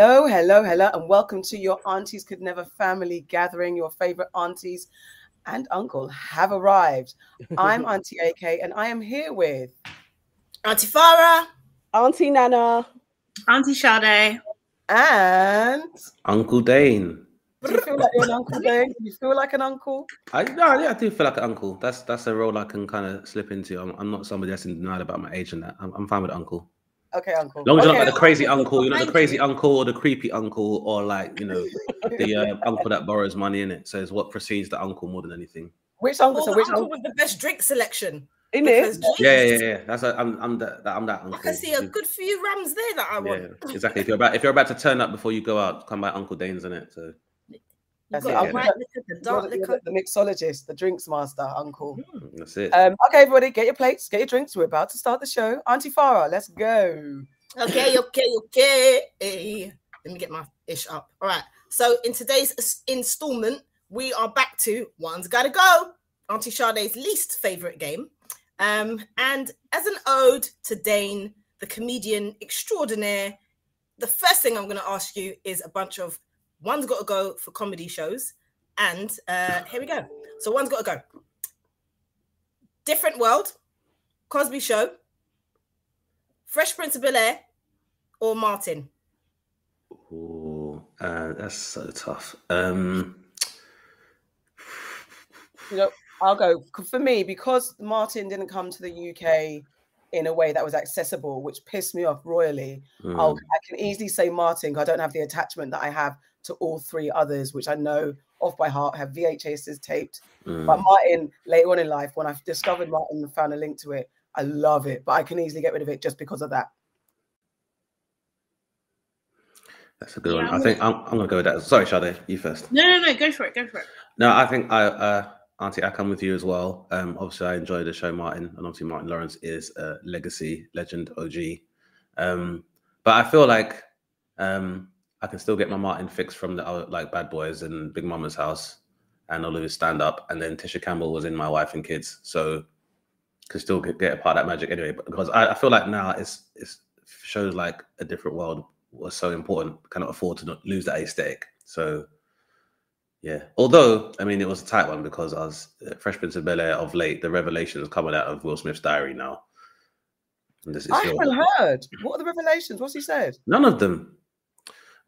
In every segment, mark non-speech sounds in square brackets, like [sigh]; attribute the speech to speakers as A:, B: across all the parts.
A: Hello, hello, hello, and welcome to your Aunties Could Never family gathering. Your favorite aunties and uncle have arrived. I'm [laughs] Auntie AK, and I am here with
B: Auntie Farah,
C: Auntie Nana,
D: Auntie Sade,
A: and
E: Uncle Dane.
A: Do you feel like you're an uncle, Dane? Do you feel like an uncle?
E: I no, yeah, I do feel like an uncle. That's that's a role I can kind of slip into. I'm, I'm not somebody that's in denial about my age and that. I'm, I'm fine with uncle.
A: Okay, uncle.
E: As long as you're
A: Okay.
E: not like the crazy uncle, you're not the crazy uncle or the creepy uncle or like you know the uh, [laughs] uncle that borrows money in it. So it's what precedes the uncle more than anything.
A: Which uncle?
B: or
A: So
B: the
A: which
B: uncle
A: uncle?
B: with the best drink selection.
C: in it.
E: Yeah, yeah, yeah. That's a, I'm I'm that I'm that uncle.
B: I can see a good few rams there that I want.
E: Yeah, exactly. If you're about if you're about to turn up before you go out, come by Uncle Dane's in it. So
B: You
A: That's it,
B: the
E: yeah.
B: white the dark
A: the,
B: liquor.
A: the, the mixologist, the drinks master, uncle.
E: that's it.
A: Um, okay, everybody, get your plates, get your drinks. We're about to start the show. Auntie Farah, let's go.
B: Okay, [laughs] okay, okay. Let me get my ish up. All right. So in today's installment, we are back to One's Gotta Go, Auntie Sade's least favorite game. Um, and as an ode to Dane, the comedian extraordinaire, the first thing I'm going to ask you is a bunch of One's Gotta Go for comedy shows. And uh, here we go. So One's Gotta Go. Different World, Cosby Show, Fresh Prince of Bel Air, or Martin?
E: Oh, uh, that's so tough. Um,
A: You know, I'll go for me because Martin didn't come to the UK in a way that was accessible, which pissed me off royally. I'll,
E: mm,
A: I can easily say Martin. 'cause I don't have the attachment that I have to all three others, which I know off by heart have VHSs taped.
E: mm.
A: But Martin, later on in life, when I discovered Martin and found a link to it, I love it. But I can easily get rid of it just because of that.
E: That's a good
D: Yeah,
E: one.
D: I'm
E: I think I'm, I'm gonna go with that. Sorry, Sade, you first.
D: No, no, no, go for it, go for it.
E: No, I think I, uh, Auntie, I come with you as well. Um, obviously, I enjoy the show, Martin, and obviously, Martin Lawrence is a legacy legend, OG. Um, but I feel like um, I can still get my Martin fixed from the other, like Bad Boys and Big Mama's House and all of his stand up. And then Tisha Campbell was in My Wife and Kids, so could still get, a part of that magic anyway. But because I, I feel like now it's it's shows like a different world was so important, cannot afford to not lose that aesthetic. So yeah. Although, I mean, it was a tight one because I was uh, Fresh Prince of Bel Air of late. The revelations coming out of Will Smith's diary now. And this is
A: I haven't heard. What are the revelations? What's he said?
E: none of them.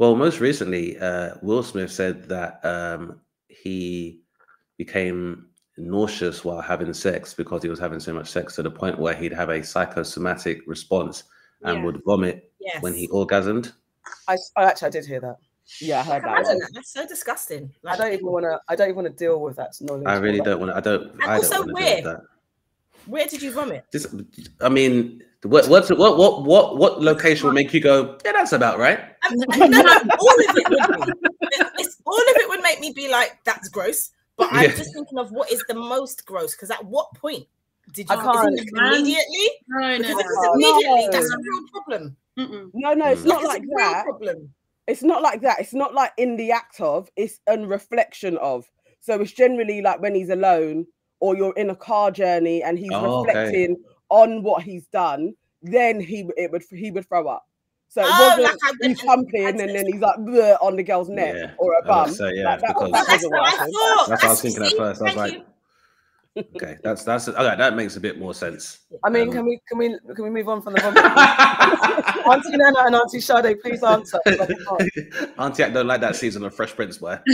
E: Well, most recently, uh, Will Smith said that um, he became nauseous while having sex because he was having so much sex to the point where he'd have a psychosomatic response and
B: Yeah.
E: would vomit
B: Yes.
E: when he orgasmed.
A: I, oh, actually, I did hear that.
C: Yeah, I heard that
B: Imagine that. That's so disgusting.
A: I don't even want to. I don't even want to deal with that knowledge.
E: I really don't want to. I don't.
B: And
E: I
B: also
E: don't want to
B: where?
E: do that.
B: where did you vomit?
E: This, I mean, what, what's what what what what location will make you go? Yeah, that's about right.
B: Um, no, no, all of it would be. It's, all of it would make me be like, "That's gross." But I'm
E: Yeah.
B: just thinking of what is the most gross. Because at what point did you?
A: I can't.
B: it immediately?
D: No,
B: Because
D: no,
B: if
D: no.
B: it's immediately,
C: No.
B: that's a real problem.
D: Mm-mm.
C: No, no, it's
E: Mm.
C: not
B: It's
C: like
B: a real
C: that.
B: problem.
C: It's not like that. It's not like in the act of. It's a reflection of. So it's generally like when he's alone or you're in a car journey and he's
E: Oh, okay.
C: reflecting on what he's done. Then he it would he would throw up. So it
B: Oh,
C: wasn't
B: like
C: he's
B: went and
C: humping and then he's like on the girl's neck
E: Yeah,
C: or a
E: I was about
C: bum.
E: to say, yeah,
C: Like, that,
E: because-
B: But that's
C: wasn't
B: what I thought.
E: That's what I was thinking at first. I was like, okay, that's that's okay. That makes a bit more sense.
A: I mean,
E: Um,
A: can we can we can we move on from the [laughs] vomit? Auntie Nana and Auntie Sade, please answer. [laughs]
E: Auntie AK don't like that season of Fresh Prince, boy. [laughs]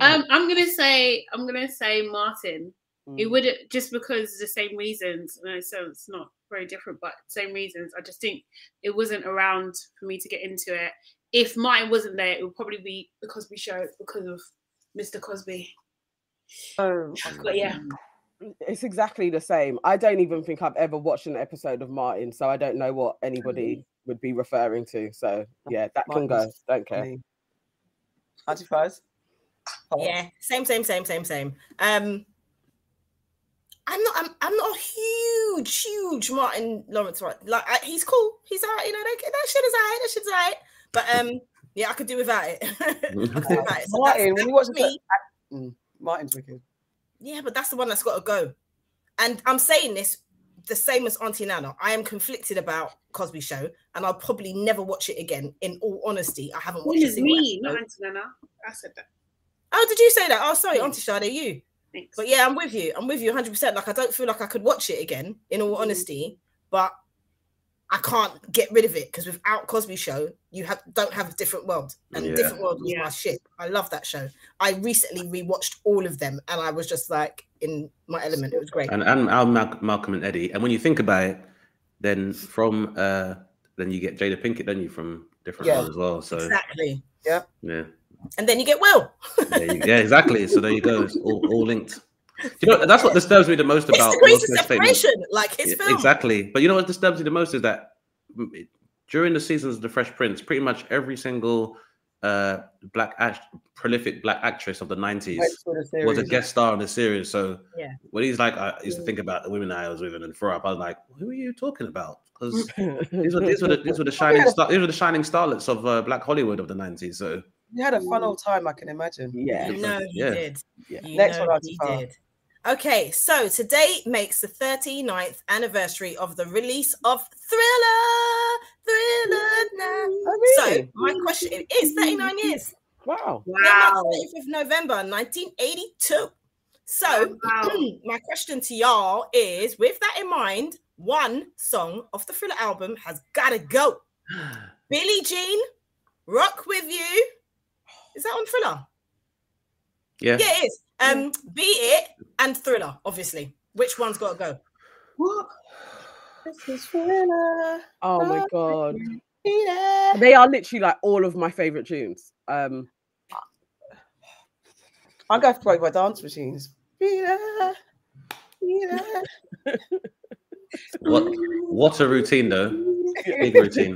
D: Um, I'm gonna say, I'm gonna say Martin. It
C: Mm.
D: would just because the same reasons. So it's not very different, but same reasons. I just think it wasn't around for me to get into it. If Martin wasn't there, it would probably be the Cosby Show because of Mr. Cosby.
A: Oh,
D: But yeah,
C: It's exactly the same. I don't even think I've ever watched an episode of Martin, so I don't know what anybody would be referring to. So yeah, that can go. Don't care.
A: Auntie Faz? Oh,
B: Yeah, same, same, same, same, same. Um, I'm not. I'm. I'm not a huge, huge Martin Lawrence. Right, like I, he's cool. He's alright. You know, that, that shit is alright. That shit's alright. But um, yeah, I could do without it. [laughs] I could do without it. So [laughs]
A: Martin, when you watch
B: that's
A: the-
B: me.
A: Mm, Martin's wicked.
B: Yeah, but that's the one that's got to go. And I'm saying this the same as Auntie Nana. I am conflicted about Cosby Show, and I'll probably never watch it again. In all honesty, I haven't
D: What
B: watched it.
D: is me, not Auntie Nana. I said that.
B: Oh, did you say that? Oh, sorry, Auntie Sade, you.
D: Thanks.
B: But yeah, I'm with you. I'm with you 100. percent Like I don't feel like I could watch it again. In all honesty, but I can't get rid of it because without Cosby Show, you have don't have a different world, and
E: Yeah.
B: different world was
D: Yeah.
B: my shit. I love that show. I recently rewatched all of them, and I was just like in my element. It was great.
E: and and Al Mal- Malcolm and Eddie. And when you think about it, then from uh then you get Jada Pinkett, don't you, from different
A: Yeah.
E: ones as well. So
B: exactly.
E: Yeah.
B: Yeah, And then you get well.
E: yeah, you- yeah, exactly. So there you go. It's all, all linked. You know, that's what disturbs me the most
B: It's
E: about
B: the greatest
E: Will Smith's statement.
B: separation, like his
E: Yeah,
B: film.
E: Exactly. But you know what disturbs me the most is that mm, during the seasons of The Fresh Prince, pretty much every single uh, black act- prolific black actress of the 90s
A: Went through the
E: was a guest star in the series. So
B: Yeah.
E: when he's like, I used to think about the women I was with and throw up, I was like, who are you talking about? Because [laughs] these were these were the these were the shining star these were the shining starlets of uh, black Hollywood of the 90s. So
A: You had a fun mm. old time, I can imagine.
C: yeah.
B: You know he
E: Yeah.
B: did.
C: Yeah.
B: You
A: Next
B: know
A: one,
B: he
A: Auntie
B: did. Okay, so today makes the 39th anniversary of the release of Thriller. Thriller now.
C: Oh,
B: So my question it is 39 years.
C: wow.
B: Yeah,
D: Wow.
B: 30th of November 1982. So
D: Wow. [clears throat]
B: my question to y'all is with that in mind, one song of the Thriller album has gotta go. [gasps] Billie Jean, Rock With You. Is that on Thriller?
E: yeah,
B: Yeah, it is. Um, Be It and Thriller, obviously. Which one's got to go?
D: What?
A: This is Thriller.
C: Oh my god.
A: Thriller.
C: They are literally like all of my favorite tunes. Um
A: I'm going to play my dance machines. Thriller. Thriller. [laughs]
E: what what a routine though, big routine.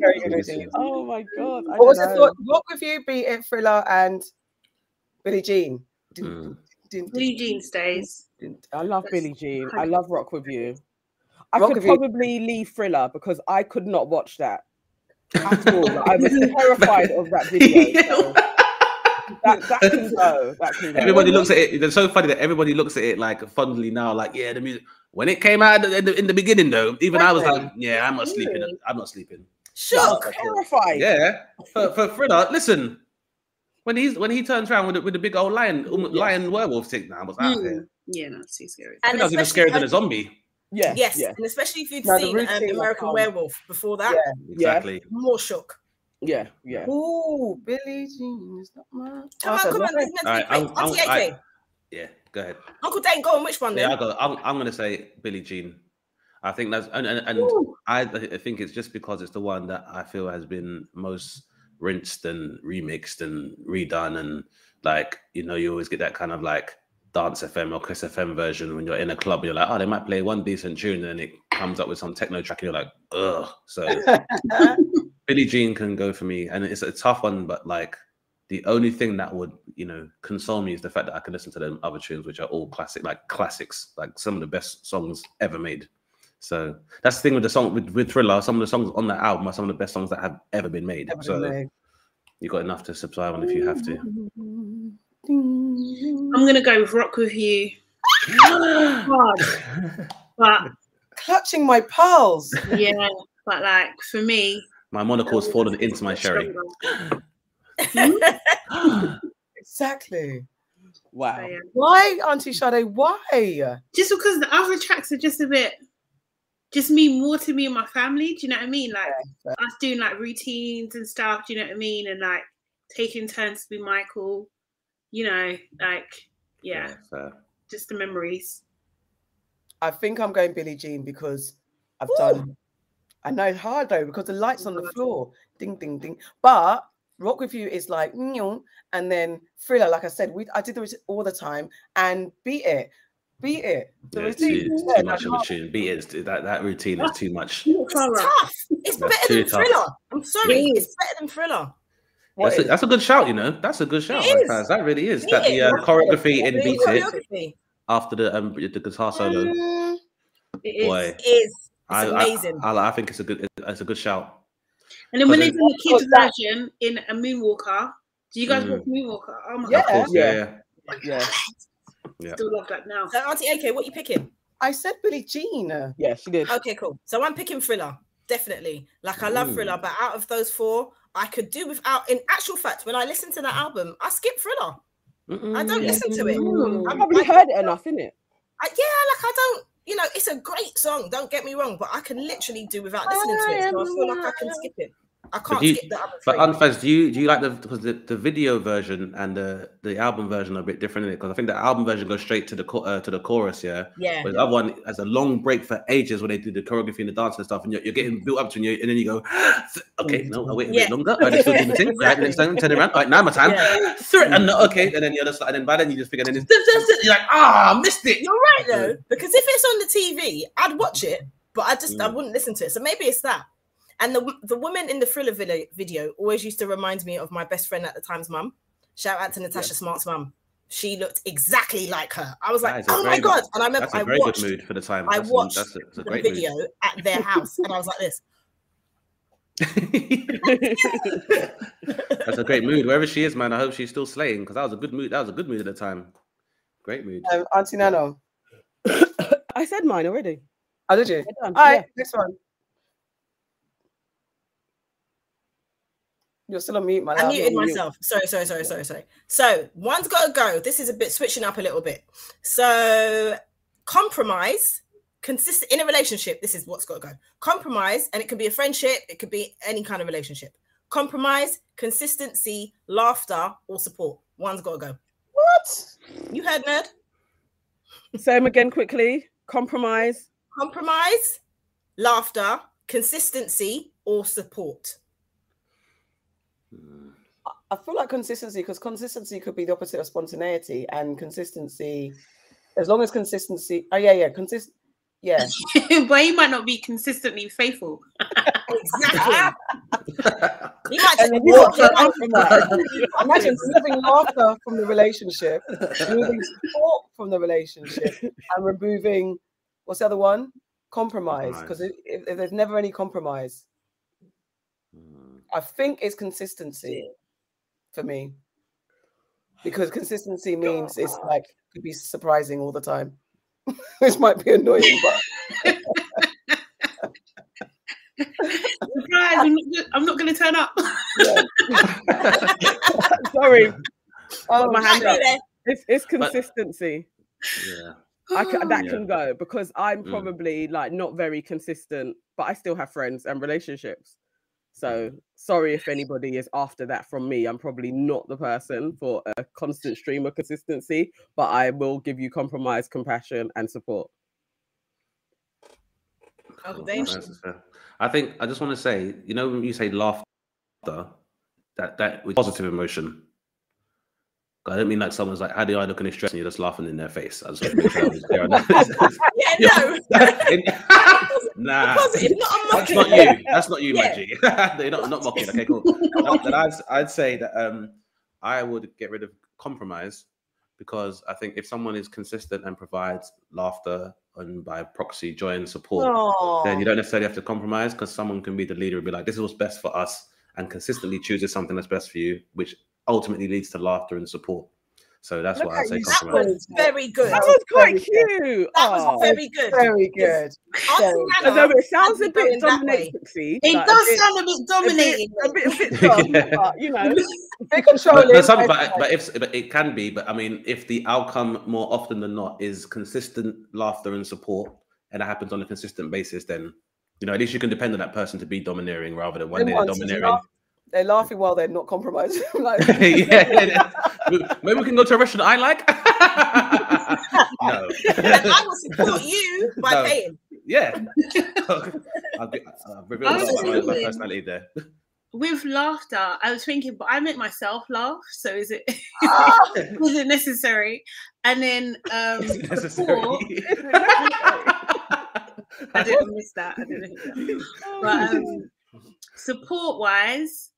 A: Very good routine.
C: oh my god. I
A: What was
C: don't
A: the thought? Walk with you, Beat It, Thriller, and Billie Jean. Dun,
E: Mm.
A: dun, dun,
D: Jean stays.
C: I love
D: That's
C: Billie Jean. I love Rock with You. I
A: Rock
C: could
A: with You.
C: probably leave Thriller because I could not watch that at all. I was terrified of that [laughs] video. so that, that can go. That can go.
E: Everybody looks at it. It's so funny that everybody looks at it like fondly now. Like, yeah, the music. When it came out in the, in the beginning, though, even I was like, yeah, I'm not sleeping. I'm not sleeping.
C: I
B: Shook.
C: was terrified.
E: Yeah, for, for Frida, listen. When he's when he turns around with the, with the big old lion um,
C: Yes.
E: lion werewolf thing, now I was out
D: Mm.
E: there.
D: Yeah, no, it's too scary.
E: I
B: And
E: think I was even
B: especially-
E: scarier than a zombie.
C: Yeah.
B: Yes,
C: Yeah.
B: and especially if you'd
A: No,
B: seen um,
A: routine was
B: American
A: calm.
B: Werewolf before that,
A: Yeah.
E: Exactly.
B: more shook.
C: Yeah. Yeah.
A: Ooh, Billie Jean is not mine.
B: Come on, come on,
A: so-
B: this is meant to quick.
E: I'm- I'm-
B: Auntie
E: I- Yeah, go ahead.
B: Uncle Dane, go on. Which one
E: Yeah. I go. I'm, I'm going to say Billie Jean. I think that's and and, and I, I think it's just because it's the one that I feel has been most rinsed and remixed and redone and like you know you always get that kind of like dance FM or Kiss FM version when you're in a club you're like oh they might play one decent tune and then it comes up with some techno track and you're like ugh so [laughs] Billie Jean can go for me and it's a tough one but like the only thing that would you know console me is the fact that I can listen to them other tunes which are all classic like classics like some of the best songs ever made so that's the thing with the song with, with Thriller. Some of the songs on that album are some of the best songs that have ever been made.
A: Ever
E: so
A: been made.
E: you got enough to subscribe on if you have to.
D: I'm gonna go with Rock with You. [gasps] But
A: Clutching my pearls.
D: yeah, but like for me,
E: My monocle's fallen into my sherry. [laughs] Hmm? [laughs]
A: Exactly.
C: Wow.
D: So, yeah.
A: Why, Auntie Sade? Why?
D: Just because the other tracks are just a bit, just mean more to me and my family. Do you know what I mean? Like
A: Yeah,
D: us doing like routines and stuff. Do you know what I mean? And like taking turns to be Michael. You know, like yeah,
E: fair.
D: just the memories.
A: I think I'm going Billie Jean because I've done. I know it's hard though because the lights oh on the floor, ding ding ding. But Rock with You is like, and then Thriller, like I said, we I did it all the time, and Beat It, Beat It. The
E: Yeah,
A: routine,
E: too
A: yeah,
E: much of a tune. Beat it. is- That that routine is too much.
B: It's tough. It's
E: That's
B: better
E: too
B: than
E: tough.
B: Thriller. I'm sorry.
A: It
B: It's better than Thriller.
E: That's a, that's a good shout, you know. That's a good shout. Like,
B: is.
E: That really is.
B: Beat
E: That the uh, choreography in
B: Great
E: Beat It after the um the guitar solo.
A: Mm,
D: It is.
E: Boy,
B: It is. It's
E: I,
B: amazing.
E: I, I think it's a good it's a good shout.
D: And then when they did the kids
A: that?
D: version in a Moonwalker, do you guys
E: Mm.
D: watch Moonwalker? Oh my
A: Yeah.
E: Of course, yeah,
C: Yeah.
E: yeah.
C: Yeah.
D: still love that now.
B: So, Auntie AK, what are you picking?
A: I said Billie Jean.
C: Yeah, she did.
B: Okay, cool. So I'm picking Thriller, definitely. Like I love
E: Ooh.
B: Thriller, but out of those four, I could do without. In actual fact, when I listen to that album, I skip Thriller. I don't
E: Mm.
B: listen to it.
D: Mm.
C: I
B: I'm-
C: probably
B: I-
C: heard it enough, innit?
B: I, yeah, like I don't. You know, it's a great song. Don't get me wrong, but I can literally do without listening to it. So I feel like I can skip it. I can't
E: do you-
B: skip the other
E: But do you do you like the because the, the video version and the the album version are a bit different in it? Because I think the album version goes straight to the uh, to the chorus, yeah.
B: yeah,
E: But the other one has a long break for ages where they do the choreography and the dance and stuff, and you're, you're getting built up to and, you, and then you go, [gasps] okay, no, I'll wait a
B: Yeah.
E: bit longer. Right, let's still do the thing. [laughs] Right, next time, turn around. All right, now my time.
B: Yeah.
E: And okay, and then you're just like, and then by then you just figure, then it's you're like, ah, I missed it.
B: You're right though, because if it's on the TV, I'd watch it, but I just I
E: Mm.
B: wouldn't listen to it. So maybe it's that. And the the woman in the thriller video, video always used to remind me of my best friend at the time's mum. Shout out to Natasha Smart's mum. She looked exactly like her. I was
E: That
B: like, oh my
E: good-
B: god! And I remember
E: That's a
B: I
E: very
B: watched
E: good mood for the time.
B: I
E: That's a-
B: watched
E: that's a, that's a
B: the
E: great
B: video at their house, and I was like this. [laughs]
E: that's a great mood. Wherever she is, man, I hope she's still slaying because that was a good mood. That was a good mood at the time. Great mood.
A: Um, Auntie Nana. [coughs]
C: I said mine already.
A: Oh, did you?
C: We're.
A: All right,
C: Yeah.
A: next one. You're still on mute, man.
B: I muted myself. Sorry, sorry, sorry, sorry, sorry. So one's got to go. This is a bit switching up a little bit. So compromise, consistent in a relationship. This is what's got to go. Compromise, and it can be a friendship. It could be any kind of relationship. Compromise, consistency, laughter, or support. One's got to go.
A: What?
B: You heard, nerd.
C: Say them again quickly. Compromise.
B: Compromise, laughter, consistency, or support.
E: Mm.
A: I feel like consistency because consistency could be the opposite of spontaneity, and consistency, as long as consistency. Oh yeah, yeah, consist. Yeah, [laughs]
D: but he might not be consistently faithful.
B: Exactly. [laughs] He might
A: And
B: just walk
A: got
B: in [laughs]
A: imagine removing laughter from the relationship, removing support from the relationship, and removing what's the other one? Compromise. Because if, if, if there's never any compromise. I think it's consistency for me. Because consistency means it's like could be surprising all the time. [laughs] Which might be annoying, but
D: Surprise! I'm not, I'm not going to turn up. [laughs] [laughs]
C: Sorry,
A: Oh,
C: my hand up. it's, it's consistency.
E: Yeah.
C: I can, that
E: Yeah.
C: can go because I'm
E: Mm.
C: probably like not very consistent, but I still have friends and relationships. So mm. sorry if anybody is after that from me. I'm probably not the person for a constant stream of consistency, but I will give you compromise, compassion, and support.
B: Oh,
E: Cool.
B: Dave.
E: That's fair. I think I just want to say, you know, when you say laughter, that that with positive emotion. I don't mean like someone's like, "How do I look any stress?" and you're just laughing in their face. I just want to make sure I was clear on that. [laughs]
B: Yeah, no. [laughs]
E: nah,
B: not
E: that's not you. That's not you,
B: Yeah. [laughs]
E: Maggie. You're not not mocking. Okay, cool. [laughs] Then I'd I'd say that um I would get rid of compromise because I think if someone is consistent and provides laughter and by proxy joy and support, then you don't necessarily have to compromise because someone can be the leader and be like, this is what's best for us, and consistently chooses something that's best for you, which ultimately leads to laughter and support. So that's
A: Look
E: why I
A: at
E: say
A: you
B: That
E: compromise.
B: was very good.
C: That
B: That
C: was quite
A: very
C: cute.
B: was
C: Aw.
B: very good.
A: very good. [laughs]
B: Auntie
A: Very
C: Although it sounds a
B: had me going
C: bit dominating.
D: It
C: like,
D: does sound a bit dominating.
C: a bit, a bit [laughs] dumb,
E: Yeah.
C: but you know, [laughs]
A: Bit
E: But,
A: controlling.
E: but, some, but, but if but it can be, but I mean, if the outcome more often than not is consistent laughter and support, and it happens on a consistent basis, then you know at least you can depend on that person to be domineering rather than one day they're domineering.
A: Laugh- they're laughing while they're not compromising. [laughs] like, [laughs]
E: yeah, maybe we can go to a restaurant I like. [laughs] no.
B: and I will support you by
E: No.
B: paying.
E: yeah. I'll, be, I'll reveal my, my personality there.
D: With laughter, I was thinking, but I make myself laugh. So is it
A: Ah!
D: is it necessary? And then um,
E: Is necessary?
D: support- I didn't miss that. I didn't miss that. But um, support wise,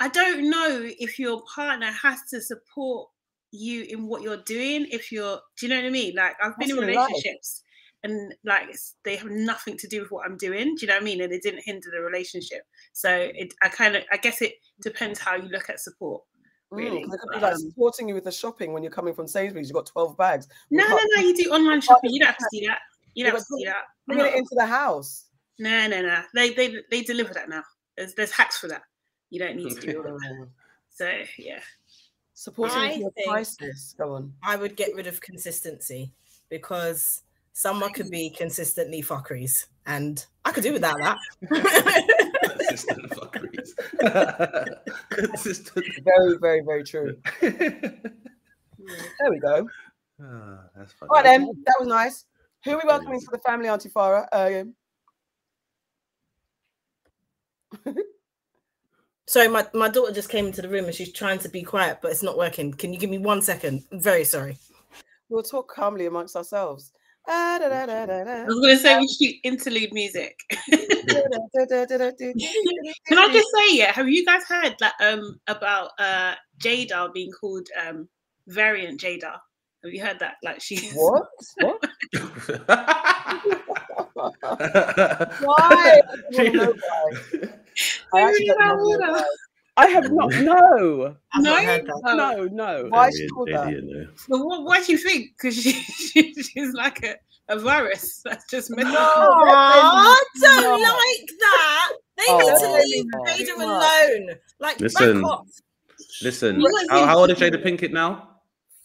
D: I don't know if your partner has to support you in what you're doing. If you're, do you know what I mean? Like I've been
A: That's
D: in
A: in life.
D: relationships and like they have nothing to do with what I'm doing. Do you know what I mean? And it didn't hinder the relationship. So it, I kind of, I guess it depends how you look at support. really.
A: Mm, it could be like
D: Um,
A: supporting you with the shopping when you're coming from Sainsbury's. You've got 12 bags.
D: No, no, no. You do online [laughs] shopping. You don't have to do that. You don't
A: but
D: see that.
A: Bringing it into the house.
D: No, no, no. They they they deliver that now. There's there's hacks for that. You don't need to do [laughs] all of that. So yeah.
A: Supporting
B: I
A: your
B: think-
A: crisis. Go on.
B: I would get rid of consistency because someone could be consistently fuckeries, and I could do without that. [laughs]
E: Consistent [laughs] fuckeries. Consistent.
A: Very, very, very true. There we go.
E: Ah, that's funny.
A: All right, then. That was nice. Who are we welcoming to the family, Auntie Farah? Uh,
B: sorry, my, my daughter just came into the room and she's trying to be quiet, but it's not working. Can you give me one second? I'm very sorry.
A: we'll talk calmly amongst ourselves. Ah, da, da, da, da, da.
D: I was gonna say we should interlude music. [laughs] Can I just say, yeah, have you guys heard that um about uh Jada being called um variant Jada? Have you heard that? Like she's [laughs]
A: What? What? [laughs]
E: Why? [laughs]
A: Why? I don't know why. I actually don't know
D: have-
C: I have not. [laughs] No,
D: No,
B: not heard that.
C: No, no.
A: Why she called that?
D: But what, what do you think? Because she, [laughs] she she's like a, a virus that's just messing
A: No.
D: up.
B: Aw, don't
A: No.
B: like that. They
A: Oh,
B: need to leave
A: No.
B: Jada alone. Like,
E: Listen.
B: back off.
E: Listen, how, how old is
D: to-
E: Jada Pinkett now?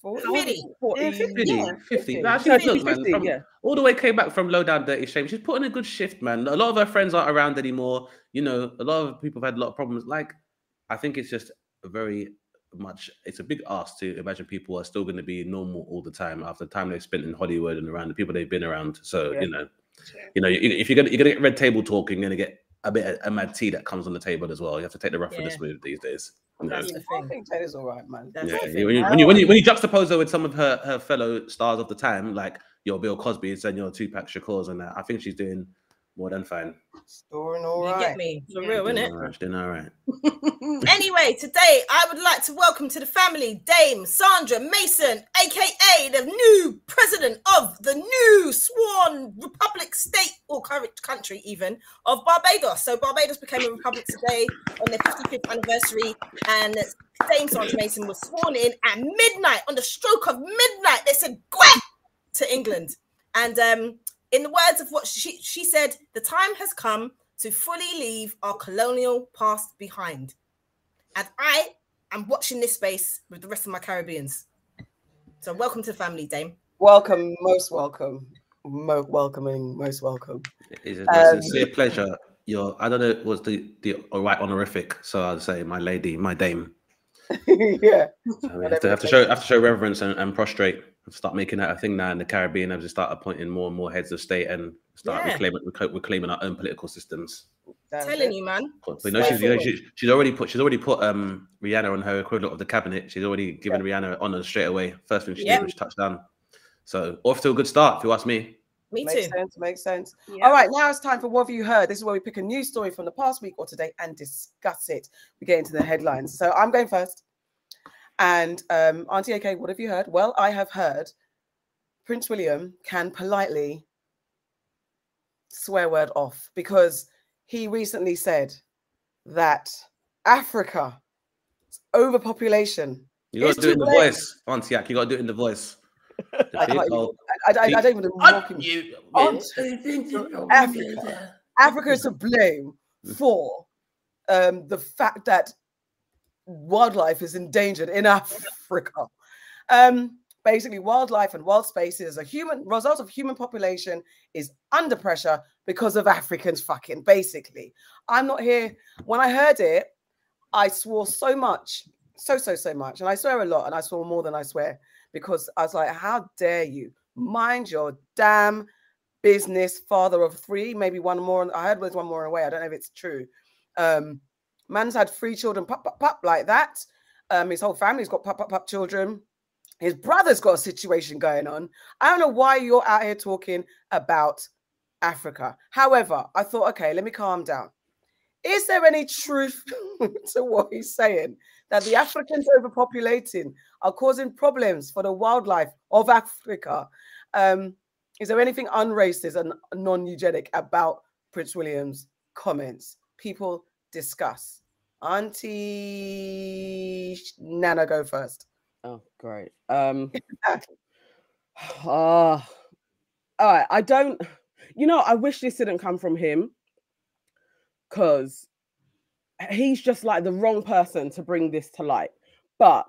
A: Forty?
B: Fifty.
A: Forty.
E: 50.
D: Yeah,
E: 50.
A: 50.
E: She
C: 50,
E: man,
C: 50,
E: from-
C: yeah.
E: all the way came back from low down dirty shame. She's putting a good shift, man. A lot of her friends aren't around anymore. You know, a lot of people have had a lot of problems. Like, I think it's just a very much. It's a big ask to imagine people are still going to be normal all the time after the time they've spent in Hollywood and around the people they've been around. So
A: Yeah.
E: you know, you know, if you're gonna you're gonna get red table talk, you're gonna get a bit of a mad tea that comes on the table as well. You have to take the rough with the
B: Yeah.
E: smooth these days. you know.
B: That's the
A: I think Jada's all right, man.
B: That's
E: Yeah,
B: the
E: when, you, when, you, when, you, oh. when you juxtapose her with some of her, her fellow stars of the time, like your Bill Cosby's and your Tupac Shakur's and that, I think she's doing more than fine.
A: Storing all
B: You
A: right.
B: get me? For real,
E: Doing
B: innit?
E: all right, she's doing all right. [laughs] [laughs]
B: Anyway, today I would like to welcome to the family Dame Sandra Mason, aka the new president of the new sworn republic state or cur- country, even of Barbados. So Barbados became a republic today on their 55th anniversary, and Dame Sandra Mason was sworn in at midnight. On the stroke of midnight, they said "Quack" to England, and um, in the words of what she she said, the time has come to fully leave our colonial past behind. And I am watching this space with the rest of my Caribbeans. So welcome to the family, Dame.
A: Welcome, most welcome. Mo- welcoming, most welcome.
E: It's a my
A: Um,
E: sincere pleasure. Your, I don't know, it was the the right honorific, so I'd say my lady, my dame. [laughs]
A: yeah.
E: So we have to, have to show have to show reverence and, and prostrate. Start making that a thing now in the Caribbean. I've just start appointing more and more heads of state and start
B: Yeah.
E: reclaiming recla- reclaiming our own political systems.
A: That's
B: Telling
A: it.
B: you, man.
E: But you know, she's, you know, she, she's already put she's already put um Rihanna on her equivalent of the cabinet. She's already given Rihanna honors straight away. First thing she
B: Yeah.
E: did was touch down. So off to a good start, if you ask me.
B: Me
A: Makes
B: too.
A: sense, makes sense.
D: Yeah.
A: All right, now it's time for what have you heard? This is where we pick a news story from the past week or today and discuss it. We get into the headlines. So I'm going first. And um, Auntie AK, what have you heard? Well, I have heard Prince William can politely swear word off because he recently said that Africa overpopulation.
E: You got
A: It's
E: to do it in the
A: late.
E: voice, Auntie. Ak. You got to do it in the voice. The [laughs]
A: I,
E: big
A: I, I, I, I don't even mock him.
E: you,
A: Aunt- Africa. Africa is to blame for um, the fact that wildlife is endangered in Africa. Um, basically, wildlife and wild spaces, a human result of human population, is under pressure because of Africans. Fucking basically, I'm not here. When I heard it, I swore so much, so so so much, and I swear a lot, and I swore more than I swear because I was like, "How dare you? Mind your damn business, father of three, maybe one more. I heard there's one more away. I don't know if it's true. Um, man's had three children, pop, pop, pop, like that. Um, his whole family's got pop, pop, pop children. His brother's got a situation going on. I don't know why you're out here talking about Africa. However, I thought, okay, let me calm down. Is there any truth [laughs] to what he's saying that the Africans overpopulating are causing problems for the wildlife of Africa? Um, is there anything unracist and non-eugenic about Prince William's comments? People discuss. Auntie Nana, go first.
C: Oh, great. Um, [laughs] [sighs] ah, all right, I don't. You know, I wish this didn't come from him, because he's just like the wrong person to bring this to light. But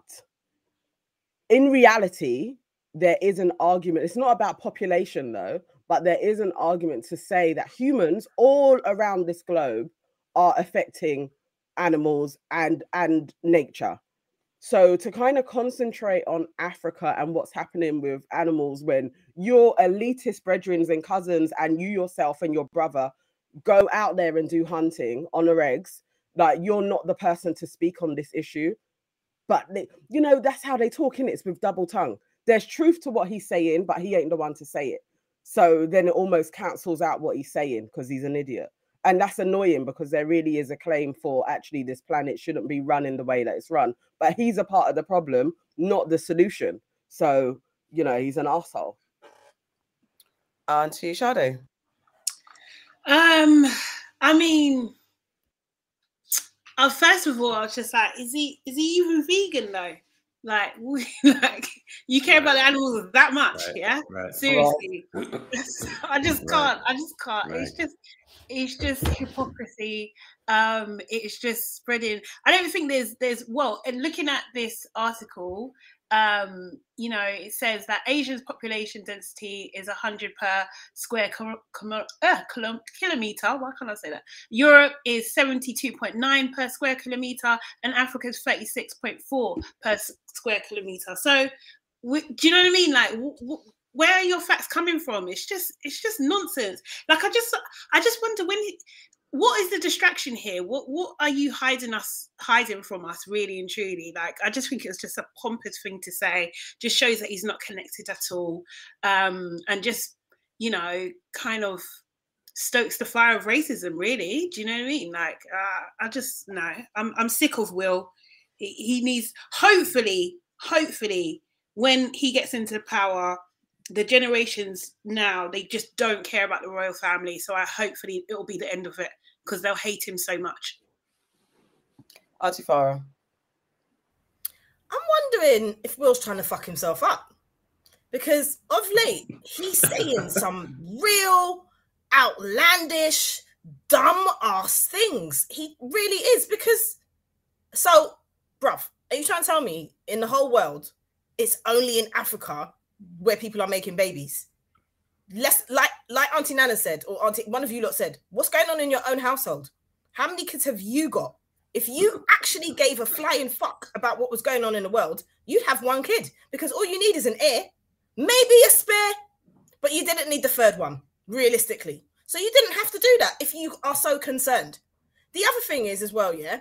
C: in reality, there is an argument. It's not about population though, but there is an argument to say that humans all around this globe are affecting animals and and nature. So to kind of concentrate on Africa and what's happening with animals when your elitist brethren and cousins and you yourself and your brother go out there and do hunting on the regs, like you're not the person to speak on this issue. But they, you know, that's how they talk in it's with double tongue. There's truth to what he's saying, but he ain't the one to say it. So then it almost cancels out what he's saying because he's an idiot. And that's annoying because there really is a claim for actually this planet shouldn't be run in the way that it's run. But he's a part of the problem, not the solution. So, you know, he's an asshole.
A: Auntie Sade.
D: Um, I mean, uh, first of all, I was just like, is he is he even vegan though? Like, we, [laughs] like you care about the animals that much,
E: Right,
D: yeah?
E: right.
D: Seriously, [laughs] [laughs] I just can't. I just can't. It's just, it's just hypocrisy. Um, it's just spreading. I don't think there's, there's. Well, and looking at this article, um, you know, it says that Asia's population density is 100 per square kilo, uh, kilo, kilometer. Why can't I say that? Europe is 72.9 per square kilometer, and Africa is 36.4 per square kilometer. So, do you know what I mean? Like, w- w- where are your facts coming from? It's just, it's just nonsense. Like, I just, I just wonder when. What is the distraction here? What what are you hiding us hiding from us really and truly? Like I just think it's just a pompous thing to say. Just shows that he's not connected at all. Um and just, you know, kind of stokes the fire of racism, really. Do you know what I mean? Like uh, I just no, I'm I'm sick of Will. He, he needs hopefully, hopefully, when he gets into power, the generations now they just don't care about the royal family. So I hopefully it'll be the end of it because they'll hate him so much.
A: Auntie Farah.
B: I'm wondering if Will's trying to fuck himself up because of late he's saying [laughs] some real outlandish, dumb ass things. He really is because so, bruv, are you trying to tell me in the whole world it's only in Africa where people are making babies? Less like like Auntie Nana said, or Auntie one of you lot said, what's going on in your own household? How many kids have you got? If you actually gave a flying fuck about what was going on in the world, you'd have one kid because all you need is an heir, maybe a spare, but you didn't need the third one, realistically. So you didn't have to do that if you are so concerned. The other thing is, as well, yeah,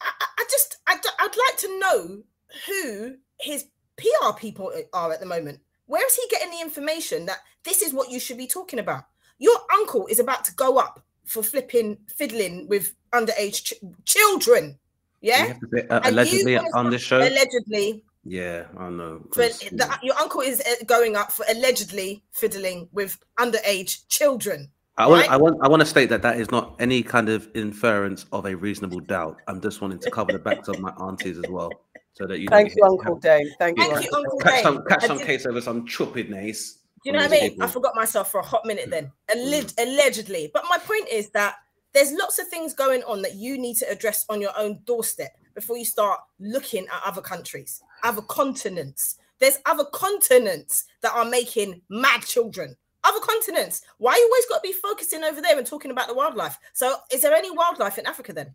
B: I, I- just, I I'd like to know who his PR people are at the moment. Where is he getting the information that this is what you should be talking about? Your uncle is about to go up for flipping, fiddling with underage ch- children. Yeah,
E: uh, allegedly on the show.
B: allegedly.
E: yeah, I know. 'cause,
B: the, your uncle is uh, going up for allegedly fiddling with underage children.
E: I want,
B: right?
E: I want, I want to state that that is not any kind of inference of a reasonable doubt. I'm just wanting to cover the backs of my aunties as well, so that you.
A: Thank you, Uncle Dane. Thank you.
B: Thank you,
A: Uncle
E: Catch
B: Dave.
E: some, catch some
B: did-
E: case over some chupidness.
B: Do you know what I mean? I forgot myself for a hot minute then. Mm. Alleg- Allegedly. But my point is that there's lots of things going on that you need to address on your own doorstep before you start looking at other countries, other continents. There's other continents that are making mad children. Other continents. Why you always got to be focusing over there and talking about the wildlife? So, is there any wildlife in Africa then?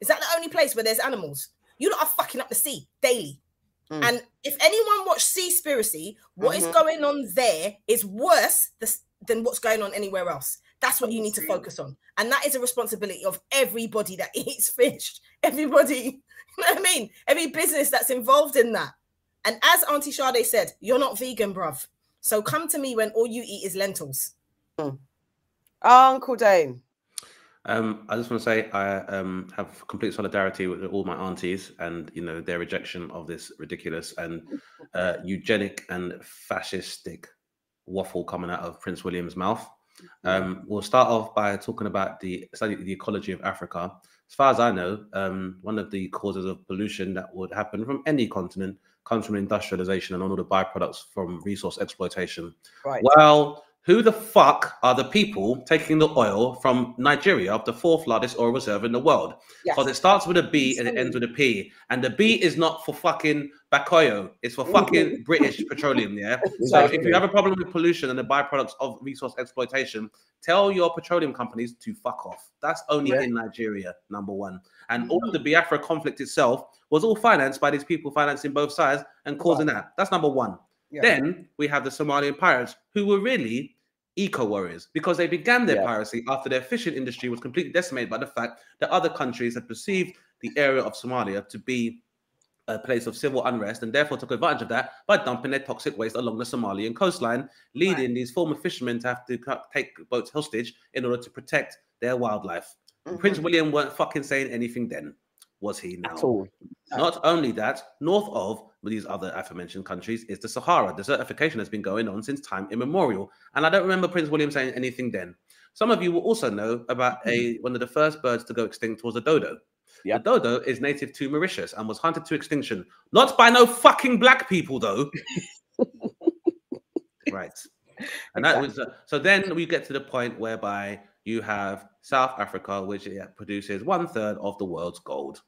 B: Is that the only place where there's animals? You lot are fucking up the sea daily.
A: Mm.
B: And if anyone watched Seaspiracy, what is
A: Mhm.
B: going on there is worse th- than what's going on anywhere else. That's what you need to focus on. And that is a responsibility of everybody that [laughs] eats fish. Everybody, [laughs] you know what I mean? Every business that's involved in that. And as Auntie Sade said, you're not vegan, bruv. So come to me when all you eat is lentils.
A: Uncle Dane.
E: Um, I just want to say I um, have complete solidarity with all my aunties and you know their rejection of this ridiculous and uh, eugenic and fascistic waffle coming out of Prince William's mouth. Um, we'll start off by talking about the study the ecology of Africa. As far as I know, um, one of the causes of pollution that would happen from any continent comes from industrialization and all the byproducts from resource exploitation.
A: Right.
E: Well, who the fuck are the people taking the oil from Nigeria, the fourth largest oil reserve in the world?
A: Yes.
E: Because it starts with a B and it ends with a P. And the B is not for fucking Bakoyo, it's for fucking [laughs] British petroleum, yeah? [laughs] So if you have a problem with pollution and the byproducts of resource exploitation, tell your petroleum companies to fuck off. That's only
A: Yeah.
E: in Nigeria, number one. And mm-hmm. all of the Biafra conflict itself was all financed by these people financing both sides and causing that. That's number one.
A: Yeah.
E: Then we have the Somalian pirates who were really eco warriors because they began their
C: Yeah.
E: piracy after their fishing industry was completely decimated by the fact that other countries had perceived the area of Somalia to be a place of civil unrest and therefore took advantage of that by dumping their toxic waste along the Somalian coastline, leading these former fishermen to have to cut- take boats hostage in order to protect their wildlife.
A: Mhm.
E: Prince William weren't fucking saying anything then, was he now?
C: At all.
E: Not only that, north of these other aforementioned countries is the Sahara. Desertification has been going on since time immemorial. And I don't remember Prince William saying anything then. Some of you will also know about a one of the first birds to go extinct was a dodo.
C: Yeah.
E: The dodo is native to Mauritius and was hunted to extinction. Not by no fucking black people, though. [laughs] right. And that was uh, so then we get to the point whereby you have South Africa, which produces one third of the world's gold.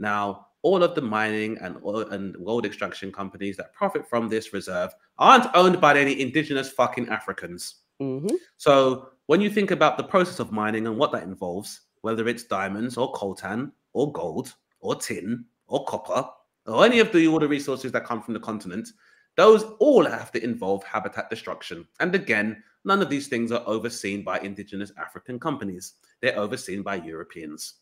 E: Now, all of the mining and oil and gold extraction companies that profit from this reserve aren't owned by any indigenous fucking Africans.
C: Mhm.
E: So when you think about the process of mining and what that involves, whether it's diamonds or coltan or gold or tin or copper or any of the the resources that come from the continent, those all have to involve habitat destruction. And again, none of these things are overseen by indigenous African companies. They're overseen by Europeans.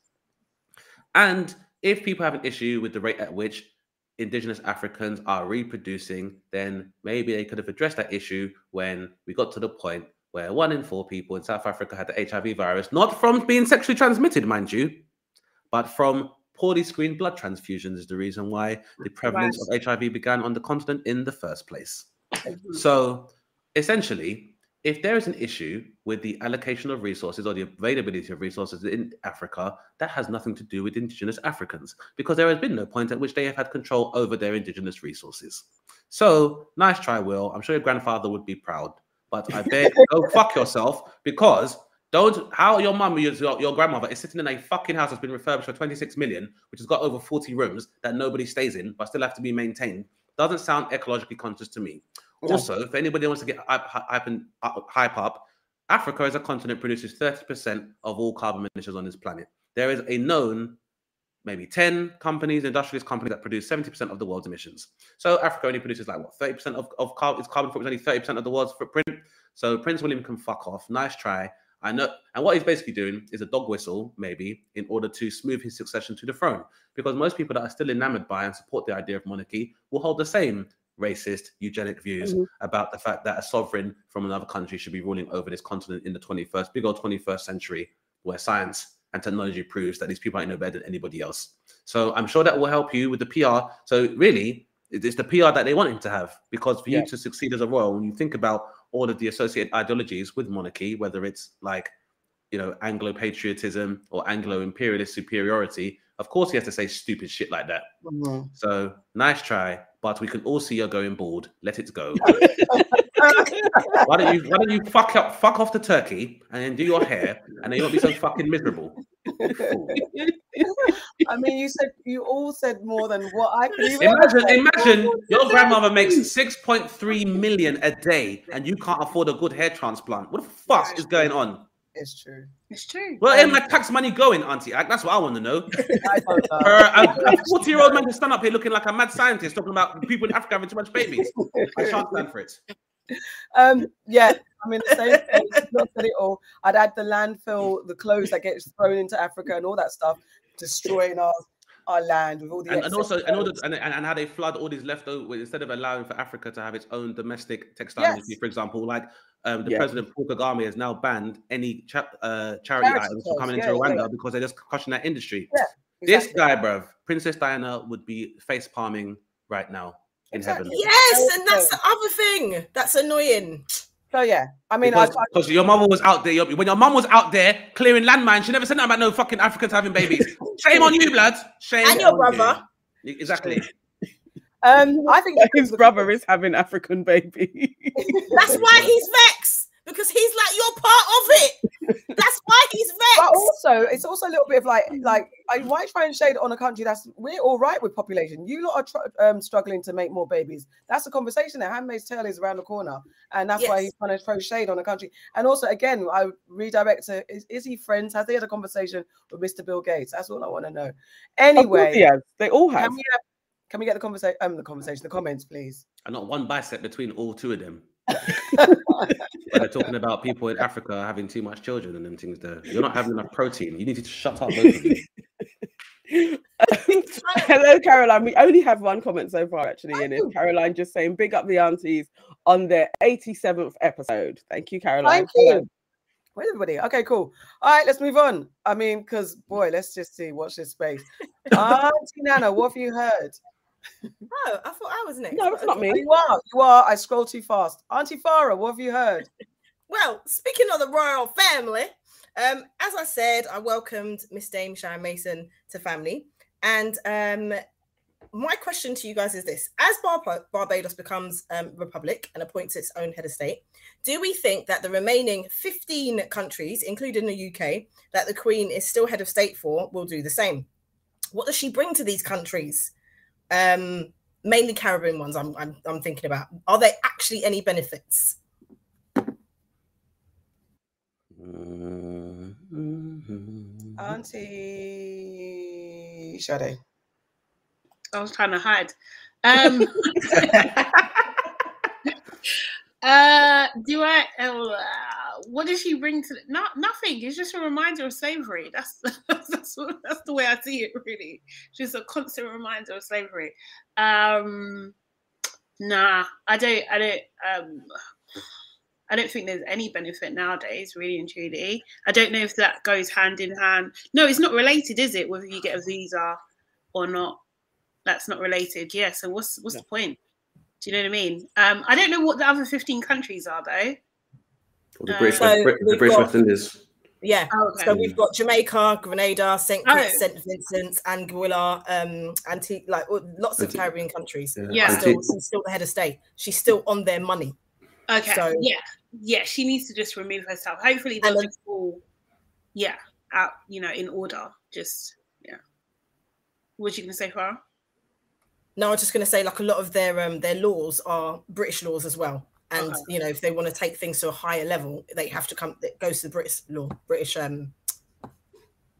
E: And if people have an issue with the rate at which indigenous Africans are reproducing, then maybe they could have addressed that issue when we got to the point where one in four people in South Africa had the HIV virus, not from being sexually transmitted, mind you, but from poorly screened blood transfusions, is the reason why the prevalence of HIV began on the continent in the first place. So essentially, if there is an issue with the allocation of resources or the availability of resources in Africa, that has nothing to do with indigenous Africans because there has been no point at which they have had control over their indigenous resources. So, nice try, Will. I'm sure your grandfather would be proud, but I [laughs] beg, go fuck yourself because don't how your mum, your, your grandmother is sitting in a fucking house that's been refurbished for 26 million, which has got over 40 rooms that nobody stays in, but still have to be maintained. Doesn't sound ecologically conscious to me.
A: No.
E: Also, if anybody wants to get hype, hype, uh, hype up, Africa as a continent produces 30% of all carbon emissions on this planet. There is a known maybe 10 companies, industrialist companies that produce 70% of the world's emissions. So Africa only produces like what 30% of, of carbon, its carbon footprint is only 30% of the world's footprint. So Prince William can fuck off. Nice try. I know, and what he's basically doing is a dog whistle, maybe, in order to smooth his succession to the throne. Because most people that are still enamored by and support the idea of monarchy will hold the same racist, eugenic views
C: Mhm.
E: about the fact that a sovereign from another country should be ruling over this continent in the 21st, big old 21st century, where science and technology proves that these people ain't no better than anybody else. So I'm sure that will help you with the PR. So really, it's the PR that they want him to have because for
C: Yeah.
E: you to succeed as a royal, when you think about all of the associated ideologies with monarchy, whether it's like you know Anglo patriotism or Anglo imperialist superiority, of course he has to say stupid shit like that.
A: Mhm.
E: So nice try, but we can all see you're going bald. Let it go. [laughs] why don't you why don't you fuck up fuck off the turkey and then do your hair and then you won't be so fucking miserable.
A: I mean, you said you all said more than what I could even
E: Imagine,
A: say.
E: imagine your grandmother makes 6.3 million a day and you can't afford a good hair transplant. What the fuck is going on?
A: It's true.
D: It's true.
E: Where ain't um, my tax money going, Auntie AK? That's what I want to know. [laughs]
A: I don't know.
E: For a 40 year old man to stand up here looking like a mad scientist talking about people in Africa having too much babies. I can't stand for it.
A: Um, yeah, I mean the same thing. Not said it all. I'd add the landfill, the clothes that gets thrown into Africa, and all that stuff, destroying our our land with all the
E: and, and also and, all the,
A: clothes.
E: and, and and how they flood all these leftover instead of allowing for Africa to have its own domestic textile
A: Yes.
E: industry, for example, like um, the
C: Yeah.
E: president Paul Kagame has now banned any cha- uh, charity
A: Charity
E: items from coming
A: yeah,
E: into Rwanda
A: yeah.
E: because they're just crushing that industry.
A: Yeah,
E: This guy, bruv, Princess Diana would be face palming right now in heaven.
B: Yes, and that's the other thing that's annoying.
A: So yeah, I mean, I,
E: Because, because your mama was out there, your- when your mum was out there clearing landmines, she never said nothing about no fucking Africans having babies. [laughs] Shame on you, blood. Shame
B: And your
E: on
B: brother.
E: you. Exactly. [laughs]
A: Um, I think [laughs]
C: his brother is having African baby.
B: That's why he's vexed because he's like you're part of it. [laughs] That's why he's vexed.
A: But also, it's also a little bit of like, like, I, why try and shade on a country that's we're all right with population? You lot are tr- um, struggling to make more babies. That's a conversation that Handmaid's Tale is around the corner, and that's why he's trying to throw shade on a country. And also, again, I redirect to: is, is he friends? Has he had a conversation with Mr. Bill Gates? That's all I want to know. Anyway,
C: he has. They all have.
A: can we have, can we get the conversation? Um, the conversation, the comments, please.
E: And not one bicep between all two of them. [laughs] But they're talking about people in Africa having too much children and them things there. You're not having enough protein. You need to shut up, both of you. [laughs]
C: Hello, Caroline. We only have one comment so far, actually, in it.
A: Oh.
C: Caroline just saying, big up the aunties on their 87th episode. Thank you, Caroline.
A: Thank you. Where's everybody? Okay, cool. All right, let's move on. I mean, because boy, let's just see. Watch this space. [laughs] Auntie Nana, what have you heard?
B: Oh, I thought I was next.
C: No, it's not me.
A: You are, you are. I scroll too fast. Auntie Farah, what have you heard? [laughs]
B: Well, speaking of the royal family, um, as I said, I welcomed Miss Dame Sharon Mason to family. And um, my question to you guys is this as Bar- Barbados becomes um, republic and appoints its own head of state, do we think that the remaining 15 countries, including the UK, that the Queen is still head of state for, will do the same? What does she bring to these countries? Um, mainly Caribbean ones, I'm, I'm, I'm thinking about. Are there actually any benefits?
E: Mm-hmm.
A: Auntie Sade.
D: I was trying to hide. Um, [laughs] [laughs] uh, do I? Uh, what does she bring to? The, not nothing. It's just a reminder of slavery. That's [laughs] that's that's the way I see it. Really, just a constant reminder of slavery. Um, nah, I don't. I don't. Um, I don't think there's any benefit nowadays, really and truly. I don't know if that goes hand in hand. No, it's not related, is it? Whether you get a visa or not, that's not related. Yeah. So what's what's the point? Do you know what I mean? Um, I don't know what the other 15 countries are though.
E: Or the
D: Uh,
E: British,
B: So
E: West, the British
B: got-
E: West Indies.
B: Yeah.
D: Oh, okay.
B: So we've got Jamaica, Grenada, Saint
D: Oh.
B: Kitts, Saint Vincent, Anguilla, um, Antigua, like oh, lots of
E: Anti-
B: Caribbean countries.
E: Yeah.
D: Yeah.
B: Still, she's still the head of state. She's still on their money.
D: Okay.
B: So-
D: yeah. Yeah. She needs to just remove herself. Hopefully they'll
B: And then-
D: just all, yeah, out, you know, in order. Just, yeah. What you going to say, Farah?
B: No, I was just going to say, like a lot of their um their laws are British laws as well. And
D: Okay.
B: you know, if they want to take things to a higher level, they have to come. It goes to the British law, British um.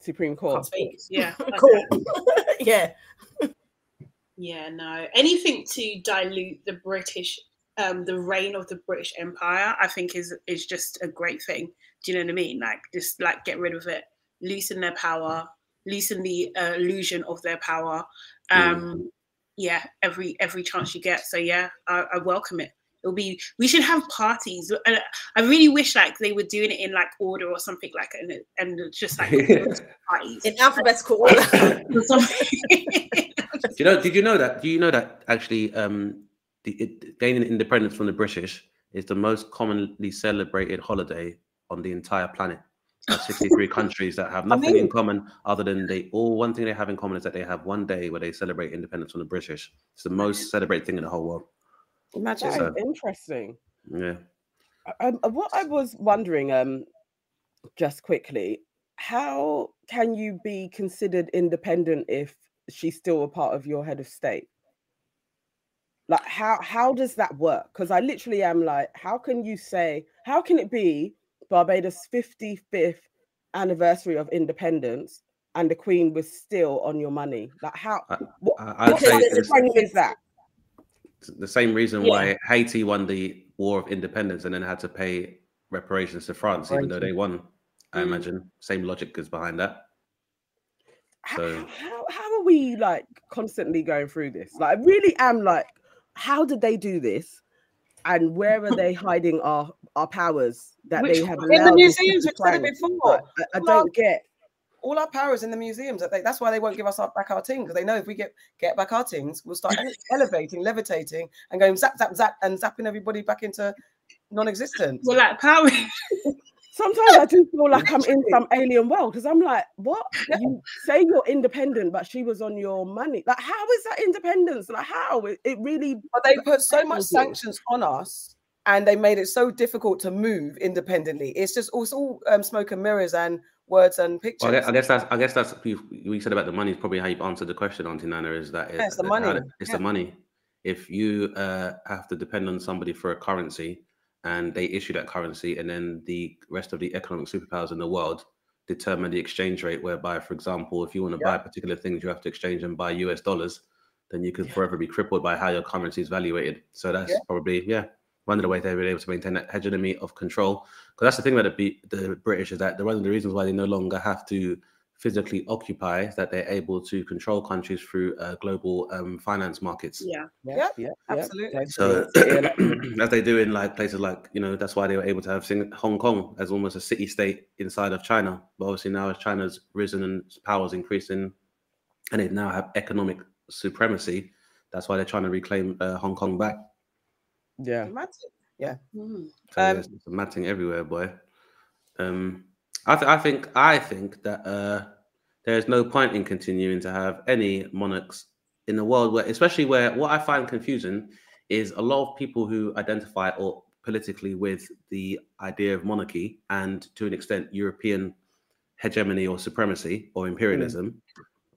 C: Supreme Court.
D: Yeah. [laughs] okay.
B: Cool. [laughs] yeah.
D: Yeah, no. Anything to dilute the British, um, the reign of the British Empire, I think is is just a great thing. Do you know what I mean? Like, just like get rid of it, loosen their power, loosen the uh, illusion of their power. Um, yeah, every every chance you get. So yeah, I, I welcome it. It'll be. We should have parties. And I really wish like they were doing it in like order or something like and and just like [laughs] parties
B: In alphabetical order. [laughs]
E: Do you know? Did you know that? Do you know that actually, um, the, it, gaining independence from the British is the most commonly celebrated holiday on the entire planet. There's 63 [laughs] countries that have nothing in
A: mean-
E: common other than they all one thing they have in common is that they have one day where they celebrate independence from the British. It's the most celebrated thing in the whole world.
A: Imagine.
C: That
E: So-
C: is interesting.
E: Yeah.
C: Um, what I was wondering, um, just quickly, how can you be considered independent if she's still a part of your head of state? Like, how how does that work? Because I literally am like, how can you say, how can it be Barbados' 55th anniversary of independence and the Queen was still on your money? Like, how?
E: I-
C: what,
E: I-
C: what
E: say
C: kind of is that?
E: It's the same reason
B: Yeah.
E: why Haiti won the War of Independence and then had to pay reparations to France, even though they won. I
C: Mm.
E: imagine same logic is behind that.
C: how,
E: So-
C: how how are we like constantly going through this? Like, I really am like, how did they do this? And where are they hiding our our powers that
D: Which
C: they have
A: In the museums, we've said it before.
C: Like, I, I don't get.
A: All our power is in the museums. That they, that's why they won't give us our, back our things because they know if we get get back our things, we'll start [laughs] elevating, levitating, and going zap zap zap and zapping everybody back into non-existence.
D: Well, like power. [laughs]
C: Sometimes I do feel like I'm in some alien world because I'm like, what? You say you're independent, but she was on your money. Like, how is that independence? Like, how? It, it really.
A: But they put so much
C: you.
A: sanctions on us, and they made it so difficult to move independently. It's just it's all um, smoke and mirrors and words and pictures.
E: Well, I guess, I guess that's I guess that's we, said about the money is probably how you've answered the question, Auntie Nana. Is that
A: Yeah, it's the money.
E: it- It's
A: Yeah.
E: the money. If you uh, have to depend on somebody for a currency, and they issue that currency, and then the rest of the economic superpowers in the world determine the exchange rate, whereby, for example, if you want to buy particular things, you have to exchange and buy US dollars, then you could forever be crippled by how your currency is valuated. So that's
A: Yeah.
E: probably yeah one of the ways they've been able to maintain that hegemony of control. Because that's the thing about the, the British is that the one of the reasons why they no longer have to physically occupy is that they're able to control countries through uh, global um, finance markets.
D: Yeah.
A: Yep,
C: yeah,
A: absolutely.
E: So [clears throat] [clears throat] as they do in like places like you know that's why they were able to have Sing- Hong Kong as almost a city state inside of China. But obviously now as China's risen and its powers increasing, and they now have economic supremacy, that's why they're trying to reclaim uh, Hong Kong back.
C: yeah.
A: Imagine.
D: Mm.
E: So
A: Um,
E: there's some matting everywhere, boy. Um, I, th- I think I think that uh, there is no point in continuing to have any monarchs in the world where, especially where what I find confusing is a lot of people who identify or politically with the idea of monarchy and to an extent European hegemony or supremacy or imperialism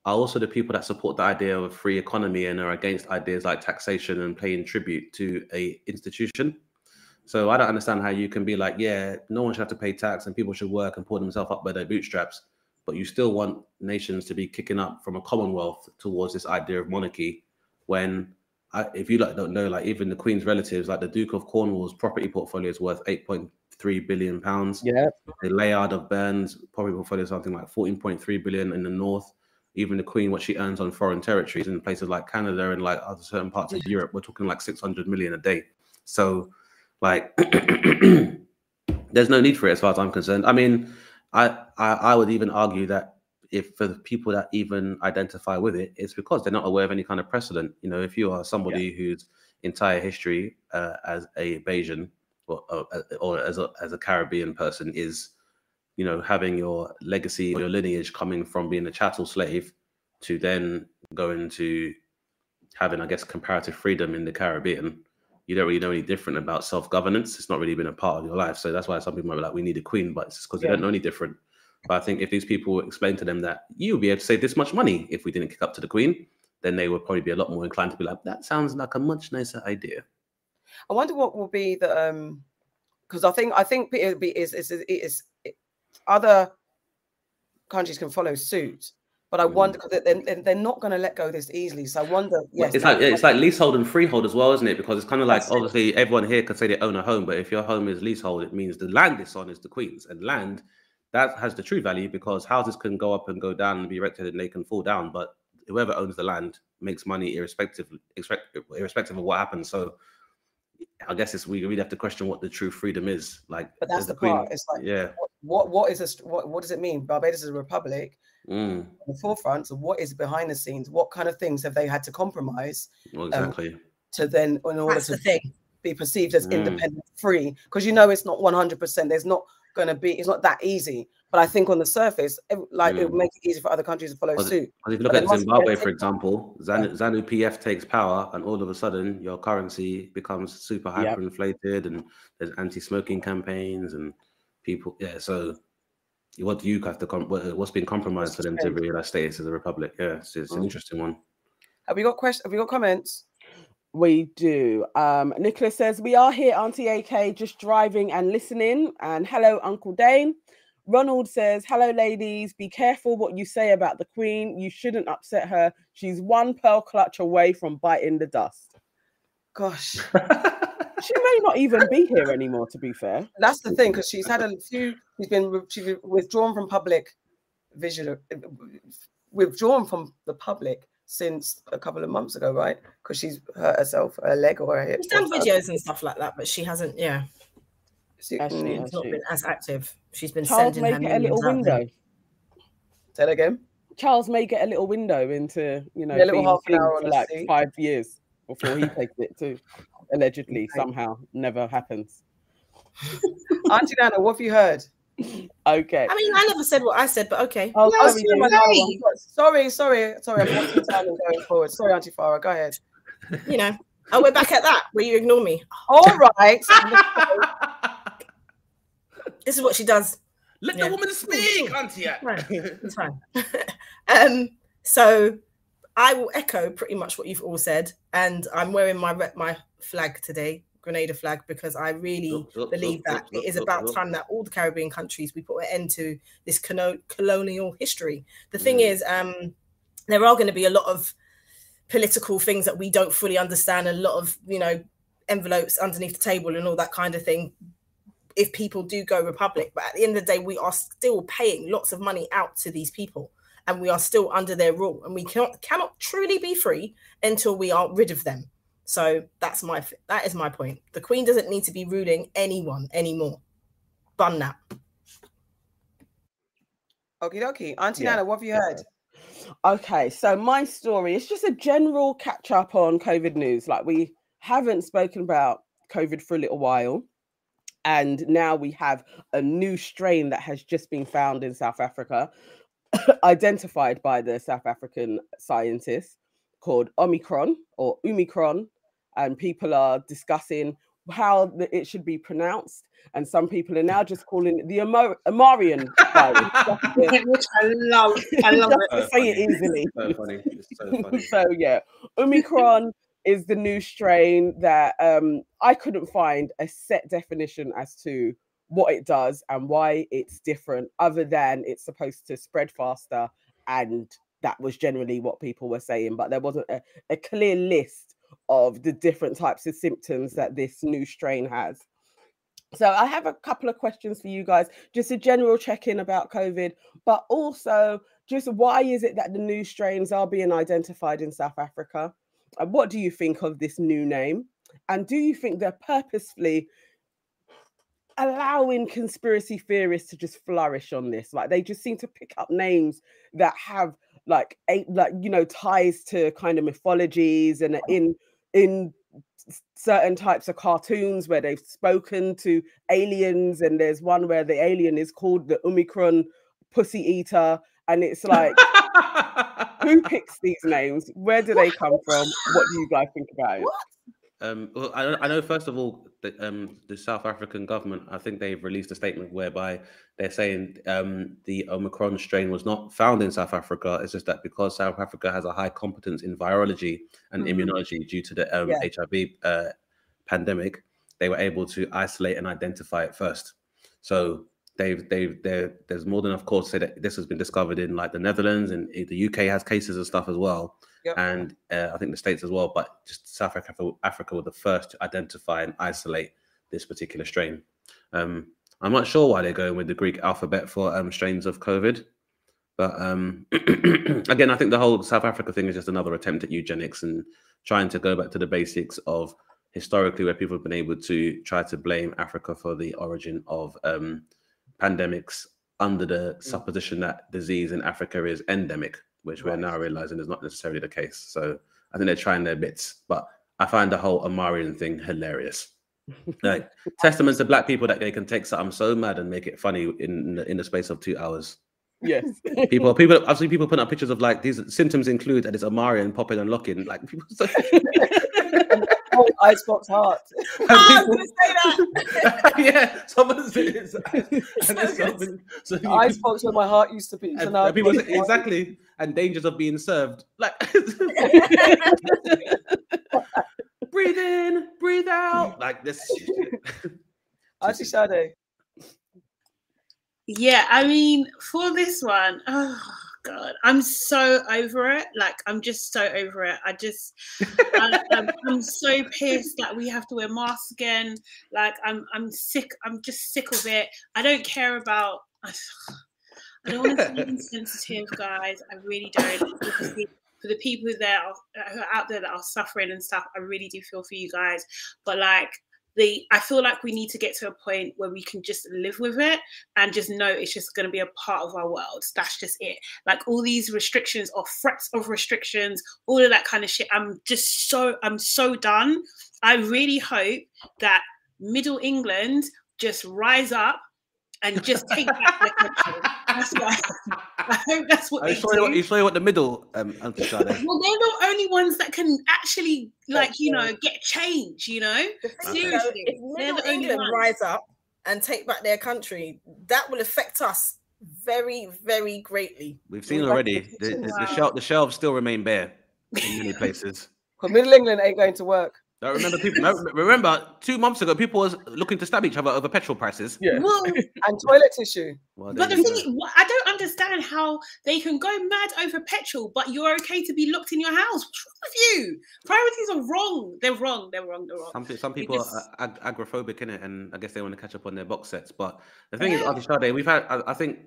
E: are also the people that support the idea of a free economy and are against ideas like taxation and paying tribute to a institution. So I don't understand how you can be like, yeah, no one should have to pay tax and people should work and pull themselves up by their bootstraps, but you still want nations to be kicking up from a commonwealth towards this idea of monarchy. When, I, if you like don't know, like even the Queen's relatives, like the Duke of Cornwall's property portfolio is worth eight point three billion pounds.
C: Yeah.
E: The Layard of Burns property portfolio is something like fourteen point three billion in the north. Even the Queen, what she earns on foreign territories in places like Canada and like other certain parts of Europe, we're talking like six hundred million a day. So like [clears throat] there's no need for it as far as i'm concerned. I mean I, I i would even argue that if for the people that even identify with it it's because they're not aware of any kind of precedent. You know if you are somebody whose entire history uh, as a Bajan or, or, or as a as a caribbean person is you know having your legacy or your lineage coming from being a chattel slave to then go into having i guess comparative freedom in the caribbean you don't really know any different about self governance. It's not really been a part of your life. So that's why some people might be like, we need a queen, but it's because
A: Yeah.
E: you don't know any different. But I think if these people explain to them that you would be able to save this much money if we didn't kick up to the queen, then they would probably be a lot more inclined to be like, that sounds like a much nicer idea.
A: I wonder what will be the um because I think I think it would be is is is, is other countries can follow suit, but I
E: Mm.
A: wonder because they're, they're, not going to let go this easily. So I wonder. Yes,
E: it's like it's like leasehold and freehold as well, isn't it? Because it's kind of like
A: That's it.
E: obviously everyone here can say they own a home, but if your home is leasehold, it means the land it's on is the queen's, and land that has the true value because houses can go up and go down and be erected and they can fall down, but whoever owns the land makes money irrespective irrespective of what happens. So I guess it's we really have to question what the true freedom is. Like,
A: But that's
E: does
A: the part, it's like-
E: yeah,
A: what what is this? what what does it mean? Barbados is a republic.
E: Mm,
A: on The forefront. So what is behind the scenes? What kind of things have they had to compromise
E: well, exactly.
A: to then in order
B: That's
A: to
B: the thing.
A: be perceived as
E: Mm.
A: independent free? Because you know it's not one hundred percent. There's not going to be. It's not that easy. But I think on the surface, ev- like it
E: Mm.
A: would make it easy for other countries to follow
E: Well,
A: suit.
E: Because if you look
A: there
E: at
A: must be a
E: Zimbabwe, for example, ZANU, ZANU PF takes power, and all of a sudden your currency becomes super
C: Yep.
E: hyperinflated, and there's anti-smoking campaigns and people. Yeah, so what do you have to? Com- what- what's been compromised for them to realize status as a republic? Yeah, it's, it's an
A: Mm.
E: interesting one.
A: Have we got questions? Have we got comments?
C: We do. Um, Nicholas says, We are here, Auntie AK, just driving and listening. And hello, Uncle Dane. Ronald says, Hello, ladies. Be careful what you say about the Queen. You shouldn't upset her. She's one pearl clutch away from biting the dust.
A: Gosh, [laughs]
C: She may not even be here anymore, to be fair.
A: that's the thing because she's had a few. She's been re- withdrawn from public vision, withdrawn from the public since a couple of months ago, right? Because she's hurt herself, her leg or her hip.
B: She's done
A: or something.
B: videos and stuff like that, but she hasn't. Yeah,
A: She-
C: Actually,
A: mm,
C: yeah.
B: she's not
C: she-
B: been as active. She's been
C: Charles
B: sending
C: may
B: her
C: get a little
B: millions there.
C: window.
A: Say that again.
C: Charles may get a little window into, you know,
A: Yeah, a little half an hour
C: for like five years before he takes it too. [laughs] Allegedly,
A: Okay.
C: somehow, never happens. [laughs]
A: Auntie Nana, what have you heard?
C: Okay.
B: I mean, I never said what I said, but okay.
C: Oh,
D: No,
C: sorry,
D: sorry.
A: Sorry, sorry, sorry. I'm watching going forward. Sorry, Auntie Farah. Go ahead.
B: You know. Oh, we're back at that where you ignore me.
A: All right. [laughs]
B: This is what she does.
E: Let
B: Yeah.
E: the woman speak, Auntie.
B: Right. It's fine. [laughs] um, so I will echo pretty much what you've all said, and I'm wearing my my flag today, Grenada flag, because I really believe that it is about time that all the Caribbean countries we put an end to this colonial history. The thing
E: Mm.
B: is, um, there are going to be a lot of political things that we don't fully understand, a lot of you know envelopes underneath the table and all that kind of thing. If people do go republic, but at the end of the day, we are still paying lots of money out to these people, and we are still under their rule, and we cannot cannot truly be free until we are rid of them. So that's my that is my point. The Queen doesn't need to be ruling anyone anymore. Bun that.
A: Okie dokie. Auntie
C: Yeah.
A: Nana, what have you heard?
C: Okay, so my story is just a general catch up on COVID news. Like we haven't spoken about COVID for a little while. And now we have a new strain that has just been found in South Africa, [coughs] identified by the South African scientists called Omicron or Omicron. And people are discussing how the, it should be pronounced. And some people are now just calling it the Amar- Amarian virus. [laughs]
D: Which I love. I [laughs] love it.
C: to say it easily.
E: So funny. It's so [laughs] funny.
C: so yeah, Omicron is the new strain that um, I couldn't find a set definition as to what it does and why it's different, other than it's supposed to spread faster, and that was generally what people were saying. But there wasn't a, a clear list of the different types of symptoms that this new strain has. So I have a couple of questions for you guys, just a general check-in about COVID, but also just why is it that the new strains are being identified in South Africa? And what do you think of this new name? And do you think they're purposefully allowing conspiracy theorists to just flourish on this? Like they just seem to pick up names that have like eight like you know ties to kind of mythologies and in in certain types of cartoons where they've spoken to aliens and there's one where the alien is called the Omicron pussy eater and it's like who [laughs] picks these names? Where do they come from? What do you guys think about it
E: Um, well, I, know- I know. First of all, the, um, the South African government, I think they've released a statement whereby they're saying um, the Omicron strain was not found in South Africa. It's just that because South Africa has a high competence in virology and
A: Mhm.
E: immunology due to the um,
A: Yeah.
E: HIV uh, pandemic, they were able to isolate and identify it first. So they've they've there there's more than enough cause to say that this has been discovered in like the Netherlands and the UK has cases and stuff as well
A: Yep.
E: and uh, I think the states as well. But just South Africa, Africa were the first to identify and isolate this particular strain. Um, I'm not sure why they're going with the Greek alphabet for um, strains of COVID, but um, [clears throat] again, I think the whole South Africa thing is just another attempt at eugenics and trying to go back to the basics of historically where people have been able to try to blame Africa for the origin of um, pandemics under the supposition that disease in Africa is endemic, which we're now realizing is not necessarily the case. So I think they're trying their bits, but I find the whole Amarian thing hilarious. [laughs] Like testament to black people that they can take something so mad and make it funny in in the space of two hours.
C: yes [laughs]
E: People, people, I've seen people put up pictures of like these symptoms include that it's Amarian popping and locking. Like people, [laughs] so,
A: Oh, icebox heart.
E: and
B: I was gonna say that.
E: yeah, someone's it's, and
B: So good.
E: something- so
A: Icebox where my heart used to be. So
E: and,
A: now
E: and people say, exactly and dangers of being served. Like [laughs] breathe in, breathe out. Mm. Like this.
A: Auntie Sade.
D: Yeah, I mean, for this one, oh god, I'm so over it. Like, I'm just so over it. I just, I, I'm, I'm so pissed that we have to wear masks again. Like, I'm, I'm sick. I'm just sick of it. I don't care about. I, don't want to be insensitive, guys. I really don't. For the people that are, uh, who are out there that are suffering and stuff, I really do feel for you guys. But like, the I feel like we need to get to a point where we can just live with it and just know it's just going to be a part of our world. That's just it. Like all these restrictions or threats of restrictions, all of that kind of shit. I'm just so I'm so done. I really hope that Middle England just rise up and just take back their country. That's why I hope that's what
E: Are
D: they
E: you sure you want,
D: do.
E: you sure you want the middle, um, Auntie Sade?
D: Well, they're the only ones that can actually, like, you know, get change. You know,
B: The thing is, though,
D: seriously,
B: if
D: they're
B: Middle
D: the only
B: England
D: ones.
B: rise up and take back their country, that will affect us very, very greatly.
E: We've seen
A: Well,
E: already.
A: that's
E: The, the, the,
D: Wow.
E: shel- the shelves still remain bare in many [laughs] places.
A: Because Middle England ain't going to work.
E: I remember people. remember two months ago, people was looking to stab each other over petrol prices.
C: Yeah.
D: Well, [laughs]
A: And toilet tissue.
E: Well,
D: but the thing is, I don't understand how they can go mad over petrol, but you're okay to be locked in your house. What's wrong with you? Priorities are wrong. They're wrong. They're wrong. They're wrong.
E: Some, pe- some people
D: just-
E: are ag- agoraphobic in it, and I guess they want to catch up on their box sets. But the thing is,
D: Yeah.
E: Auntie Sade, we've had. I, I think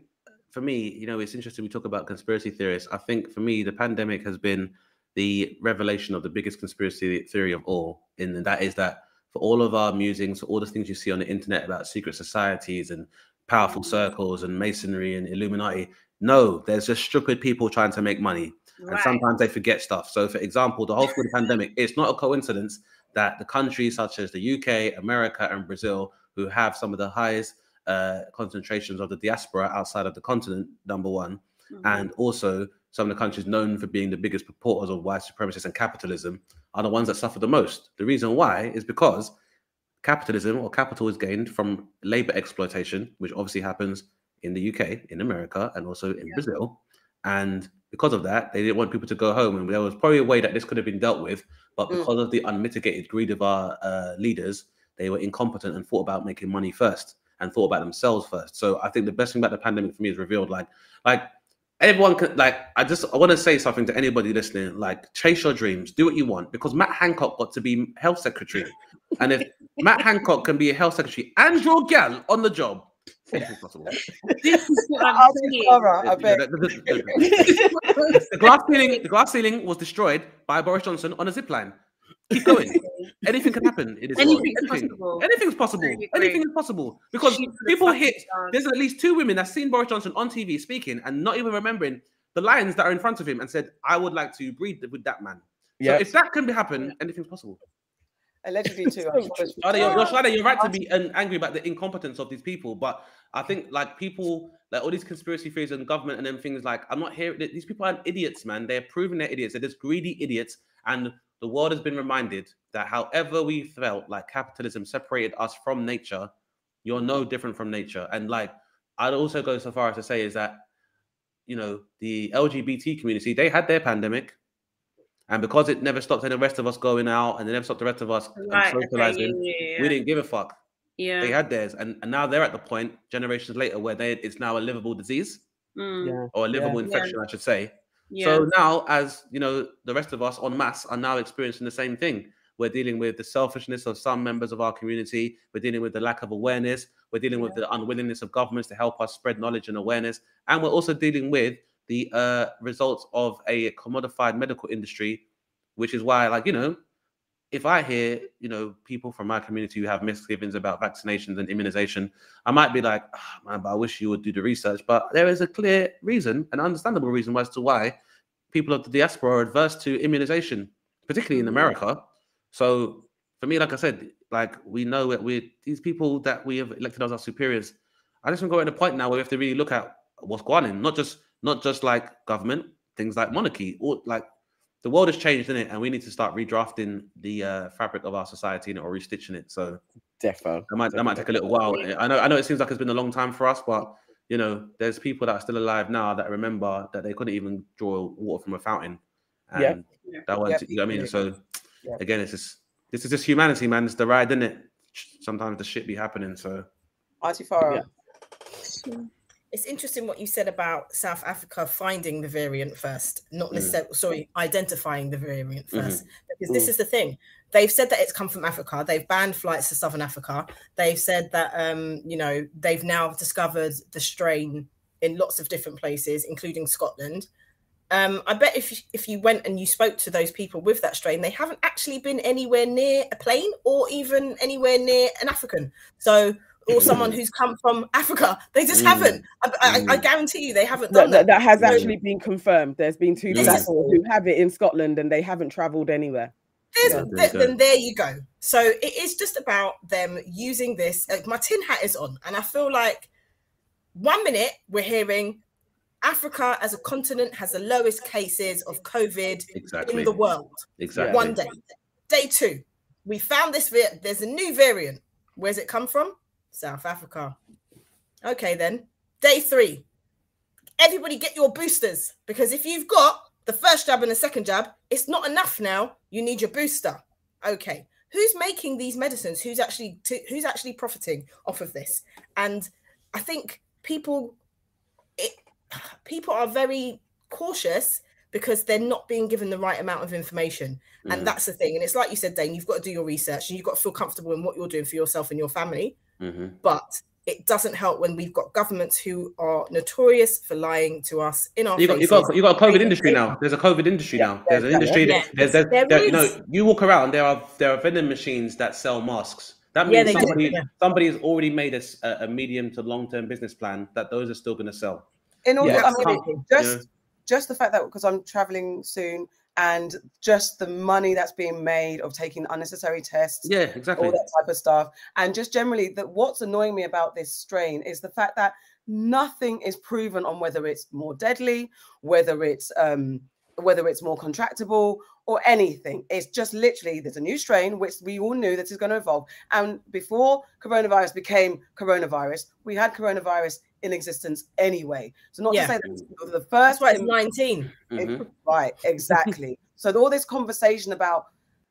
E: for me, you know, it's interesting we talk about conspiracy theorists. I think for me, the pandemic has been the revelation of the biggest conspiracy theory of all, and that is that for all of our musings, all the things you see on the internet about secret societies and powerful
D: Mm.
E: circles and masonry and Illuminati, no, there's just stupid people trying to make money and sometimes they forget stuff. So, for example, the whole food [laughs] pandemic, it's not a coincidence that the countries such as the UK, America, and Brazil, who have some of the highest uh, concentrations of the diaspora outside of the continent, number one,
D: Mhm.
E: and also some of the countries known for being the biggest purporters of white supremacists and capitalism, are the ones that suffer the most. The reason why is because capitalism or capital is gained from labor exploitation, which obviously happens in the UK, in America, and also in
D: Yeah.
E: Brazil. And because of that, they didn't want people to go home. And there was probably a way that this could have been dealt with, but
A: Mm.
E: because of the unmitigated greed of our uh, leaders, they were incompetent and thought about making money first and thought about themselves first. So I think the best thing about the pandemic for me is revealed like, like everyone can like I just I want to say something to anybody listening, like chase your dreams, do what you want, because Matt Hancock got to be health secretary. And if Matt Hancock can be a health secretary and your gal on the job, anything's possible.
D: This is what I'm saying.
A: I bet.
E: the glass ceiling, the glass ceiling was destroyed by Boris Johnson on a zip line. Keep going. [laughs] Anything can happen. It is
D: Anything's
E: anything.
D: possible.
E: Anything's possible.
D: Totally agree.
E: Anything is possible because
D: Shoot
E: people hit.
D: stars.
E: There's at least two women that seen Boris Johnson on TV speaking and not even remembering the lines that are in front of him and said, "I would like to breed with that man."
C: Yeah.
E: So if that can be happen, anything's possible.
A: Allegedly too. I'm sure it's- [laughs]
E: Sade, you're, you're, Sade, you're right to be angry about the incompetence of these people, but I think like people, like all these conspiracy theories and government and then things like, I'm not here. These people aren't idiots, man. They're proving they're idiots. They're just greedy idiots. And the world has been reminded that however we felt like capitalism separated us from nature, you're no different from nature. And like, I'd also go so far as to say is that, you know, the LGBT community, they had their pandemic. And because it never stopped any rest of us going out and it never stopped the rest of us um,
D: Right,
E: socializing,
D: yeah, yeah,
E: we didn't give a fuck.
D: Yeah.
E: They had theirs, and, and now they're at the point generations later where they it's now a livable disease
D: Mm,
C: Yeah.
E: or a livable
D: Yeah.
E: infection, I should say.
D: Yeah.
E: So now, as you know, the rest of us en masse are now experiencing the same thing. We're dealing with the selfishness of some members of our community. We're dealing with the lack of awareness. We're dealing with the unwillingness of governments to help us spread knowledge and awareness. And we're also dealing with the uh, results of a commodified medical industry, which is why, like, you know, if I hear, you know, people from my community who have misgivings about vaccinations and immunization, I might be like, "Ah, man, but I wish you would do the research. But there is a clear reason, an understandable reason as to why people of the diaspora are adverse to immunization, particularly in America. So for me, like I said, like we know that we these people that we have elected as our superiors. I just want to go at a point now where we have to really look at what's going on, not just not just like government, things like monarchy, or like the world has changed in it, and we need to start redrafting the uh, fabric of our society and or restitching it. So
C: Defo.
E: that might that might take a little while. I know I know it seems like it's been a long time for us, but you know, there's people that are still alive now that remember that they couldn't even draw water from a fountain. And
D: Yeah.
E: that was
A: Yep.
E: you know what I mean. So
A: Yep.
E: again, it's just this is just humanity, man. It's the ride, isn't it? Sometimes the shit be happening. So
A: Auntie Farah.
B: It's interesting what you said about South Africa finding the variant first, not
E: Mm.
B: necessarily, sorry, identifying the variant 1st Because this
E: Mm.
B: is the thing. They've said that it's come from Africa. They've banned flights to Southern Africa. They've said that, um, you know, they've now discovered the strain in lots of different places, including Scotland. Um, I bet if if you went and you spoke to those people with that strain, they haven't actually been anywhere near a plane or even anywhere near an African. So, or someone who's come from Africa, they just
E: Mm.
B: haven't. I, I, I
E: Mm.
B: guarantee you, they haven't
C: That,
B: done
C: that,
B: that.
C: that has
B: So-
C: actually been confirmed. There's been two
B: This is-
C: people who have it in Scotland and they haven't travelled anywhere.
B: There's,
A: Yeah.
B: th-
E: There you go.
B: then there you go. So it is just about them using this. Like my tin hat is on, and I feel like one minute we're hearing Africa as a continent has the lowest cases of COVID
E: Exactly.
B: in the world.
E: Exactly.
B: One day. Day two, we found this. Va- there's a new variant. Where's it come from? South Africa. Okay, then. Day three, everybody get your boosters because if you've got the first jab and the second jab, it's not enough now. You need your booster. Okay, who's making these medicines? Who's actually t- who's actually profiting off of this? And I think people, it, [sighs] people are very cautious because they're not being given the right amount of information. And
E: Mhm.
B: that's the thing. And it's like you said, Dane, you've got to do your research and you've got to feel comfortable in what you're doing for yourself and your family.
E: Mhm.
B: But it doesn't help when we've got governments who are notorious for lying to us in our
E: You got, you got, you got a COVID industry now. There's a COVID industry
A: Yeah,
E: now. There's an industry.
B: yeah.
E: that, there's, there's,
B: There
E: there- you know, you walk around. There are there are vending machines that sell masks. That
B: Yeah,
E: means
B: they do,
E: somebody
B: yeah.
E: somebody has already made a, a medium to long term business plan that those are still going to sell.
A: in order,
C: Yeah,
A: I mean, just
E: Yeah.
A: just the fact that because I'm traveling soon and just the money that's being made of taking unnecessary tests,
E: Yeah, exactly.
A: all that type of stuff, and just generally that what's annoying me about this strain is the fact that nothing is proven on whether it's more deadly, whether it's um whether it's more contractable or anything. It's just literally there's a new strain which we all knew that is going to evolve. And before coronavirus became coronavirus, we had coronavirus in existence anyway. So not
B: Yeah.
A: to say that this is the
B: That's
A: first
B: why it's 19.
A: it-
E: Mhm.
A: right, exactly. [laughs] so all this conversation about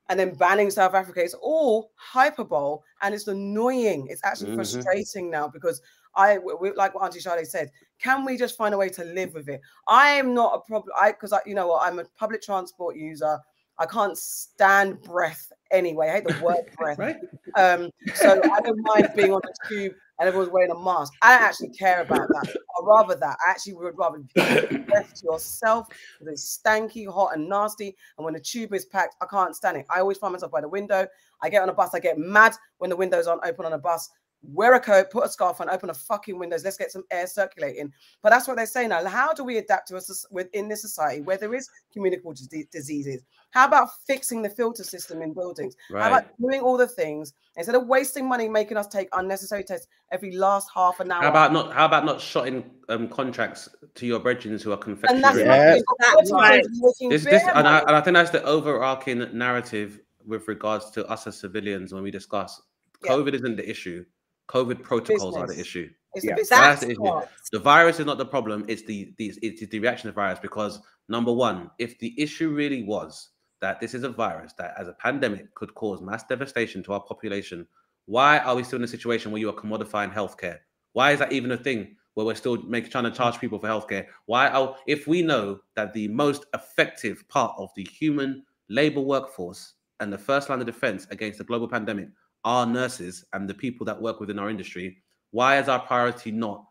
A: and then banning South Africa is all hyperbole and it's annoying. It's actually
E: Mhm.
A: frustrating now because I, we, we- like what Auntie Charlie said, can we just find a way to live with it? I am not a problem. I because I, you know what, I'm a public transport user. I can't stand breath anyway. I hate the [laughs] word breath.
E: Right?
A: Um, so I don't mind being on the tube and everyone's wearing a mask. I don't actually care about that. I'd rather that. I actually would rather be left [coughs] to yourself because it's stanky, hot, and nasty. And when the tube is packed, I can't stand it. I always find myself by the window. I get on a bus, I get mad when the windows aren't open on a bus. Wear a coat, put a scarf on, open the fucking windows. Let's get some air circulating. But that's what they say now. How do we adapt to us within this society where there is communicable dis- diseases? How about fixing the filter system in buildings? How about doing all the things instead of wasting money making us take unnecessary tests every last half an hour?
E: How about not? How about not shotting um, contracts to your brethren who are
A: and that's
E: confectioners?
C: Yeah.
B: That's right.
E: This, this, and I, and I think that's the overarching narrative with regards to us as civilians when we discuss
A: Yeah.
E: COVID isn't the issue. COVID protocols are the issue.
A: It's
C: Yeah.
A: the.
E: That's
B: That's
E: the issue.
B: what-
E: The virus is not the problem. It's the, the it's the reaction to the virus. Because number one, if the issue really was that this is a virus that, as a pandemic, could cause mass devastation to our population, why are we still in a situation where you are commodifying healthcare? Why is that even a thing where we're still making trying to charge people for healthcare? Why are if we know that the most effective part of the human labor workforce and the first line of defense against the global pandemic are nurses and the people that work within our industry, why is our priority not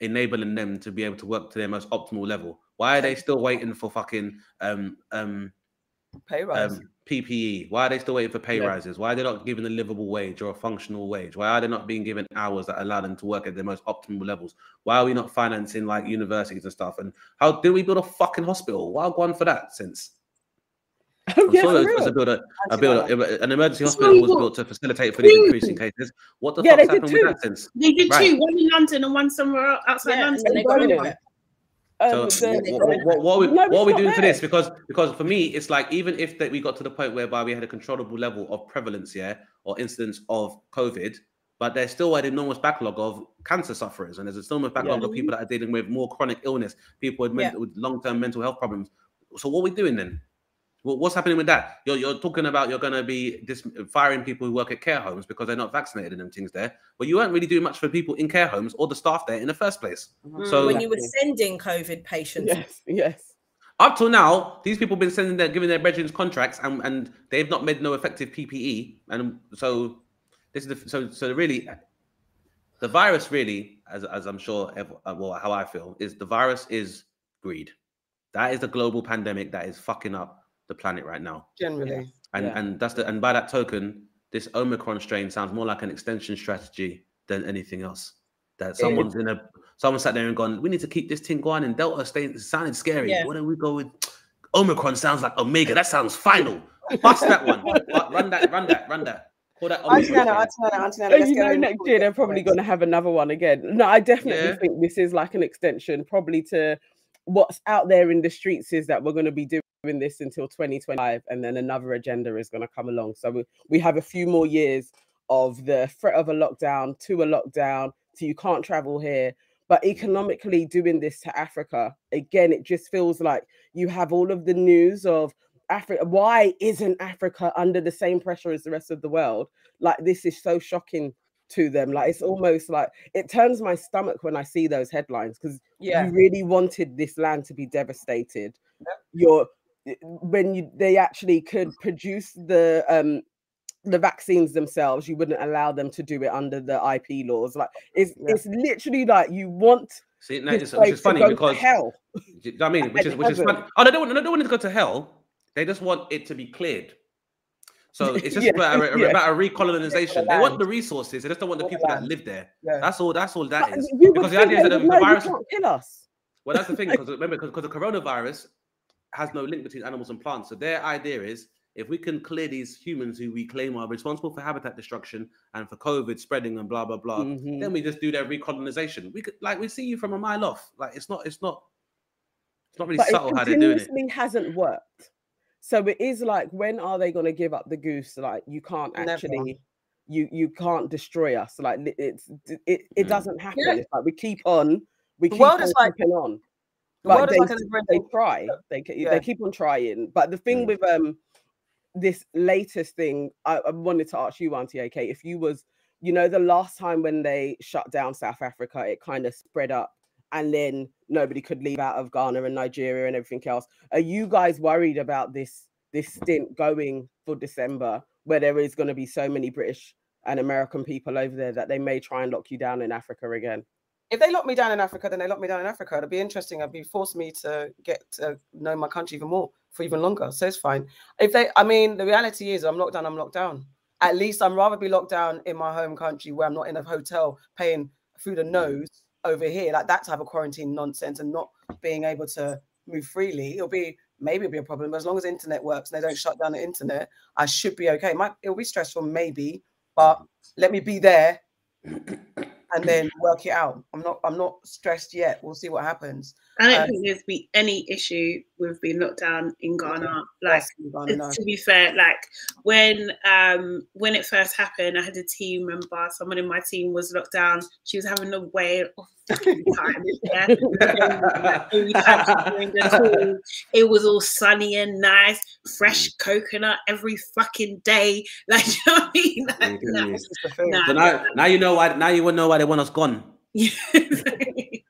E: enabling them to be able to work to their most optimal level? Why are they still waiting for fucking um um
A: pay rise.
E: um, PPE? Why are they still waiting for pay
C: Yeah.
E: rises? Why are they not given a livable wage or a functional wage? Why are they not being given hours that allow them to work at their most optimal levels? Why are we not financing like universities and stuff? And how did we build a fucking hospital? Why gone for that since? I'm
C: yeah,
E: sure
C: for
E: it was
C: real.
E: to build a, a build a, an emergency
D: That's
E: hospital was built to facilitate for these increasing cases. What the
C: Yeah,
E: fuck's
C: they did
E: happened with
C: two.
E: that since?
D: They did
E: Right.
D: two, one in London and one somewhere outside
B: Yeah,
D: London.
B: then they got rid of it.
C: Um,
E: So what, what, what, what, are we,
C: No,
E: what are we
C: it's not
E: doing for this? Because because for me, it's like even if that we got to the point whereby we had a controllable level of prevalence, yeah, or incidence of COVID, but there's still an enormous backlog of cancer sufferers, and there's a enormous backlog of people that are dealing with more chronic illness, people with, men-
B: Yeah.
E: with long-term mental health problems. So what are we doing then? Well, what's happening with that? You're, you're talking about you're going to be dis- firing people who work at care homes because they're not vaccinated and them things there, but you weren't really doing much for people in care homes or the staff there in the first place.
A: Mhm.
E: So
B: when you were sending COVID patients.
C: Yes, yes.
E: up till now, these people have been sending their giving their brethren contracts and, and they've not made no effective PPE. And so this is the, so so really the virus really, as as I'm sure ev- uh, well how I feel, is the virus is greed. That is the global pandemic that is fucking up the planet right now.
A: Generally,
E: And
C: Yeah.
E: and that's the and by that token, this Omicron strain sounds more like an extension strategy than anything else. That someone's in a someone sat there and gone, we need to keep this thing going. And Delta staying sounded scary.
B: Yeah.
E: Why don't we go with Omicron? Sounds like Omega. That sounds final. Bust that one. [laughs] Run that. Run that. Run that. Call that
A: Auntie
E: Omicron.
A: Auntie Nana, Auntie Nana.
C: And
A: let's
C: you know, next year
A: get
C: they're probably going to have another one again. No, I definitely
E: Yeah.
C: think this is like an extension, probably to what's out there in the streets is that we're going to be doing this until 2025, and then another agenda is going to come along. So we, we have a few more years of the threat of a lockdown to a lockdown to you can't travel here. But economically, doing this to Africa again, it just feels like you have all of the news of Africa. Why isn't Africa under the same pressure as the rest of the world? Like this is so shocking to them. Like it's almost like it turns my stomach when I see those headlines because
A: Yeah.
C: you really wanted this land to be devastated.
A: Yep.
C: You're when you they actually could produce the um the vaccines themselves, you wouldn't allow them to do it under the IP laws. Like it's
A: Yeah.
C: it's literally like you want
E: See, no, it's, which is funny because
C: hell.
E: You know what I mean, [laughs] which is which is
C: heaven.
E: funny. Oh, they don't want they don't want it to go to hell. They just want it to be cleared. So [laughs] it's just
C: Yeah,
E: about, a, [laughs]
C: yeah.
E: about a recolonization. They want the resources. They just don't want the people that live there.
A: Yeah.
E: That's all. That's all that is.
C: you
E: Because the idea is that the, the virus.
C: can't kill us.
E: Well, that's the thing. Because remember, because the coronavirus has no link between animals and plants. So their idea is if we can clear these humans who we claim are responsible for habitat destruction and for COVID spreading and blah blah blah,
C: Mhm.
E: then we just do their recolonization. We could like we see you from a mile off. Like it's not. It's not. It's not really
C: but
E: subtle
C: it
E: how they're doing it.
C: continuously hasn't worked. So it is like, when are they going to give up the goose? Like you can't
A: Never.
C: actually, you you can't destroy us. Like it's it it
E: Mm.
C: doesn't happen.
A: Yeah.
C: It's like we keep on, we
A: The
C: keep
A: world
C: on
A: is like-
C: on. But they,
A: like
C: they try. They
A: Yeah.
C: they keep on trying. But the thing
E: Mm.
C: with um this latest thing, I, I wanted to ask you, Auntie AK, if you was, you know, the last time when they shut down South Africa, it kind of spread up and then nobody could leave out of Ghana and Nigeria and everything else. Are you guys worried about this this stint going for December where there is going to be so many British and American people over there that they may try and lock you down in Africa again?
A: If they lock me down in Africa, then they lock me down in Africa. It'll be interesting. It'll be forced me to get to know my country even more for even longer. So it's fine. If they, I mean, the reality is, I'm locked down. I'm locked down. At least I'm rather be locked down in my home country where I'm not in a hotel paying through the nose over here, like that type of quarantine nonsense, and not being able to move freely. It'll be maybe it'll be a problem. But as long as internet works and they don't shut down the internet, I should be okay. Might it'll be stressful, maybe, but let me be there [clears throat] and then work it out. I'm not I'm not stressed yet. We'll see what happens.
D: I don't
A: Um,
D: think there's be any issue with being locked down in Ghana. Like
A: That's what I'm gonna know.
D: to be fair, like when um when it first happened, I had a team member, someone in my team was locked down. She was having a whale of fucking time. Yeah. Every time she joined the call, it was all sunny and nice, fresh coconut every fucking day. [laughs] Like, you know what I mean? Like, nah,
E: yeah.
A: This is the thing.
D: nah.
E: So now, now you know why. Now you will know why they want us gone. [laughs]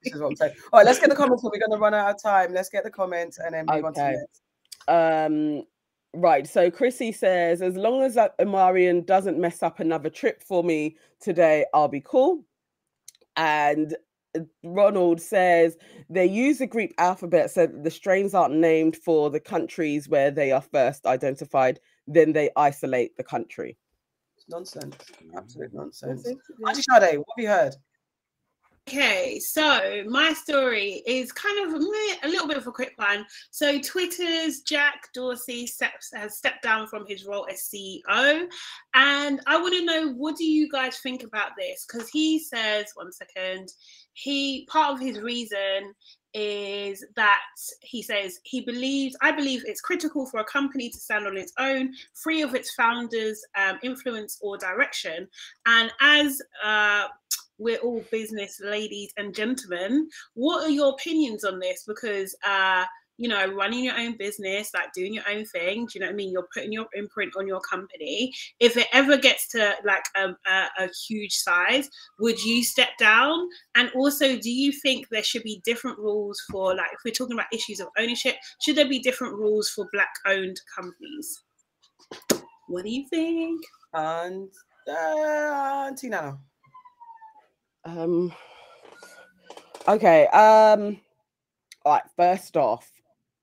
A: This is what I'm saying. All right, let's get the comments. We're gonna run out of time. Let's get the comments and then move on to the
C: Okay.
A: next.
C: Um, right. So Chrissy says, as long as that Amarian doesn't mess up another trip for me today, I'll be cool. And Ronald says they use the Greek alphabet so that the strains aren't named for the countries where they are first identified. Then they isolate the country.
A: Nonsense. Absolute nonsense.
C: Yeah.
A: Auntie Sade, what have you heard?
D: Okay, so my story is kind of a, a little bit of a quick one. So Twitter's Jack Dorsey steps, has stepped down from his role as CEO, and I want to know what do you guys think about this? Because he says, one second, he part of his reason is that he says he believes I believe it's critical for a company to stand on its own, free of its founders' um, influence or direction, and as uh, we're all business ladies and gentlemen. What are your opinions on this? Because uh, you know, running your own business, like doing your own thing, do you know what I mean? You're putting your imprint on your company. If it ever gets to like a, a, a huge size, would you step down? And also, do you think there should be different rules for like if we're talking about issues of ownership, should there be different rules for black owned companies? What do you think?
A: And uh, Auntie Nana.
C: Um. Okay. Um. All right. First off,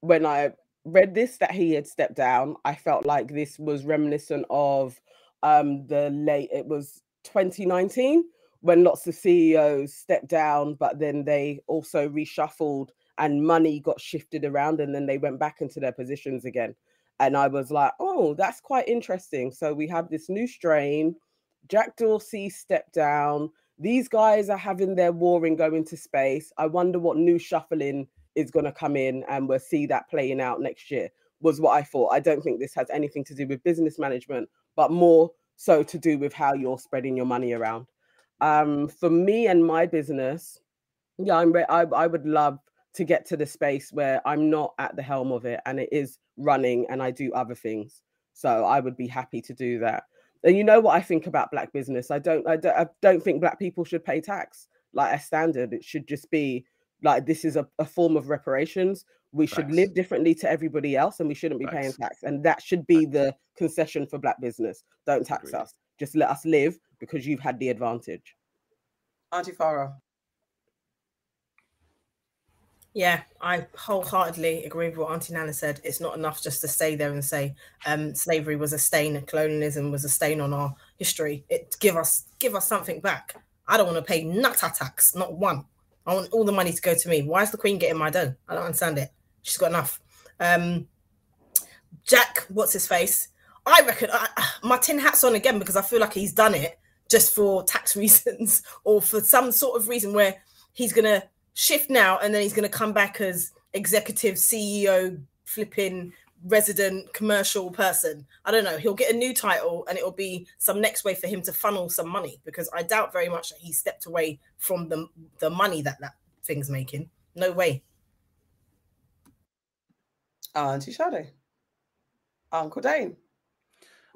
C: when I read this that he had stepped down, I felt like this was reminiscent of um the late. It was 2019 when lots of CEOs stepped down, but then they also reshuffled and money got shifted around, and then they went back into their positions again. and I was like, oh, that's quite interesting. So we have this new strain. Jack Dorsey stepped down. These guys are having their war warring going to space. I wonder what new shuffling is going to come in, and we'll see that playing out next year. Was what I thought. I don't think this has anything to do with business management, but more so to do with how you're spreading your money around. Um, for me and my business, yeah, I'm. Re- I, I would love to get to the space where I'm not at the helm of it and it is running and I do other things. So I would be happy to do that. And you know what I think about black business? I don't, I don't, I don't think black people should pay tax like a standard. It should just be like this is a, a form of reparations. We should
E: Facts.
C: live differently to everybody else, and we shouldn't be paying tax. And that should be the concession for black business. Don't tax
E: Agreed.
C: us. Just let us live because you've had the advantage.
A: Auntie Farah.
B: Yeah, I wholeheartedly agree with what Auntie Nana said. It's not enough just to stay there and say um, slavery was a stain, colonialism was a stain on our history. It give us give us something back. I don't want to pay nutter tax, not one. I want all the money to go to me. Why is the Queen getting my dough? I don't understand it. She's got enough. Um, Jack, what's his face? I reckon I, my tin hat's on again because I feel like he's done it just for tax [laughs] reasons or for some sort of reason where he's gonna shift now and then he's gonna come back as executive CEO, flipping resident commercial person. I don't know. He'll get a new title and it'll be some next way for him to funnel some money because I doubt very much that he stepped away from the the money that that thing's making. No way.
A: Auntie Shadow, Uncle Dane.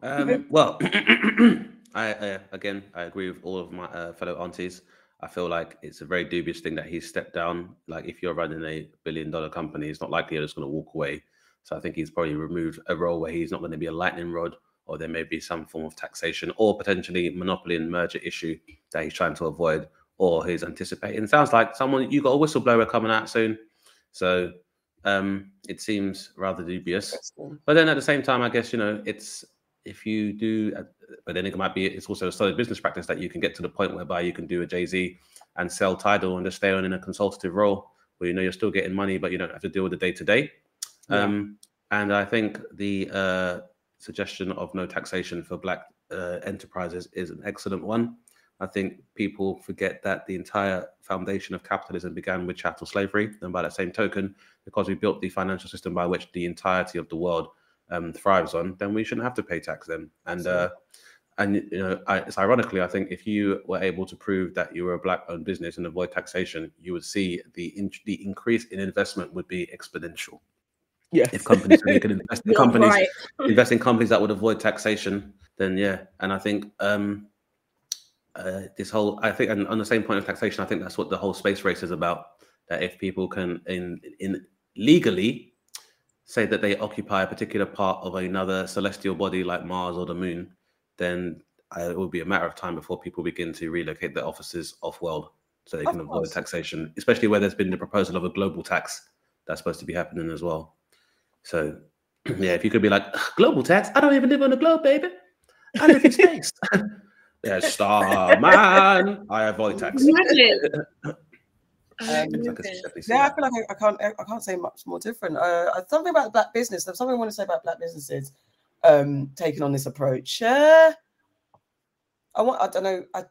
E: Um, well, [clears throat] I uh, again I agree with all of my uh, fellow aunties. I feel like it's a very dubious thing that he's stepped down. Like if you're running a billion dollar company, it's not likely you're just going to walk away. So I think he's probably removed a role where he's not going to be a lightning rod, or there may be some form of taxation or potentially monopoly and merger issue that he's trying to avoid or he's anticipating. Sounds like someone you got a whistleblower coming out soon, so um, it seems rather dubious. But then at the same time, I guess you know it's if you do, uh, but then it might be it's also a solid business practice that you can get to the point whereby you can do a Jay Z and sell title and just stay on in a consultative role where you know you're still getting money, but you don't have to deal with the day to day.
C: Yeah.
E: Um, and I think the uh, suggestion of no taxation for black uh, enterprises is an excellent one. I think people forget that the entire foundation of capitalism began with chattel slavery. And by that same token, because we built the financial system by which the entirety of the world um, thrives on, then we shouldn't have to pay tax then. And uh, and you know, I, it's ironically, I think if you were able to prove that you were a black-owned business and avoid taxation, you would see the in, the increase in investment would be exponential.
C: Yes.
E: If companies really could invest [laughs] in companies,
B: right. [laughs]
E: invest in companies that would avoid taxation, then yeah. And I think um, uh, this whole, I think, and on the same point of taxation, I think that's what the whole space race is about. That if people can, in in legally, say that they occupy a particular part of another celestial body like Mars or the Moon, then uh, it will be a matter of time before people begin to relocate their offices off-world, so they
A: Of
E: can avoid
A: course.
E: taxation. Especially where there's been the proposal of a global tax that's supposed to be happening as well. So, [clears throat] yeah, if you could be like global tax, I don't even live on the globe, baby. I live in space. [laughs] yeah, star man. I avoid tax. [laughs]
A: Um, [laughs]
E: I could definitely see
A: Yeah, I feel like I, I can't. I can't say much more different. Uh, something about black business. There's something I want to say about black businesses um, taking on this approach. Uh, I want. I don't know. I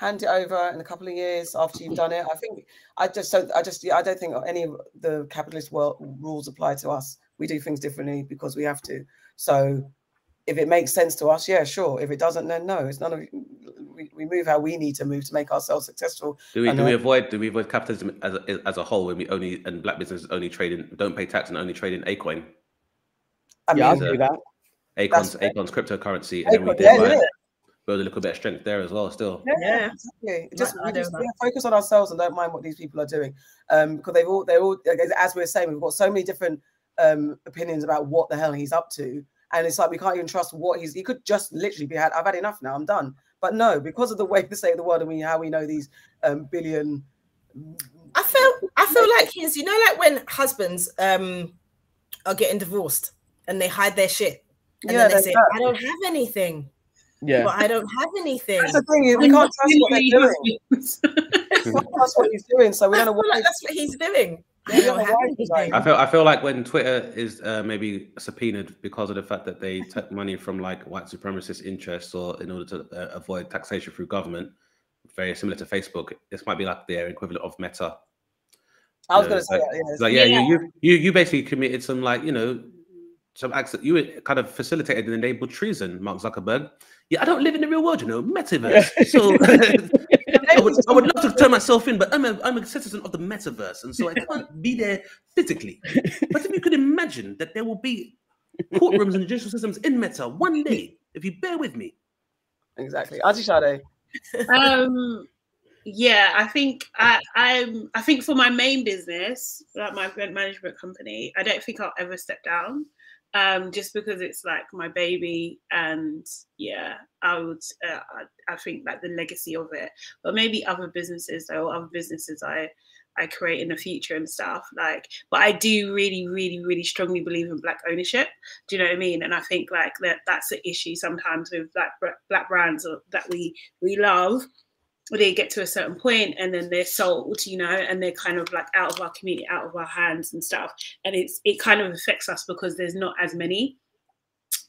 A: hand it over in a couple of years after you've done it. I think. I just don't. I just. I don't think any of the capitalist world rules apply to us. We do things differently because we have to. So, if it makes sense to us, yeah, sure. If it doesn't, then no. It's none of. We, we move how we need to move to make ourselves successful.
E: Do we
A: I
E: do we
A: uh,
E: avoid do we avoid capitalism as a, as a whole when we only and black businesses only trade in don't pay tax and only trade in Acoin,
A: I
C: yeah, I'll do that.
E: Acon's
A: That's-
E: Acon's cryptocurrency, and then we did
A: yeah,
E: like,
A: yeah.
E: Build a little bit of strength there as well. Still,
B: Yeah.
A: exactly. Just, we just
B: that.
A: focus on ourselves and don't mind what these people are doing. Um, because they've all they're all as- as we we're saying, we've got so many different um opinions about what the hell he's up to, and it's like we can't even trust what he's. He could just literally be had. I've had enough now. I'm done. But no, because of the [laughs] way the state of the world and we how we know these um billion.
B: I feel I feel like he's you know like when husbands um are getting divorced and they hide their shit and
A: Yeah,
B: then they say
A: that.
B: I don't have anything.
C: Yeah.
B: But I don't have anything.
A: That's the thing. is We can't trust what they're doing. [laughs]
D: husbands.
A: We can't trust what he's doing, so we
B: I
A: don't know
B: feel
A: what.
B: like that's what he's doing.
A: Yeah,
B: know
A: my
B: how
A: wife
B: he
A: was like-
E: I feel I feel like when Twitter is uh, maybe subpoenaed because of the fact that they took money from like white supremacist interests or in order to uh, avoid taxation through government, very similar to Facebook. This might be like their equivalent of Meta.
A: I was
E: you know,
A: going to say
E: like-
A: that. Yeah,
E: like yeah,
D: Yeah.
E: You, you you you basically committed some like you know some acts that you kind of facilitated and enabled treason, Mark Zuckerberg. Yeah, I don't live in the real world, you know, metaverse. So [laughs] I would, I would love to turn myself in, but I'm a I'm a citizen of the metaverse, and so I can't be there physically. But if you could imagine that there will be courtrooms and judicial systems in Meta one day, if you bear with me.
A: exactly. Auntie Sade. [laughs]
D: um yeah i think i i'm i think for my main business like my event management company i don't think i'll ever step down um just because it's like my baby and yeah i would uh, I, I think like the legacy of it. But maybe other businesses though other businesses i i create in the future and stuff like but i do really really really strongly believe in black ownership. Do you know what i mean? And i think like that that's the issue sometimes with black black brands that we we love they get to a certain point and then they're sold you know and they're kind of like out of our community out of our hands and stuff and it's it kind of affects us because there's not as many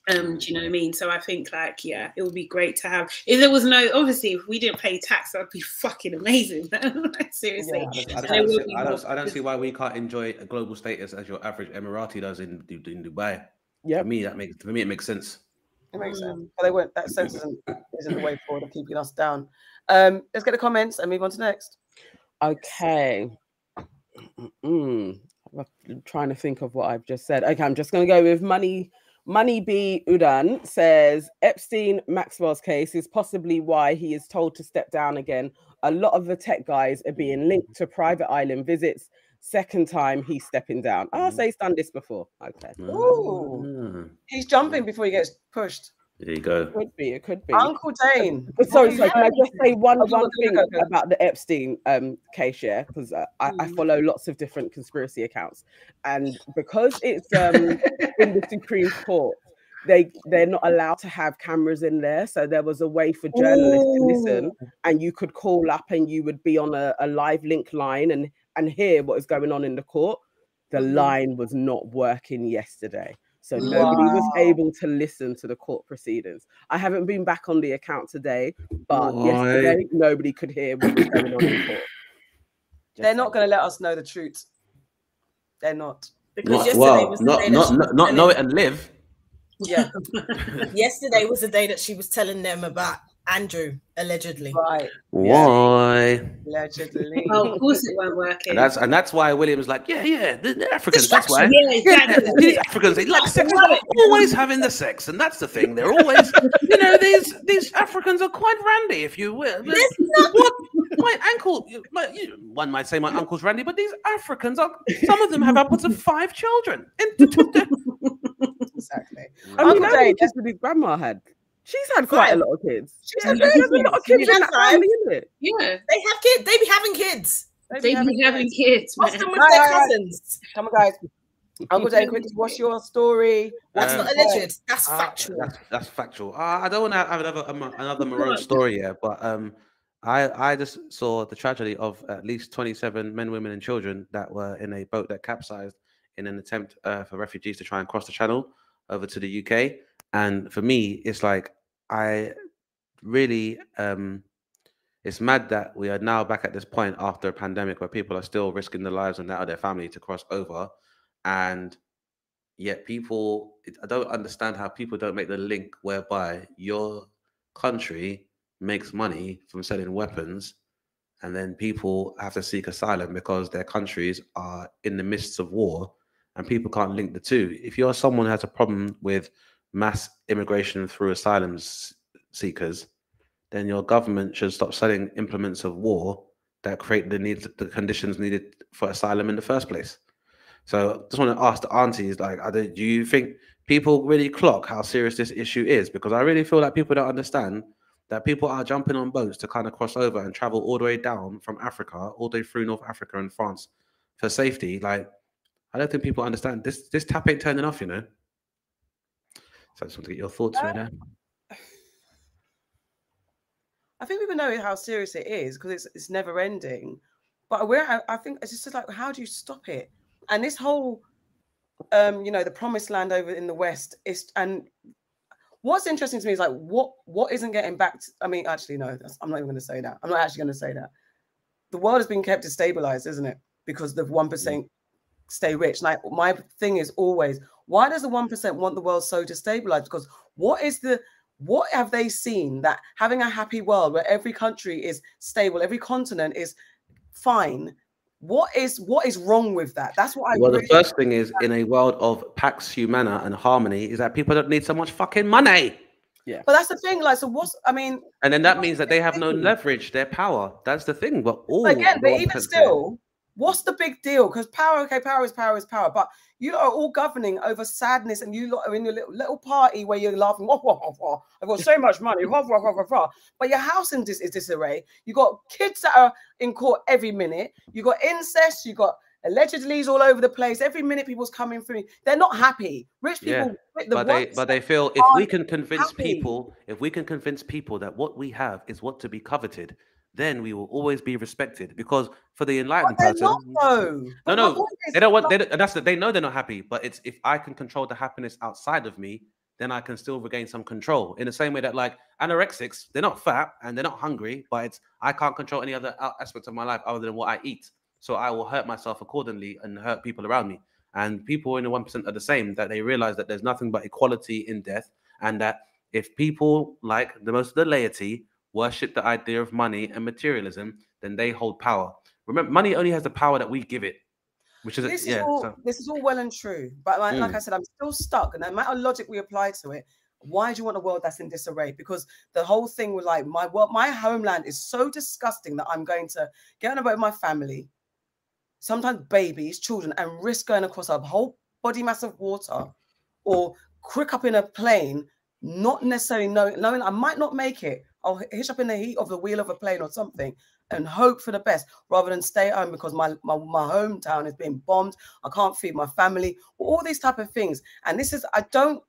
D: um do you know what i mean so i think like yeah it would be great to have if there was no obviously if we didn't pay tax that'd be [laughs] fucking amazing [laughs] like, seriously
A: Yeah,
E: I,
A: And
E: don't
D: it
E: see,
D: will be
E: I, don't, I don't see why we can't enjoy a global status as your average Emirati does in, in Dubai.
C: Yeah.
E: For me, that makes for me it makes sense.
A: It makes sense.
D: Mm.
A: But they won't. That sense isn't, isn't the way forward of keeping us down. Um, let's get the comments and move on to next.
C: Okay. Mm, I'm trying to think of what I've just said. Okay, I'm just going to go with money. Money B Udan says Epstein Maxwell's case is possibly why he is told to step down again. A lot of the tech guys are being linked to private island visits. Second time he's stepping down. Oh, so he's done this before. Okay,
A: Ooh.
E: Mm,
A: He's jumping before he gets pushed.
E: There you go.
C: It could be. It could be.
A: Uncle Dane.
C: But sorry, sorry, can I just say one
A: Oh, go,
C: one
A: go,
C: thing
A: go, go.
C: about the Epstein um case, yeah? Because uh, I, I
D: Mm.
C: follow lots of different conspiracy accounts, and because it's um in the Supreme Court, they they're not allowed to have cameras in there. So there was a way for journalists to listen, and you could call up and you would be on a, a live link line and and hear what is going on in the court. The
D: Mhm.
C: line was not working yesterday. So nobody was able to listen to the court proceedings. I haven't been back on the account today, but
E: Why?
C: yesterday nobody could hear what was going on in court. [clears throat]
A: They're not going to let us know the truth. They're not.
B: Because
E: Not,
B: yesterday
E: well,
B: was the
E: not
B: day that
E: not not, not know it and live.
A: Yeah, [laughs]
B: Yesterday was the day that she was telling them about Andrew allegedly.
A: right.
E: Why?
A: Allegedly. [laughs]
D: oh, of course it won't work
E: And that's and that's why William's like, yeah, yeah, the, the Africans. That's why.
D: yeah
E: Yeah,
D: exactly
E: these Africans, they like sex. They're always having the sex, and that's the thing. They're always, you know, these these Africans are quite randy, if you will. But
B: There's not-
E: what my ankle, my, you- one might say my uncle's randy, but these Africans are. Some of them have upwards of five children.
A: exactly.
C: I mean,
A: Uncle
C: how many
A: Dave,
C: kids did his grandma had? She's had quite
B: Five.
C: a lot of kids.
A: She's
C: There's
A: had
C: a lot of kids
B: She
C: in
B: had
C: that
B: five.
C: family, isn't it?
D: yeah
B: They have kids. They be having kids.
D: they be having kids man.
B: Often with
A: Right,
B: their
A: right, right.
B: cousins.
A: Come on, guys. Uncle Dane, quickly, what's your story?
B: That's
E: Um,
B: not alleged. That's
E: Ah,
B: factual.
E: That's, that's factual. Uh, I don't want to have another um, another Marone story here, but um, I I just saw the tragedy of at least twenty seven men, women, and children that were in a boat that capsized in an attempt uh, for refugees to try and cross the channel over to the UK. And for me, it's like I really um, it's mad that we are now back at this point after a pandemic where people are still risking their lives and that of their family to cross over, and yet people I don't understand how people don't make the link whereby your country makes money from selling weapons and then people have to seek asylum because their countries are in the midst of war and people can't link the two. If you're someone who has a problem with mass immigration through asylum seekers then your government should stop selling implements of war that create the needs the conditions needed for asylum in the first place so just want to ask the aunties, like, do you think people really clock how serious this issue is? Because I really feel like people don't understand that people are jumping on boats to kind of cross over and travel all the way down from Africa, all the way through North Africa and France for safety. Like, I don't think people understand this. This tap ain't turning off, you know. So I just want to get your thoughts
A: Uh,
E: right there.
A: I think people know how serious it is because it's it's never ending. But where I, I think it's just like, how do you stop it? And this whole, um, you know, the promised land over in the west is, and what's interesting to me is like, what what isn't getting back? To, I mean, actually, no, that's, I'm not even going to say that. I'm not actually going to say that. The world has been kept destabilized, isn't it? Because the one percent stay rich. Like my thing is always, why does the one percent want the world so destabilized? Because what is the what have they seen that having a happy world where every country is stable, every continent is fine? What is what is wrong with that? That's what I.
E: Well,
A: really
E: the first thing is in a world of pax humana and harmony is that people don't need so much fucking money. Yeah.
A: But that's the thing. Like, so what's? I mean,
E: And then that means that they have no [laughs] leverage, their power. That's the thing. But all
A: again, but
E: 1%
A: even
E: there-
A: still, what's the big deal? Because power, okay, power is power is power, but you are all governing over sadness, and you lot are in your little, little party where you're laughing. [laughs] Wah, wah, wah, wah. I've got so much money, wah, wah, wah, wah, wah. but your house in dis- is disarray. You got kids that are in court every minute. You got incest. You got allegedly's all over the place. Every minute, people's coming through. They're not happy. Rich
E: Yeah,
A: people, the
E: but they but they feel if we can convince
A: happy.
E: people if we can convince people that what we have is what to be coveted then we will always be respected because for the enlightened
A: they're
E: person
A: not [laughs]
E: no
A: But
E: no they don't want they don't, that's the, they know they're not happy but it's if i can control the happiness outside of me then i can still regain some control in the same way that like anorexics they're not fat and they're not hungry but it's i can't control any other aspects of my life other than what i eat. So i will hurt myself accordingly and hurt people around me. And people in the 1% are the same that they realize that there's nothing but equality in death and that if people like the most of the laity worship the idea of money and materialism then they hold power remember money only has the power that we give it which is
A: this is
E: yeah
A: all
E: so-
A: this is all well and true, but like, like
E: Mm.
A: I said, I'm still stuck. And no matter logic we apply to it, why do you want a world that's in disarray? Because the whole thing with like my world, my homeland is so disgusting that I'm going to get on a boat with my family, sometimes babies, children, and risk going across a whole body mass of water, or quick up in a plane, not necessarily knowing knowing I might not make it. I'll hitch up in the heat of the wheel of a plane or something and hope for the best rather than stay home because my, my, my hometown is being bombed. I can't feed my family, all these type of things. And this is, I don't,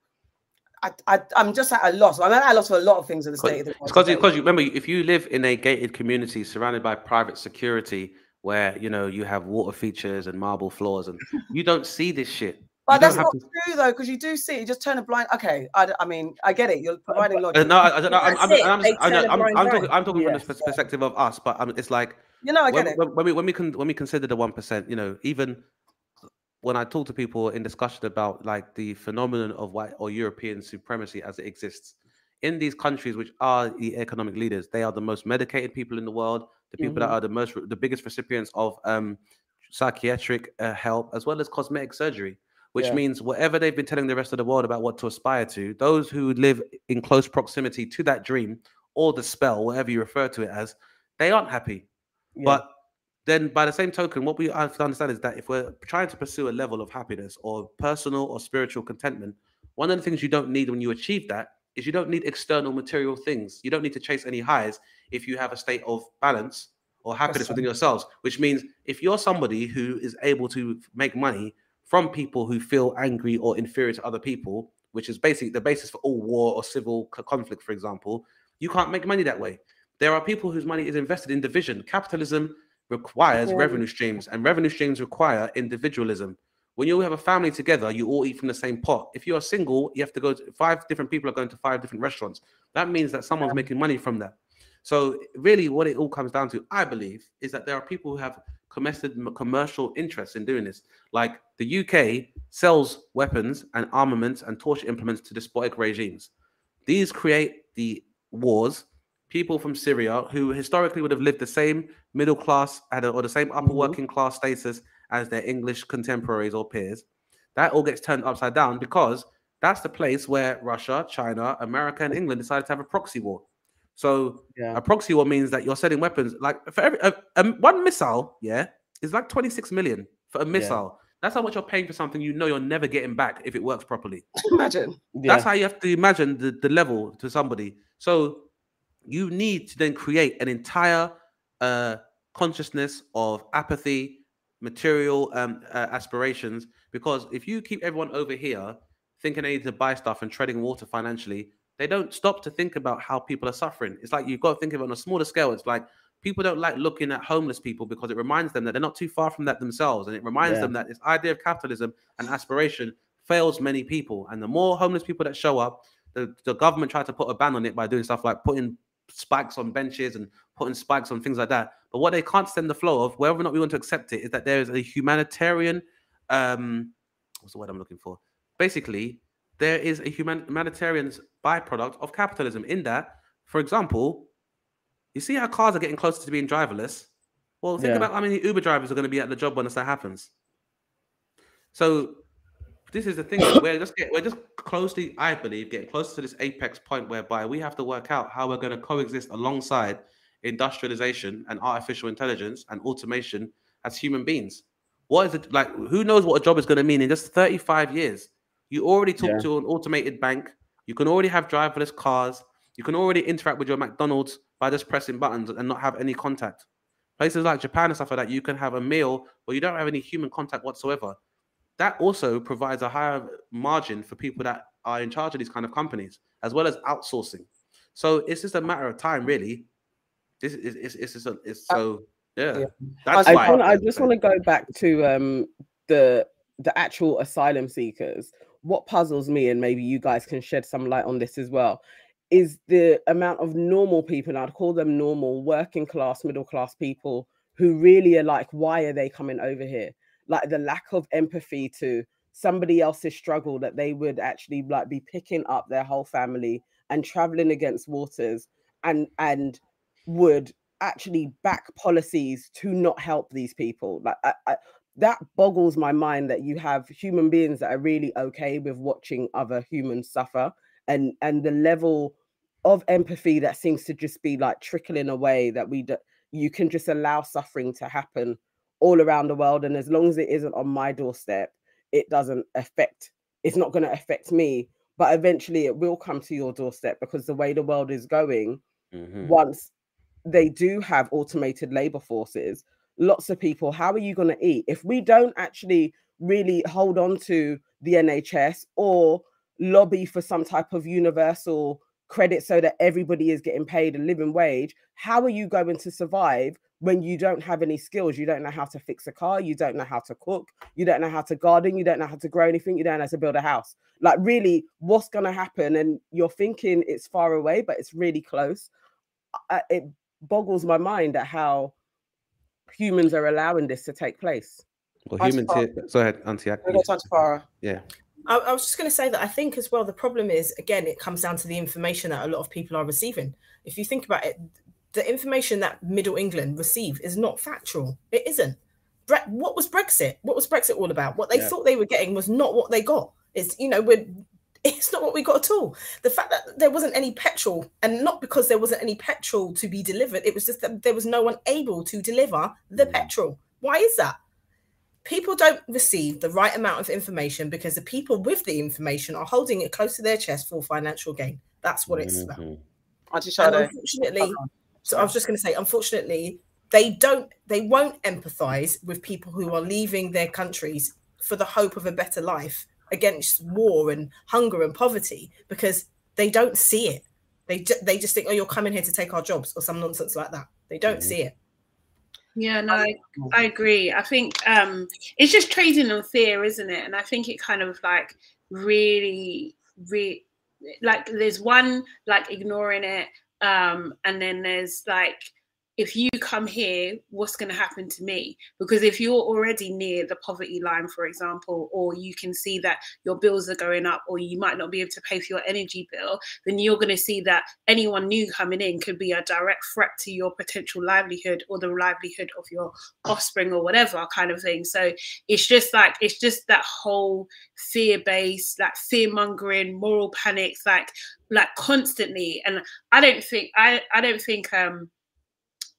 A: I, I, I'm just at a loss. I'm at a loss for a lot of things in the state of the
E: It's because because you remember if you live in a gated community surrounded by private security where you know you have water features and marble floors and you don't see this shit.
A: But
E: you
A: that's
E: don't to-
A: true though, because you do see it. You just turn a blind. Okay, I, I mean, I get it. You're providing
E: Uh,
A: logic.
E: no, I, I don't know. I'm, I'm, I'm,
B: they
E: I know,
B: turn a
E: I'm,
B: blind
E: I'm talking. I'm talking from the
A: Yes.
E: pers- perspective of us, but um, it's like
A: You know, I
E: when,
A: it.
E: when, when we when we can when we consider the one percent, you know, even when I talk to people in discussion about like the phenomenon of white or European supremacy as it exists in these countries, which are the economic leaders, they are the most medicated people in the world, the people that
A: Mhm.
E: are the most the biggest recipients of um, psychiatric uh, help as well as cosmetic surgery. Which
C: Yeah.
E: means whatever they've been telling the rest of the world about what to aspire to, those who live in close proximity to that dream or the spell, whatever you refer to it as, they aren't happy.
C: Yeah.
E: But then, by the same token, what we have to understand is that if we're trying to pursue a level of happiness or personal or spiritual contentment, one of the things you don't need when you achieve that is you don't need external material things. You don't need to chase any highs if you have a state of balance or happiness within yourselves. Which means if you're somebody who is able to make money from people who feel angry or inferior to other people, which is basically the basis for all war or civil conflict, for example, you can't make money that way. There are people whose money is invested in division. Capitalism requires
A: Yeah.
E: revenue streams, and revenue streams require individualism. When you have a family together, you all eat from the same pot. If you're single, you have to go to five different people are going to five different restaurants. That means that someone's making money from that. So really, what it all comes down to, I believe, is that there are people who have commercial commercial interests in doing this. Like the UK sells weapons and armaments and torture implements to despotic regimes. These create the wars. People from Syria who historically would have lived the same middle class or the same upper
A: Mhm.
E: working class status as their English contemporaries or peers. That all gets turned upside down because that's the place where Russia, China, America, and England decided to have a proxy war. So
C: Yeah.
E: a proxy war means that you're selling weapons. Like for every uh, um, one missile, yeah, is like 26 million for a missile. That's how much you're paying for something you know you're never getting back if it works properly. [laughs]
A: Imagine.
C: Yeah.
E: That's how you have to imagine the, the level to somebody. So you need to then create an entire uh, consciousness of apathy, material um, uh, aspirations. Because if you keep everyone over here thinking they need to buy stuff and treading water financially, they don't stop to think about how people are suffering. It's like you've got to think of it on a smaller scale. It's like people don't like looking at homeless people because it reminds them that they're not too far from that themselves, and it reminds
C: Yeah.
E: them that this idea of capitalism and aspiration fails many people. And the more homeless people that show up, the, the government tried to put a ban on it by doing stuff like putting spikes on benches and putting spikes on things like that. But what they can't stem the flow of, whether or not we want to accept it, is that there is a humanitarian, um, what's the word I'm looking for? Basically, there is a human humanitarian byproduct of capitalism in that, for example, you see how cars are getting closer to being driverless. Well, think
C: Yeah.
E: about how many Uber drivers are going to be at the job when this happens. So this is the thing. we're just get, we're just closely, I believe, getting closer to this apex point whereby we have to work out how we're going to coexist alongside industrialization and artificial intelligence and automation as human beings. What is it like? Who knows what a job is going to mean in just 35 years? You already talk
C: Yeah.
E: to an automated bank. You can already have driverless cars. You can already interact with your McDonald's by just pressing buttons and not have any contact. Places like Japan and stuff like that, you can have a meal where you don't have any human contact whatsoever. That also provides a higher margin for people that are in charge of these kind of companies, as well as outsourcing. So it's just a matter of time, really. This is it's, it's, just a, it's so yeah.
A: Yeah.
E: That's
C: I,
E: why.
C: wanna- I just want to go back to um the the actual asylum seekers. What puzzles me, and maybe you guys can shed some light on this as well, is the amount of normal people. I'd call them normal, working class, middle class people who really are like, why are they coming over here? Like the lack of empathy to somebody else's struggle that they would actually like be picking up their whole family and traveling against waters and and would actually back policies to not help these people like I, I, that boggles my mind that you have human beings that are really okay with watching other humans suffer and and the level of empathy that seems to just be like trickling away that we d- you can just allow suffering to happen all around the world and as long as it isn't on my doorstep it doesn't affect it's not going to affect me but eventually it will come to your doorstep because the way the world is going
E: Mhm.
C: once they do have automated labor forces lots of people how are you going to eat? If we don't actually really hold on to the nhs or lobby for some type of universal credit so that everybody is getting paid a living wage how are you going to survive when you don't have any skills? You don't know how to fix a car you don't know how to cook you don't know how to garden you don't know how to grow anything you don't know how to build a house. Like really what's going to happen? And you're thinking it's far away but it's really close. I, it boggles my mind at how humans are allowing this to take place.
E: Well,
A: I
E: humans
A: suppose-
E: here. Go ahead, Auntie. I-
A: We got time.
E: Yeah.
B: I, I was just going to say that I think as well the problem is again it comes down to the information that a lot of people are receiving. If you think about it, the information that Middle England receive is not factual. It isn't. Bre- what was Brexit? What was Brexit all about? What they
C: Yeah.
B: thought they were getting was not what they got. It's you know we're it's not what we got at all. The fact that there wasn't any petrol, and not because there wasn't any petrol to be delivered, it was just that there was no one able to deliver the
E: Mm.
B: petrol. Why is that? people don't receive the right amount of information because the people with the information are holding it close to their chest for financial gain. That's what it's about.
E: Mhm.
A: Auntie
B: And unfortunately, so I was just going to say, unfortunately, they don't, they won't empathize with people who are leaving their countries for the hope of a better life against war and hunger and poverty because they don't see it. They ju- they just think, oh, you're coming here to take our jobs or some nonsense like that. They don't
E: Mhm.
B: see it.
D: Yeah, no, I, I agree. I think um it's just trading on fear, isn't it? And I think it kind of like really, re like there's one like ignoring it, um, and then there's like if you come here, what's going to happen to me? Because if you're already near the poverty line, for example, or you can see that your bills are going up, or you might not be able to pay for your energy bill, then you're going to see that anyone new coming in could be a direct threat to your potential livelihood or the livelihood of your offspring or whatever kind of thing. So it's just like it's just that whole fear-based, like fear-mongering, moral panics, like like constantly. And I don't think I I don't think um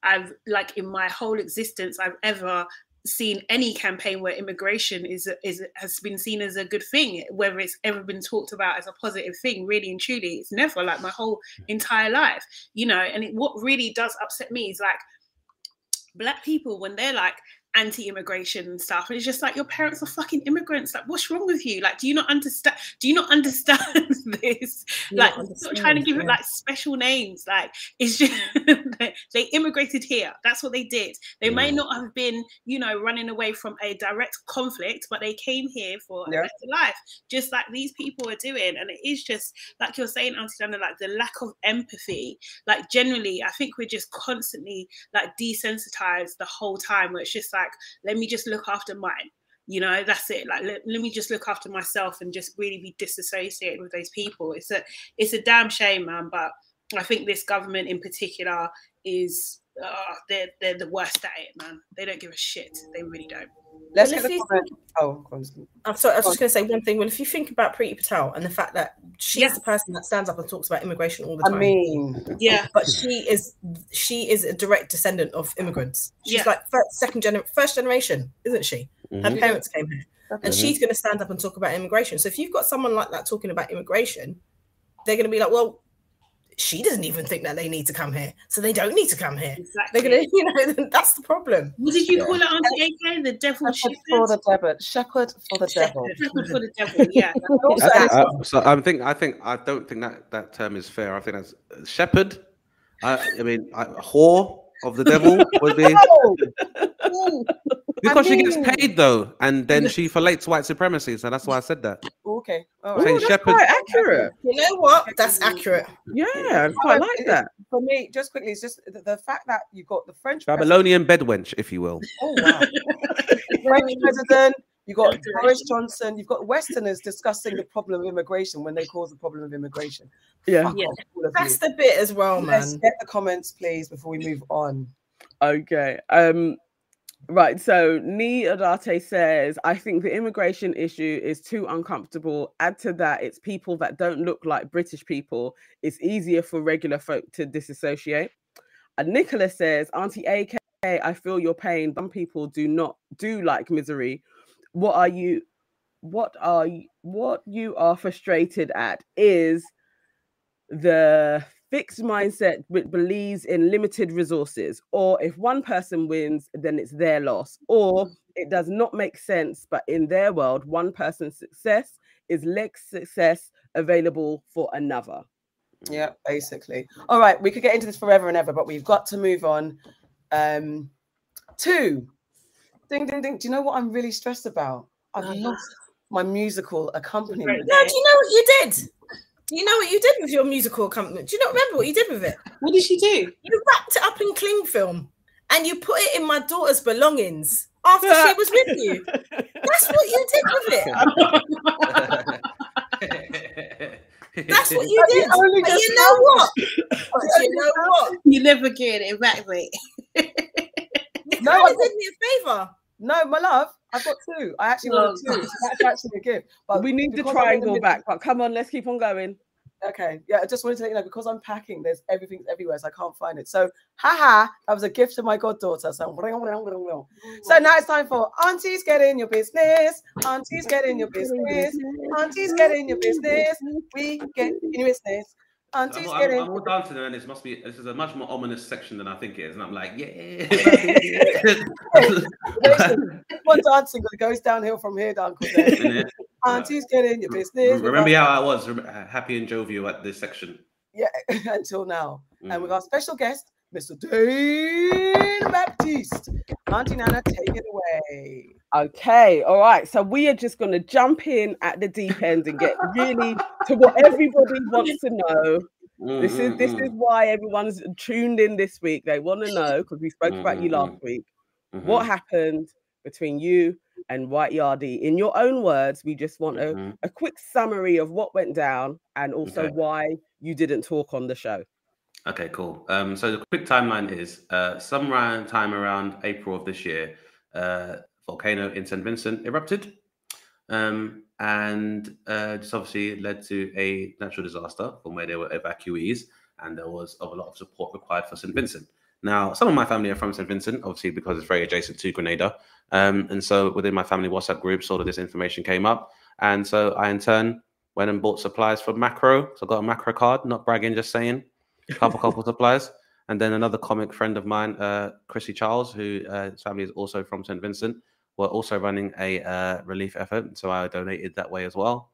D: I've like in my whole existence I've ever seen any campaign where immigration is is has been seen as a good thing whether it's ever been talked about as a positive thing really and truly. It's never like my whole entire life you know? And it, what really does upset me is like black people when they're like anti-immigration stuff. And it's just like your parents are fucking immigrants. Like what's wrong with you? Like do you not understand do you not understand [laughs] this?
B: You
D: like
B: don't
D: trying to
B: understand,
D: give it like special names. Like it's just [laughs] they immigrated here. That's what they did. They may
E: Mm.
D: not have been you know running away from a direct conflict but they came here for a better life just like these people are doing. And it is just like you're saying auntie Dana, like the lack of empathy. Like generally i think we're just constantly like desensitized the whole time where it's just like let me just look after mine. You know that's it. Like let, let me just look after myself and just really be disassociated with those people. It's a it's a damn shame man but i think this government in particular is uh, they're they're the worst at it man they don't give a shit they really don't
A: Let's
B: Well,
A: get the
B: you
A: comment. Oh.
B: I'm sorry, I was just going to say one thing. Well, if you think about Priti Patel and the fact that she's
D: Yeah.
B: the person that stands up and talks about immigration all the time.
A: I
B: time,
A: mean,
D: yeah
B: but she is she is a direct descendant of immigrants. She's
D: Yeah.
B: like first, second gener- first generation, isn't she? Her
E: Mhm.
B: parents came here, and
E: Mhm.
B: she's going to stand up and talk about immigration. So if you've got someone like that talking about immigration, they're going to be like, well, she doesn't even think that they need to come here, so they don't need to come here.
D: exactly
B: They're going to, you know, that's the problem.
D: what did you
E: Yeah.
D: call it auntie ak the devil
A: shepherd for the devil. Shepherd for the devil.
D: Shepherd for the devil yeah [laughs]
A: Also,
E: I think, I, so I think I think I don't think that that term is fair. I think that's uh, shepherd. I, I mean, I, whore of the devil would be [laughs] [laughs] because she
A: mean-
E: gets paid though, and then she relates white supremacy. So that's why I said that.
A: okay. All
C: Ooh, that's
E: shepherd-
C: quite accurate.
B: You know what? That's accurate.
C: Yeah, I quite like
A: it-
C: that.
A: For me, just quickly, it's just the, the fact that you got the French president-
E: Babylonian bedwench, if you will.
A: Oh wow. [laughs] French president. You got Boris Johnson. You've got Westerners discussing the problem of immigration when they cause the problem of immigration.
C: Yeah.
A: Fuck
D: Yeah.
A: off,
B: That's
A: you.
B: the bit as well,
A: Let's
B: man.
A: get the comments, please, before we move on.
C: Okay. Um right. So Nee Adate says, I think the immigration issue is too uncomfortable. Add to that, it's people that don't look like British people. It's easier for regular folk to disassociate. And Nicholas says, Auntie AK, I feel your pain. Some people do not do like misery. What are you what are you what you are frustrated at is the fixed mindset which believes in limited resources, or if one person wins, then it's their loss, or it does not make sense, but in their world, one person's success is less success available for another.
A: Yeah, basically. All right, we could get into this forever and ever, but we've got to move on. Um, two. Ding ding ding. Do you know what I'm really stressed about? I've
D: Uh-huh.
A: lost my musical accompaniment.
D: Right.
B: No, do you know what you did? Do you know what you did with your musical accompaniment? Do you not remember what you did with it?
D: what did she do
B: You wrapped it up in cling film and you put it in my daughter's belongings after she was with you. That's what you did with it. That's what you did. But you know what? You know what?
D: you never get it back mate
B: You
A: No,
B: did me a favor.
A: No, my love, I've got two. I actually wanted
D: Oh,
A: two. So that's actually a gift. But
C: we need the
A: because I'm
C: triangle
A: middle-
C: back, but come on, let's keep on going.
A: Okay, yeah, I just wanted to let you know because I'm packing, there's everything's everywhere, so I can't find it. So, haha, that was a gift to my goddaughter. So, [laughs] so now it's time for aunties get in your business. Aunties get in your business. Aunties get in your business. We get in your business. Aunties
E: I'm,
A: get in.
E: I'm all dancing and this must be this is a much more ominous section than I think it is. And I'm like, yeah.
A: One dancing it goes downhill from here, Uncle. Dave. Aunties get in your business.
E: Remember how I was uh, happy and jovial at this section.
A: Yeah, [laughs] until now. And with
E: Mm.
A: our special guest, Mr. Dane Baptiste. Auntie Nana, take it away.
C: Okay, all right. So we are just going to jump in at the deep end and get really to what everybody wants to know. This is this is why everyone's tuned in this week. They want to know because we spoke about you last week.
E: Mm-hmm.
C: What happened between you and White Yardie? In your own words, we just want a,
E: Mhm.
C: a quick summary of what went down and also
E: Okay.
C: why you didn't talk on the show.
E: Okay, cool. Um, so the quick timeline is uh, some around time around April of this year, uh, volcano in St. Vincent erupted, um, and uh, this obviously led to a natural disaster from where there were evacuees, and there was a lot of support required for St. Vincent. Now, some of my family are from St. Vincent, obviously because it's very adjacent to Grenada, um, and so within my family WhatsApp group, all of this information came up, and so I in turn went and bought supplies for Makro. So I got a Makro card, not bragging, just saying couple couple [laughs] supplies. And then another comic friend of mine, uh, Chrissy Charles, who uh, his family is also from St. Vincent, were also running a uh, relief effort. So I donated that way as well.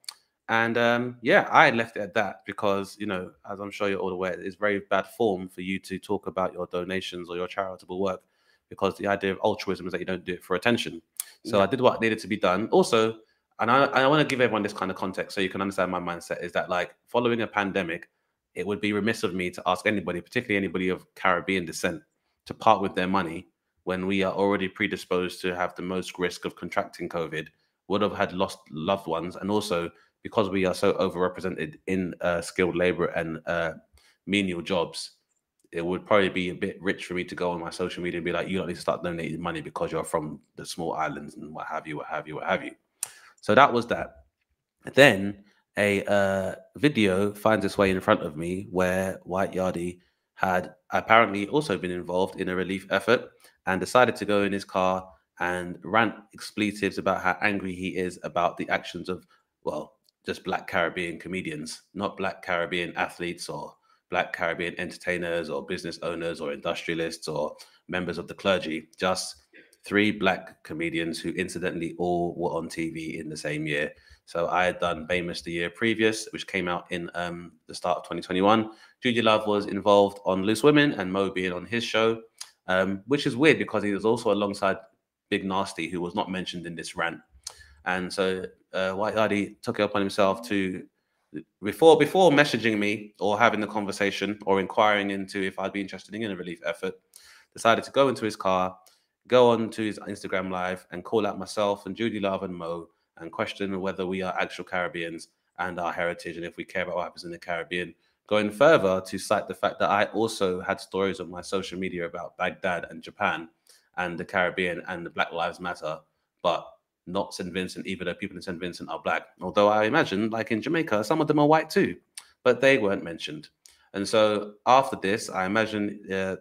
E: And um, yeah, I left it at that because, you know, as I'm sure you're all aware, it's very bad form for you to talk about your donations or your charitable work because the idea of altruism is that you don't do it for attention. So
C: Yeah.
E: I did what needed to be done. Also, and I, I want to give everyone this kind of context so you can understand my mindset is that, like, following a pandemic, it would be remiss of me to ask anybody, particularly anybody of Caribbean descent, to part with their money when we are already predisposed to have the most risk of contracting COVID, would have had lost loved ones, and also because we are so overrepresented in uh, skilled labor and uh, menial jobs, it would probably be a bit rich for me to go on my social media and be like, you don't need to start donating money because you're from the small islands and what have you, what have you, what have you. So that was that. Then a uh, video finds its way in front of me where White Yardie had apparently also been involved in a relief effort and decided to go in his car and rant expletives about how angry he is about the actions of, well, just black Caribbean comedians, not black Caribbean athletes or black Caribbean entertainers or business owners or industrialists or members of the clergy, just three black comedians who incidentally all were on TV in the same year. So I had done Famous the year previous, which came out in um, the start of 2021. Judi Love was involved on Loose Women and Mo being on his show, um, which is weird because he was also alongside Big Narstie, who was not mentioned in this rant. And so uh, White Yardie took it upon himself to before before messaging me or having the conversation or inquiring into if I'd be interested in a relief effort, decided to go into his car, go on to his Instagram live and call out myself and Judi Love and Mo and question whether we are actual Caribbeans and our heritage and if we care about what happens in the Caribbean. Going further to cite the fact that I also had stories on my social media about Baghdad and Japan and the Caribbean and the Black Lives Matter, but not St. Vincent, even though people in St. Vincent are black. Although I imagine, like in Jamaica, some of them are white too, but they weren't mentioned. And so after this, I imagine uh,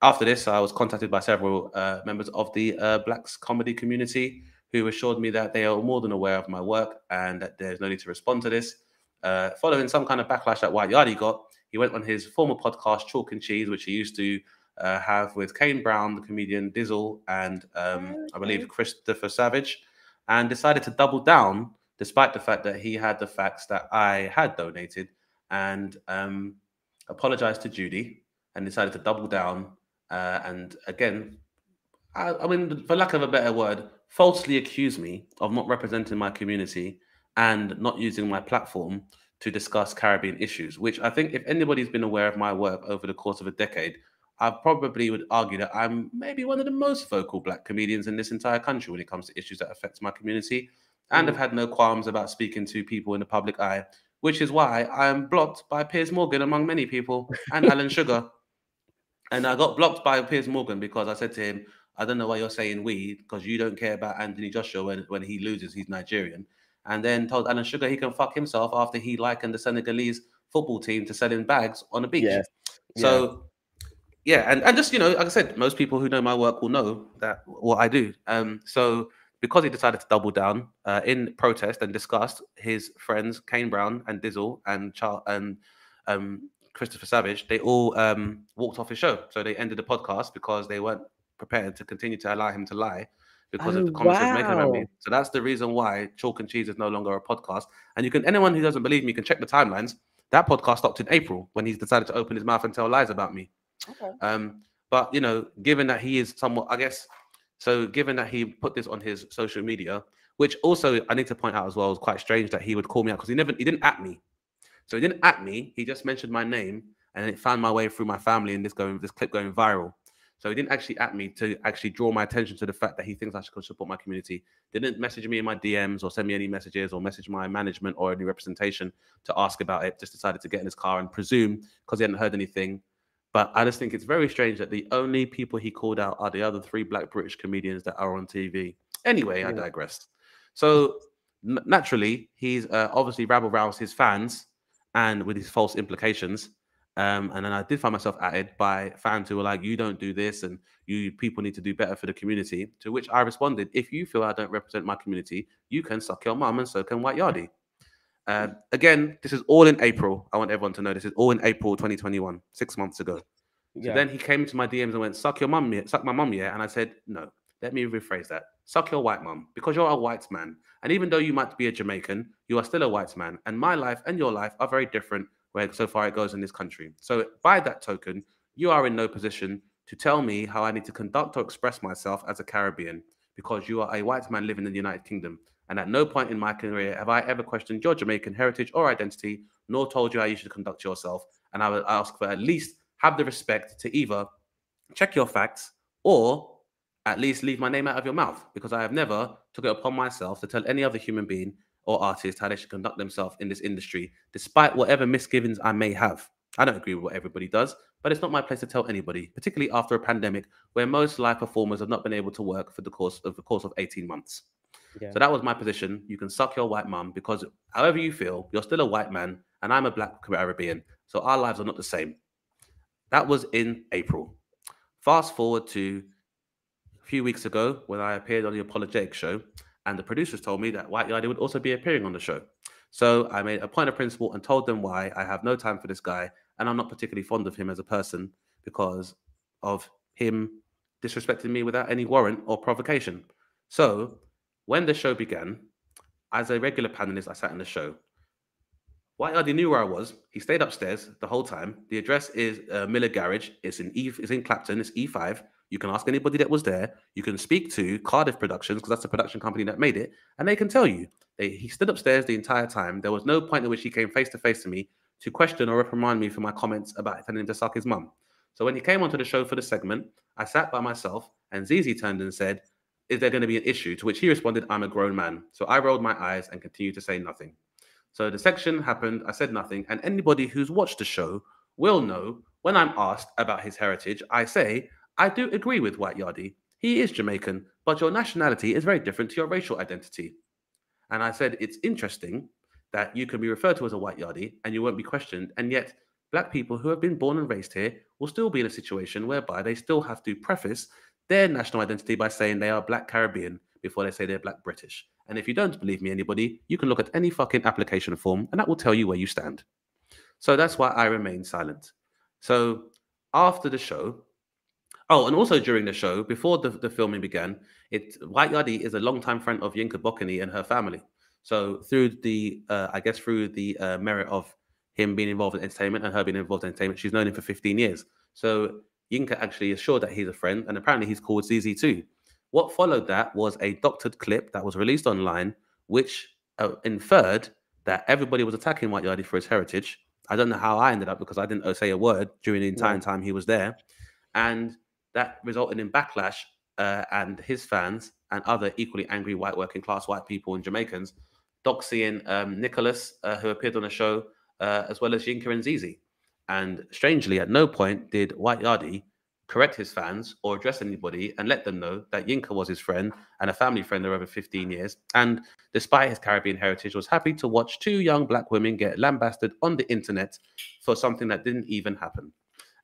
E: after this, I was contacted by several uh, members of the uh, Blacks comedy community who assured me that they are more than aware of my work and that there's no need to respond to this. Uh, following some kind of backlash that White Yardie got, he went on his former podcast, Chalk and Cheese, which he used to uh, have with Kane Brown, the comedian Dizzle, and um, I believe Christopher Savage, and decided to double down despite the fact that he had the facts that I had donated and um, apologized to Judi and decided to double down uh, and again, I, I mean, for lack of a better word, falsely accuse me of not representing my community and not using my platform to discuss Caribbean issues, which I think if anybody's been aware of my work over the course of a decade, I probably would argue that I'm maybe one of the most vocal black comedians in this entire country when it comes to issues that affect my community. And I've mm. had no qualms about speaking to people in the public eye, which is why I am blocked by Piers Morgan among many people and [laughs] Alan Sugar. And I got blocked by Piers Morgan because I said to him, I don't know why you're saying we, because you don't care about Anthony Joshua when, when he loses, he's Nigerian. And then told Alan Sugar he can fuck himself after he likened the Senegalese football team to selling bags on a beach.
C: Yes.
E: So yeah, and, and just you know, like I said, most people who know my work will know that what I do. Um, so because he decided to double down uh, in protest and disgust, his friends Kane Brown and Dizzle and Char- and um, Christopher Savage, they all um, walked off his show. So they ended the podcast because they weren't prepared to continue to allow him to lie because of the
C: Oh,
E: comments was making about me. So that's the reason why Chalk and Cheese is no longer a podcast. And you can anyone who doesn't believe me can check the timelines. That podcast stopped in April when he decided to open his mouth and tell lies about me.
A: Okay.
E: Um, but you know, given that he is somewhat, I guess, so given that he put this on his social media, which also I need to point out as well is quite strange that he would call me out because he never he didn't at me. So he didn't at me, he just mentioned my name and it found my way through my family and this going this clip going viral. So he didn't actually at me to actually draw my attention to the fact that he thinks I should support my community. Didn't message me in my DMs or send me any messages or message my management or any representation to ask about it. Just decided to get in his car and presume because he hadn't heard anything but I just think it's very strange that the only people he called out are the other three black British comedians that are on TV. Anyway, I
C: Yeah.
E: digress. So n- naturally, he's uh, obviously rabble roused his fans and with his false implications. Um, and then I did find myself added by fans who were like, "You don't do this, and you people need to do better for the community." To which I responded, "If you feel I don't represent my community, you can suck your mum, and so can White Yardie." Uh, again, this is all in April. I want everyone to know this is all in April 2021, six months ago. So then he came to my DMs and went, "Suck your mum, yeah, suck my mum, yeah." And I said, "No, let me rephrase that. Suck your white mum, because you're a white man. And even though you might be a Jamaican, you are still a white man. And my life and your life are very different, where so far it goes in this country. So by that token, you are in no position to tell me how I need to conduct or express myself as a Caribbean, because you are a white man living in the United Kingdom. And at no point in my career have I ever questioned your Jamaican heritage or identity, nor told you how you should conduct yourself. And I would ask for at least have the respect to either check your facts or at least leave my name out of your mouth because I have never took it upon myself to tell any other human being or artist how they should conduct themselves in this industry, despite whatever misgivings I may have. I don't agree with what everybody does, but it's not my place to tell anybody, particularly after a pandemic where most live performers have not been able to work for the course of the course of 18 months.
C: Yeah.
E: So that was my position. You can suck your white mum because however you feel, you're still a white man and I'm a black Caribbean. So our lives are not the same. That was in April. Fast forward to a few weeks ago when I appeared on the Apologetic show, and the producers told me that White Yardie would also be appearing on the show. So I made a point of principle and told them why I have no time for this guy, and I'm not particularly fond of him as a person because of him disrespecting me without any warrant or provocation. So when the show began, as a regular panelist, I sat in the show. White Yardie knew where I was. He stayed upstairs the whole time. The address is uh, Miller Garage. It's in E. It's in Clapton. It's E5. You can ask anybody that was there. You can speak to Cardiff Productions because that's the production company that made it, and they can tell you. They, he stood upstairs the entire time. There was no point in which he came face to face to me to question or reprimand me for my comments about him to suck his mum. So when he came onto the show for the segment, I sat by myself, and Zizi turned and said, "Is there going to be an issue?" To which he responded, "I'm a grown man." So I rolled my eyes and continued to say nothing. So the section happened. I said nothing, and anybody who's watched the show will know when I'm asked about his heritage, I say I do agree with White Yardie. He is Jamaican, but your nationality is very different to your racial identity. And I said it's interesting that you can be referred to as a White Yardie and you won't be questioned, and yet black people who have been born and raised here will still be in a situation whereby they still have to preface their national identity by saying they are black Caribbean before they say they're black British. And if you don't believe me, anybody, you can look at any fucking application form and that will tell you where you stand. So that's why I remain silent. So after the show, oh, and also during the show, before the, the filming began, it White Yardie is a longtime friend of Yinka Bokinni and her family. So through the, uh, I guess through the uh, merit of him being involved in entertainment and her being involved in entertainment, she's known him for 15 years. So Yinka actually is sure that he's a friend, and apparently he's called ZZ too. What followed that was a doctored clip that was released online, which uh, inferred that everybody was attacking White Yardie for his heritage. I don't know how I ended up because I didn't uh, say a word during the entire
C: Yeah.
E: time he was there, and that resulted in backlash. Uh, and his fans and other equally angry white working class white people and Jamaicans doxying um, Nicholas, uh, who appeared on the show, uh, as well as Yinka and Zizi. And strangely, at no point did White Yardie correct his fans or address anybody and let them know that Yinka was his friend and a family friend of over 15 years. And despite his Caribbean heritage, was happy to watch two young black women get lambasted on the internet for something that didn't even happen.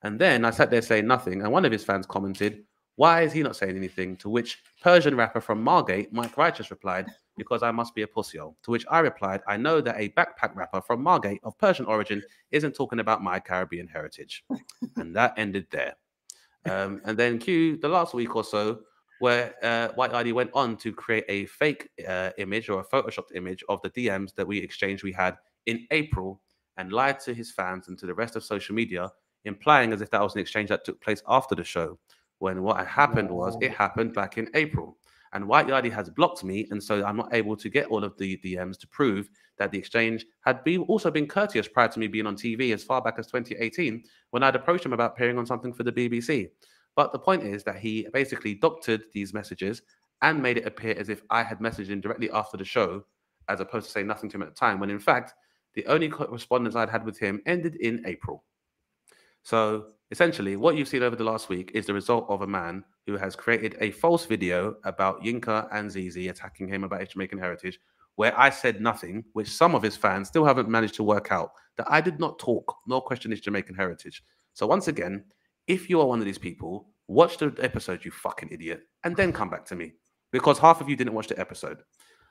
E: And then I sat there saying nothing, and one of his fans commented, Why is he not saying anything? To which Persian rapper from Margate, Mic Righteous, replied, Because I must be a pussyo. To which I replied, I know that a backpack rapper from Margate of Persian origin isn't talking about my Caribbean heritage. [laughs] and that ended there. Um, and then Q, the last week or so, where uh, White Yardie went on to create a fake uh, image or a photoshopped image of the DMs that we exchanged we had in April and lied to his fans and to the rest of social media, implying as if that was an exchange that took place after the show. When what had happened was it happened back in April. And White Yardie has blocked me, and so I'm not able to get all of the DMs to prove that the exchange had been also been courteous prior to me being on TV as far back as 2018 when I'd approached him about appearing on something for the BBC. But the point is that he basically doctored these messages and made it appear as if I had messaged him directly after the show, as opposed to saying nothing to him at the time, when in fact, the only correspondence I'd had with him ended in April. So essentially, what you've seen over the last week is the result of a man who has created a false video about Yinka and Zizi attacking him about his Jamaican heritage, where I said nothing, which some of his fans still haven't managed to work out that I did not talk nor question his Jamaican heritage. So once again, if you are one of these people, watch the episode, you fucking idiot, and then come back to me because half of you didn't watch the episode.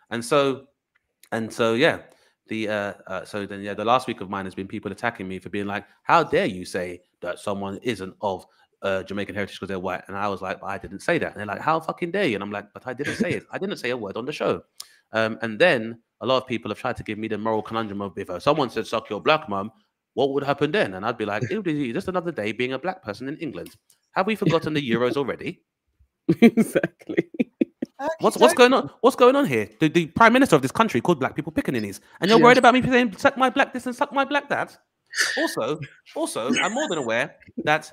E: And so, and so, yeah, the uh, uh so then yeah the last week of mine has been people attacking me for being like how dare you say that someone isn't of uh, Jamaican heritage because they're white? And I was like but I didn't say that. And they're like how fucking dare you? And I'm like but I didn't say it. I didn't say a word on the show. Um, and then a lot of people have tried to give me the moral conundrum of if uh, someone said suck your black mum what would happen then? And I'd be like it would be just another day being a black person in England. Have we forgotten the Euros already? [laughs]
C: Exactly.
E: What's what's going on? What's going on here? The, the prime minister of this country called black people pickaninnies, and you're
C: Yeah.
E: worried about me saying suck my black this and suck my black that. Also, also, I'm more than aware that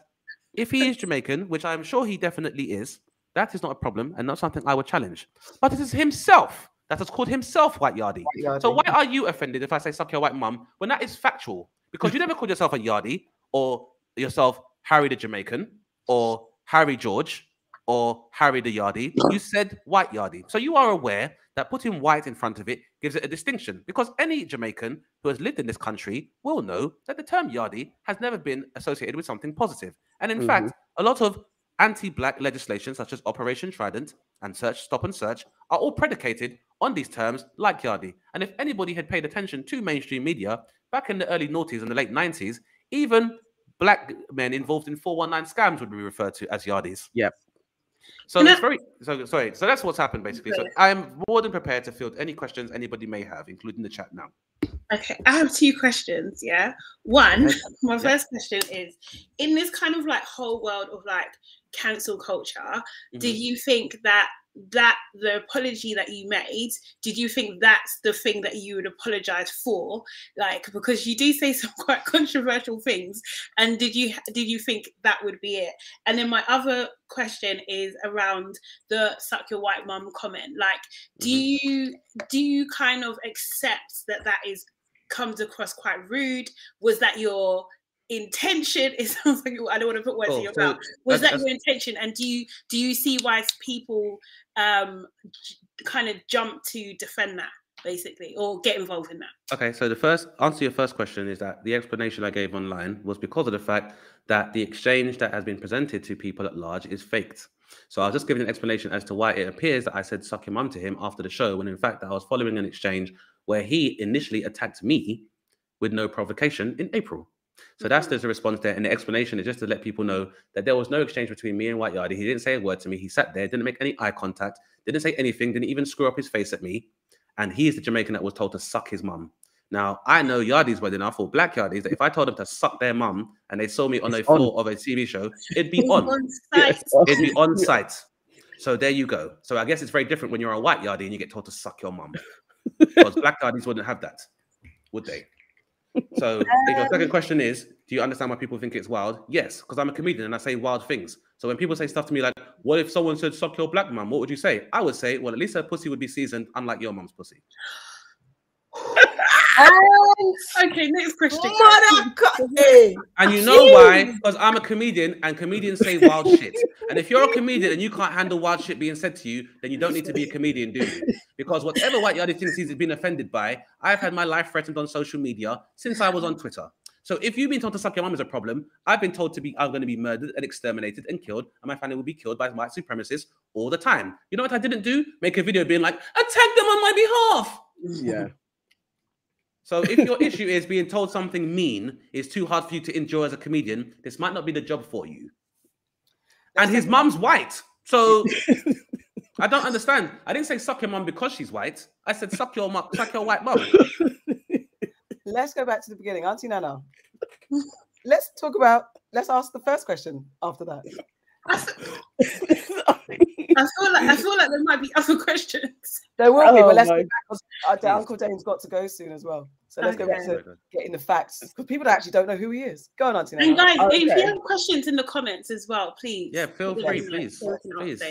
E: if he is Jamaican, which I'm sure he definitely is, that is not a problem and not something I would challenge. But it is himself that has called himself white yardie. So why are you offended if I say suck your white mum when that is factual? Because you never called yourself a yardie or yourself Harry the Jamaican or Harry George or Harry the Yardie. You said white Yardie. So you are aware that putting white in front of it gives it a distinction because any Jamaican who has lived in this country will know that the term Yardie has never been associated with something positive. And in
C: Mhm.
E: fact, a lot of anti-black legislation such as Operation Trident and Search, Stop and Search are all predicated on these terms like Yardie. And if anybody had paid attention to mainstream media back in the early noughties and the late 90s, even black men involved in 419 scams would be referred to as Yardies.
C: Yep.
E: So it's very so sorry. So that's what's happened basically. So I am more than prepared to field any questions anybody may have, including the chat now.
D: Okay, I have two questions. Yeah, one, my
E: Yeah.
D: first question is: in this kind of like whole world of like cancel culture,
E: Mm-hmm.
D: did you think that that the apology that you made, did you think that's the thing that you would apologize for? Like because you do say [laughs] some quite controversial things, and did you did you think that would be it? And then my other question is around the "suck your white mum" comment. Like, do
E: Mm-hmm.
D: you do you kind of accept that that is comes across quite rude? Was that your intention? It [laughs] sounds like I don't want to put words in your mouth. Was that your intention? And do you do you see why people um kind of jump to defend that basically or get involved in that?
E: Okay, so the first answer to your first question is that the explanation I gave online was because of the fact that the exchange that has been presented to people at large is faked. So I was just giving an explanation as to why it appears that I said suck your mum to him after the show, when in fact I was following an exchange where he initially attacked me with no provocation in April. So that's mm-hmm. there's a response there, and the explanation is just to let people know that there was no exchange between me and White Yardie. He didn't say a word to me. He sat there, didn't make any eye contact, didn't say anything, didn't even screw up his face at me. And he is the Jamaican that was told to suck his mum. Now I know Yardies well enough, or black Yardies, that if I told them to suck their mum and they saw me on a
C: It's on.
E: floor of a TV show, it'd be on.
D: site.
E: It'd be on [laughs] site. So there you go. So I guess it's very different when you're a white Yardie and you get told to suck your mum. Because [laughs] black Yardies wouldn't have that, would they? So [laughs] if your second um, question is, do you understand why people think it's wild? Yes, because I'm a comedian and I say wild things. So when people say stuff to me like, what if someone said suck your black mum? What would you say? I would say, well, at least her pussy would be seasoned, unlike your mum's pussy. [laughs] [laughs]
D: Okay, next question.
B: Mother.
E: And you know why? Because I'm a comedian and comedians say wild shit. And if you're a comedian and you can't handle wild shit being said to you, then you don't need to be a comedian, do you? Because whatever white yardie thinks he's been offended by, I've had my life threatened on social media since I was on Twitter. So if you've been told to suck your mum is a problem, I've been told to be I'm going to be murdered and exterminated and killed, and my family will be killed by white supremacists all the time. You know what I didn't do? Make a video being like, attack them on my behalf.
C: Yeah.
E: So if your issue is being told something mean is too hard for you to enjoy as a comedian, this might not be the job for you. And his mum's white. So [laughs] I don't understand. I didn't say suck your mum because she's white. I said suck your mum, suck your white mum. [laughs]
A: Let's go back to the beginning. Auntie Nana, let's talk about, let's ask the first question after that. [laughs]
D: I feel like I feel like there might be other [laughs] questions.
A: There will be,
C: Oh
A: but let's
C: my
A: go back because uh, Uncle Dane's got to go soon as well. So let's go back to getting the facts because people actually don't know who he is. Go on, Auntie
D: And
A: Nana.
D: guys, if you have questions in the comments as well, please.
E: Yeah, feel
D: let
E: free, please,
D: so we can
E: please.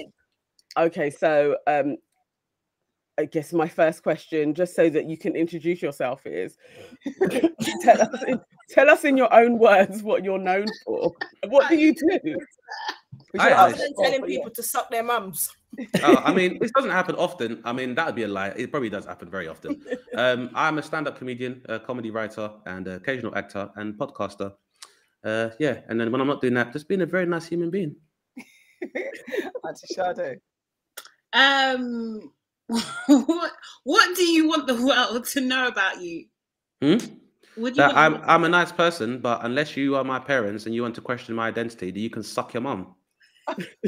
C: Okay, so um, I guess my first question, just so that you can introduce yourself, is [laughs] tell us in, tell us in your own words what you're known for. What do you do? [laughs]
A: We
E: I-
A: should
E: I-
B: Other than telling
A: but yeah.
B: people to suck their mums. [laughs]
E: Oh, I mean, this doesn't happen often. I mean, that would be a lie. It probably does happen very often. [laughs] Um, I'm a stand-up comedian, a comedy writer, and an occasional actor and podcaster. Uh, yeah, and then when I'm not doing that, just being a very nice human being. [laughs]
A: Auntie Sade.
D: Um, what what do you want the world to know about you?
E: Hmm?
D: Would you
E: That I'm I'm a nice person, but unless you are my parents and you want to question my identity, then you can suck your mum.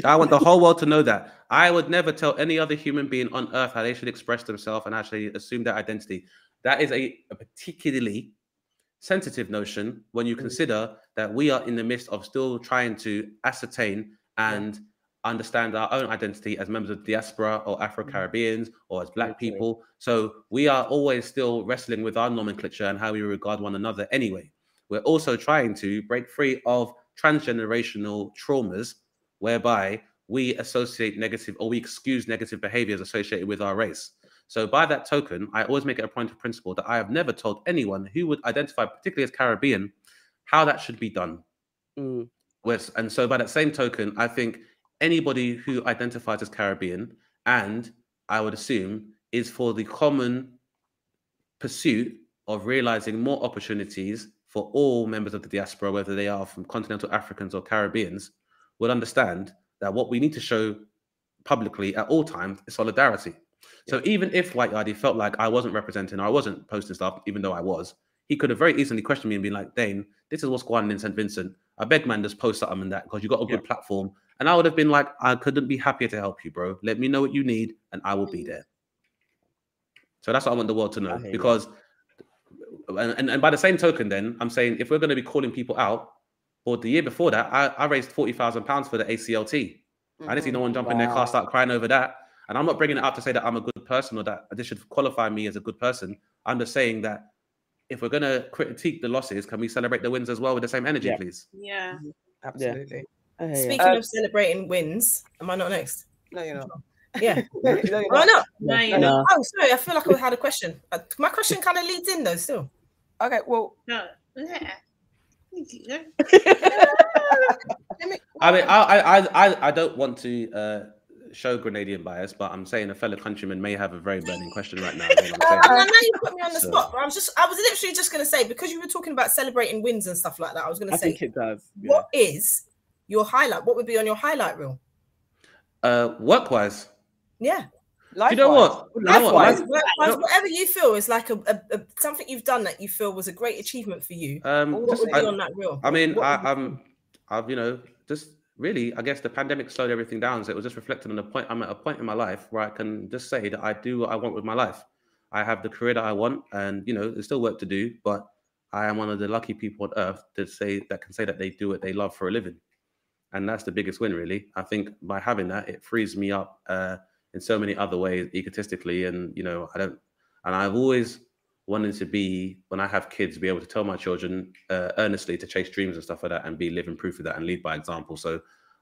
E: I want the whole world to know that. I would never tell any other human being on earth how they should express themselves and actually assume their identity. That is a, a particularly sensitive notion when you
C: Mm.
E: consider that we are in the midst of still trying to ascertain and understand our own identity as members of diaspora or Afro Caribbeans or as black people. So we are always still wrestling with our nomenclature and how we regard one another anyway. We're also trying to break free of transgenerational traumas whereby we associate negative or we excuse negative behaviors associated with our race. So by that token, I always make it a point of principle that I have never told anyone who would identify particularly as Caribbean how that should be done.
C: Mm.
E: And so by that same token, I think anybody who identifies as Caribbean and I would assume is for the common pursuit of realizing more opportunities for all members of the diaspora, whether they are from continental Africans or Caribbeans, would understand that what we need to show publicly at all times is solidarity. So even if White Yardie felt like I wasn't representing or I wasn't posting stuff, even though I was, he could have very easily questioned me and been like, Dane, this is what's going on in St. Vincent. I beg man, just post something in that because you got a good platform. And I would have been like, I couldn't be happier to help you, bro. Let me know what you need and I will be there. So that's what I want the world to know. Because and, and, and by the same token, then I'm saying if we're going to be calling people out, well, the year before that, I, I raised forty thousand pounds for the ACLT. I didn't see no one jump in their car, start crying over that. And I'm not bringing it up to say that I'm a good person or that this should qualify me as a good person. I'm just saying that if we're going to critique the losses, can we celebrate the wins as well with the same energy,
C: Yeah.
E: please?
D: Yeah.
A: Absolutely.
C: I hear.
B: Speaking
A: Uh,
B: of celebrating wins, am I not next?
A: No, you're not. [laughs]
B: Yeah. [laughs]
A: No, you're
B: Why
A: not.
B: not?
D: No,
A: No,
D: you're
A: no.
D: not.
B: Oh, sorry. I feel like I had a question. Uh, My question kind of leads in though. Still,
A: Okay, well,
D: No. Yeah. Yeah.
A: let me,
E: I mean, I, I, I, I- I don't want to uh, show Grenadian bias, but I'm saying a fellow countryman may have a very burning question right now. is I'm
B: I, [laughs]
E: saying.
B: I know you put me on the
E: So-
B: spot, but I was just, I was literally just going to say because you were talking about celebrating wins and stuff like that. I was going to say,
C: think it does. yeah.
B: what is your highlight? What would be on your highlight reel?
E: Uh, work-wise,
B: Yeah,
E: you know what? You know what?
B: Likewise,
E: Man-
B: likewise, whatever you feel is like a, a, a something you've done that you feel was a great achievement for you.
E: Um,
B: what
E: just-
B: would be
E: I-
B: on that reel?
E: I mean,
B: What
E: I, I'm, I've, you know, just really, I guess the pandemic slowed everything down. So it was just reflecting on a point. I'm at a point in my life where I can just say that I do what I want with my life. I have the career that I want, and you know, there's still work to do, but I am one of the lucky people on earth that say that can say that they do what they love for a living, and that's the biggest win, really. I think by having that, it frees me up uh, in so many other ways, egotistically, and you know, I don't, and I've always wanted to be when I have kids, be able to tell my children uh, earnestly to chase dreams and stuff like that, and be living proof of that and lead by example. So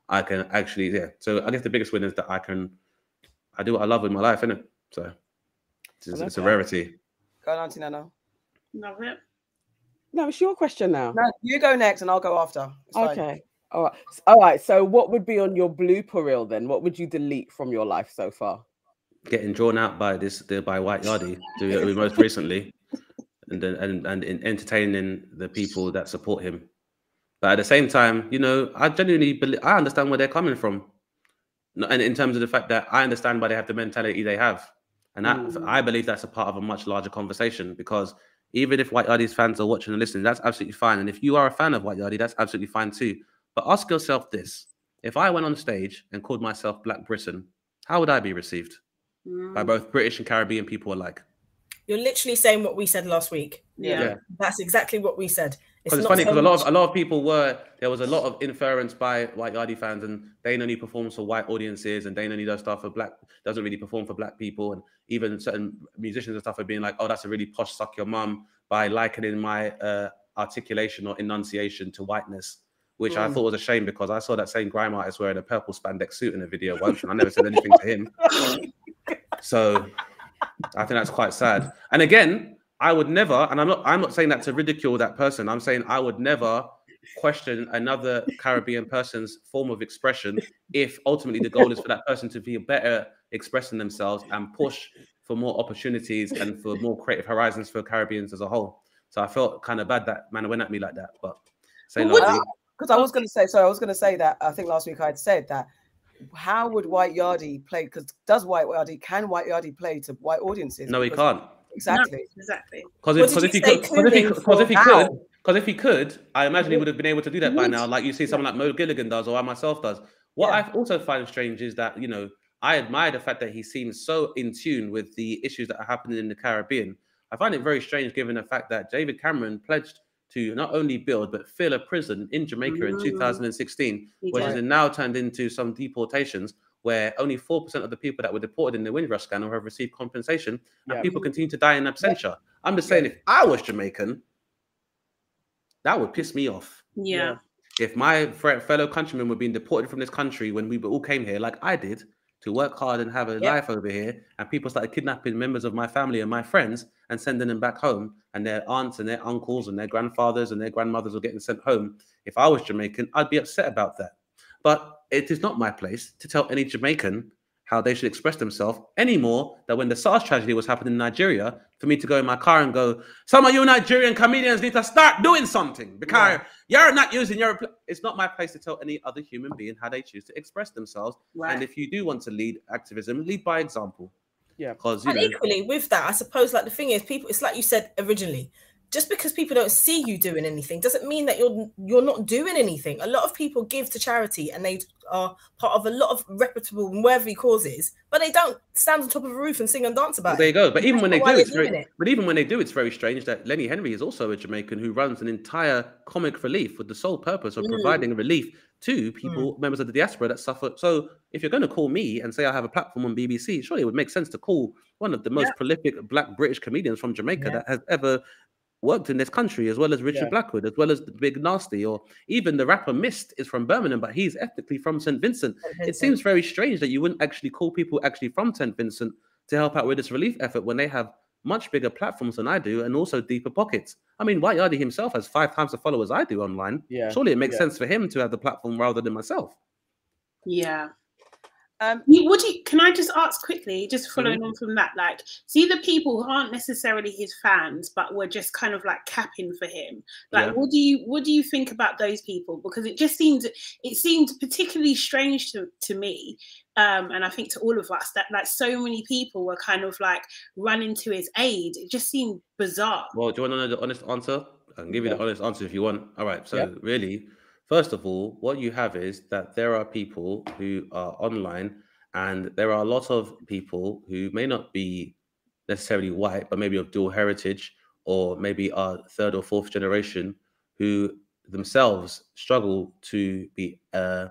E: I can actually, yeah. So I guess the biggest win is that I can, I do what I love with my life, innit? So it's, it's a rarity.
A: go on, Auntie Nana.
D: Love it.
C: No, it's your question now.
A: No, you go next and I'll go after. It's fine.
C: All right. All right. So, what would be on your blooper reel then? What would you delete from your life so far?
E: Getting drawn out by this by White Yardie, most [laughs] recently, and then and and in entertaining the people that support him. But at the same time, you know, I genuinely believe I understand where they're coming from, and in terms of the fact that I understand why they have the mentality they have, and that,
C: Mm.
E: I believe that's a part of a much larger conversation because even if White Yardie's fans are watching and listening, that's absolutely fine. And if you are a fan of White Yardie, that's absolutely fine too. But ask yourself this: If I went on stage and called myself Black Britain, how would I be received by
D: Mm.
E: both British and Caribbean people alike?
B: You're literally saying what we said last week.
D: Yeah.
E: Yeah.
B: That's exactly what we said.
E: Because it's,
B: not
E: funny
B: so
E: because a lot of a lot of people were there was a lot of inference by White Yardie fans, and Dane only performs for white audiences, and Dane only does stuff for black doesn't really perform for black people, and even certain musicians and stuff are being like, oh, that's a really posh suck your mum by likening my uh, articulation or enunciation to whiteness. Which I
A: Mm.
E: thought was a shame because I saw that same grime artist wearing a purple spandex suit in a video once, and I never said anything to him. So I think that's quite sad. And again, I would never, and I'm not I'm not saying that to ridicule that person. I'm saying I would never question another Caribbean person's form of expression if ultimately the goal is for that person to be better expressing themselves and push for more opportunities and for more creative horizons for Caribbeans as a whole. So I felt kind of bad that man went at me like that. But say
A: Well, Because I was going to say, so I was going to say that I think last week I had said that how would White Yardie play? Because does White Yardie can White Yardie play to white audiences?
E: No, he
A: Because
E: can't.
A: exactly.
D: exactly.
E: Because if, if he could, because if he, because if he could, because if he could, I imagine he mm-hmm. would have been able to do that by
A: mm-hmm.
E: now. Like you see someone like Mo Gilligan does, or I myself does. What
A: Yeah.
E: I also find strange is that you know I admire the fact that he seems so in tune with the issues that are happening in the Caribbean. I find it very strange, given the fact that David Cameron pledged to not only build but fill a prison in Jamaica in
D: Mm.
E: 2016,
D: He
E: which
D: did.
E: has now turned into some deportations where only 4% of the people that were deported in the Windrush scandal have received compensation and
C: Yeah.
E: people continue to die in absentia. I'm just saying, if I was Jamaican, that would piss me off.
D: Yeah.
E: If my fellow countrymen were being deported from this country when we all came here, like I did, to work hard and have a
B: Yeah.
E: life over here, and people started kidnapping members of my family and my friends and sending them back home, and their aunts and their uncles and their grandfathers and their grandmothers were getting sent home. If I was Jamaican, I'd be upset about that. But it is not my place to tell any Jamaican how they should express themselves any more than when the SARS tragedy was happening in Nigeria, for me to go in my car and go, some of you Nigerian comedians need to start doing something because you're not using your. It's not my place to tell any other human being how they choose to express themselves.
D: Right.
E: And if you do want to lead activism, lead by example.
C: Yeah.
E: Because you
B: And
E: know,
B: equally with that, I suppose like the thing is, people. It's like you said originally. Just because people don't see you doing anything doesn't mean that you're you're not doing anything. A lot of people give to charity and they are part of a lot of reputable and worthy causes, but they don't stand on top of a roof and sing and dance about
E: there
B: it.
E: There you go. But even
B: That's
E: when they do, it's very.
B: it.
E: But even when they do, it's very strange that Lenny Henry is also a Jamaican who runs an entire comic relief with the sole purpose of
B: Mm.
E: providing relief to people, members of the diaspora that suffer. So if you're going to call me and say I have a platform on BBC, surely it would make sense to call one of the most prolific Black British comedians from Jamaica
A: Yeah.
E: that has ever worked in this country, as well as Richard
C: Yeah.
E: Blackwood, as well as the Big Narstie, or even the rapper Mist is from Birmingham, but he's ethnically from St. Vincent. It seems very strange that you wouldn't actually call people actually from St. Vincent to help out with this relief effort when they have much bigger platforms than I do and also deeper pockets. I mean, White Yardie himself has five times the followers I do online.
C: Yeah,
E: Surely it makes
C: yeah.
E: sense for him to have the platform rather than myself.
D: Yeah.
A: Um,
D: You, what you, can I just ask quickly, just
E: Mm-hmm.
D: following on from that? Like, see the people who aren't necessarily his fans, but were just kind of like capping for him. Like,
E: Yeah.
D: what do you what do you think about those people? Because it just seems it seemed particularly strange to, to me, um, and I think to all of us that like so many people were kind of like running to his aid. It just seemed bizarre.
E: Well, do you want to know the honest answer? I can give you the honest answer if you want. All right. So,
C: Yeah.
E: really, first of all, what you have is that there are people who are online, and there are a lot of people who may not be necessarily white, but maybe of dual heritage, or maybe are third or fourth generation, who themselves struggle to be uh,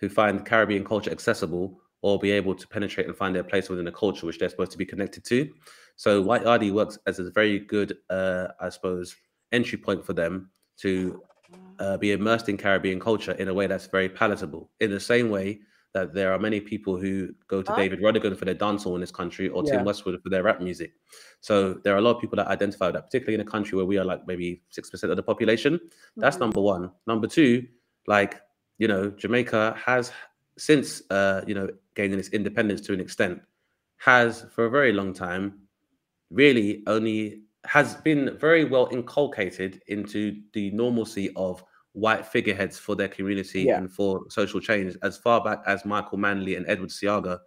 E: to find Caribbean culture accessible or be able to penetrate and find their place within a culture which they're supposed to be connected to. So White Yardie works as a very good, uh, I suppose, entry point for them to uh, be immersed in Caribbean culture in a way that's very palatable. In the same way that there are many people who go to
A: Ah.
E: David Rodigan for their dancehall in this country or
C: Yeah.
E: Tim Westwood for their rap music. So there are a lot of people that identify with that, particularly in a country where we are like maybe six percent of the population. That's
D: Mhm.
E: number one. Number two, like you know, Jamaica has since uh, you know gaining its independence to an extent, has for a very long time really only has been very well inculcated into the normalcy of white figureheads for their community
C: Yeah.
E: and for social change as far back as Michael Manley and Edward Seaga.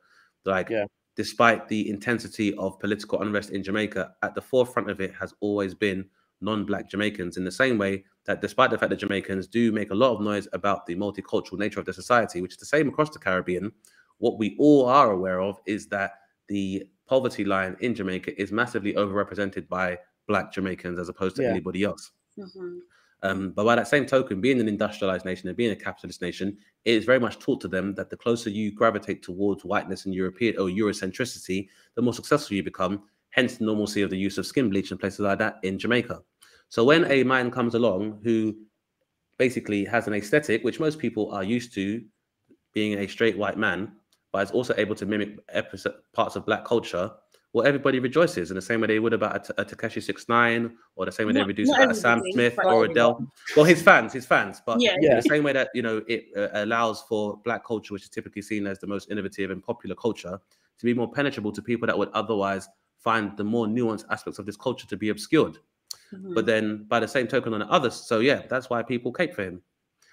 E: Like,
C: Yeah.
E: despite the intensity of political unrest in Jamaica, at the forefront of it has always been non-black Jamaicans. In the same way that, despite the fact that Jamaicans do make a lot of noise about the multicultural nature of their society, which is the same across the Caribbean, what we all are aware of is that the poverty line in Jamaica is massively overrepresented by black Jamaicans as opposed to
C: Yeah.
E: anybody else.
D: Mhm.
E: Um, but by that same token, being an industrialized nation and being a capitalist nation, it is very much taught to them that the closer you gravitate towards whiteness and European or Eurocentricity, the more successful you become. Hence, the normalcy of the use of skin bleach and places like that in Jamaica. So when a man comes along who basically has an aesthetic, which most people are used to, being a straight white man, but is also able to mimic episode, parts of black culture, well, everybody rejoices in the same way they would about a, a Tekashi Six Nine, or the same way they
D: Not-
E: reduce about a Sam Smith or
D: everyone.
E: Adele. Well, his fans, his fans, but
D: Yeah.
C: Yeah.
E: the same way that you know it uh, allows for black culture, which is typically seen as the most innovative and popular culture, to be more penetrable to people that would otherwise find the more nuanced aspects of this culture to be obscured.
D: Mhm.
E: But then, by the same token, on the others, so yeah, that's why people cape for him,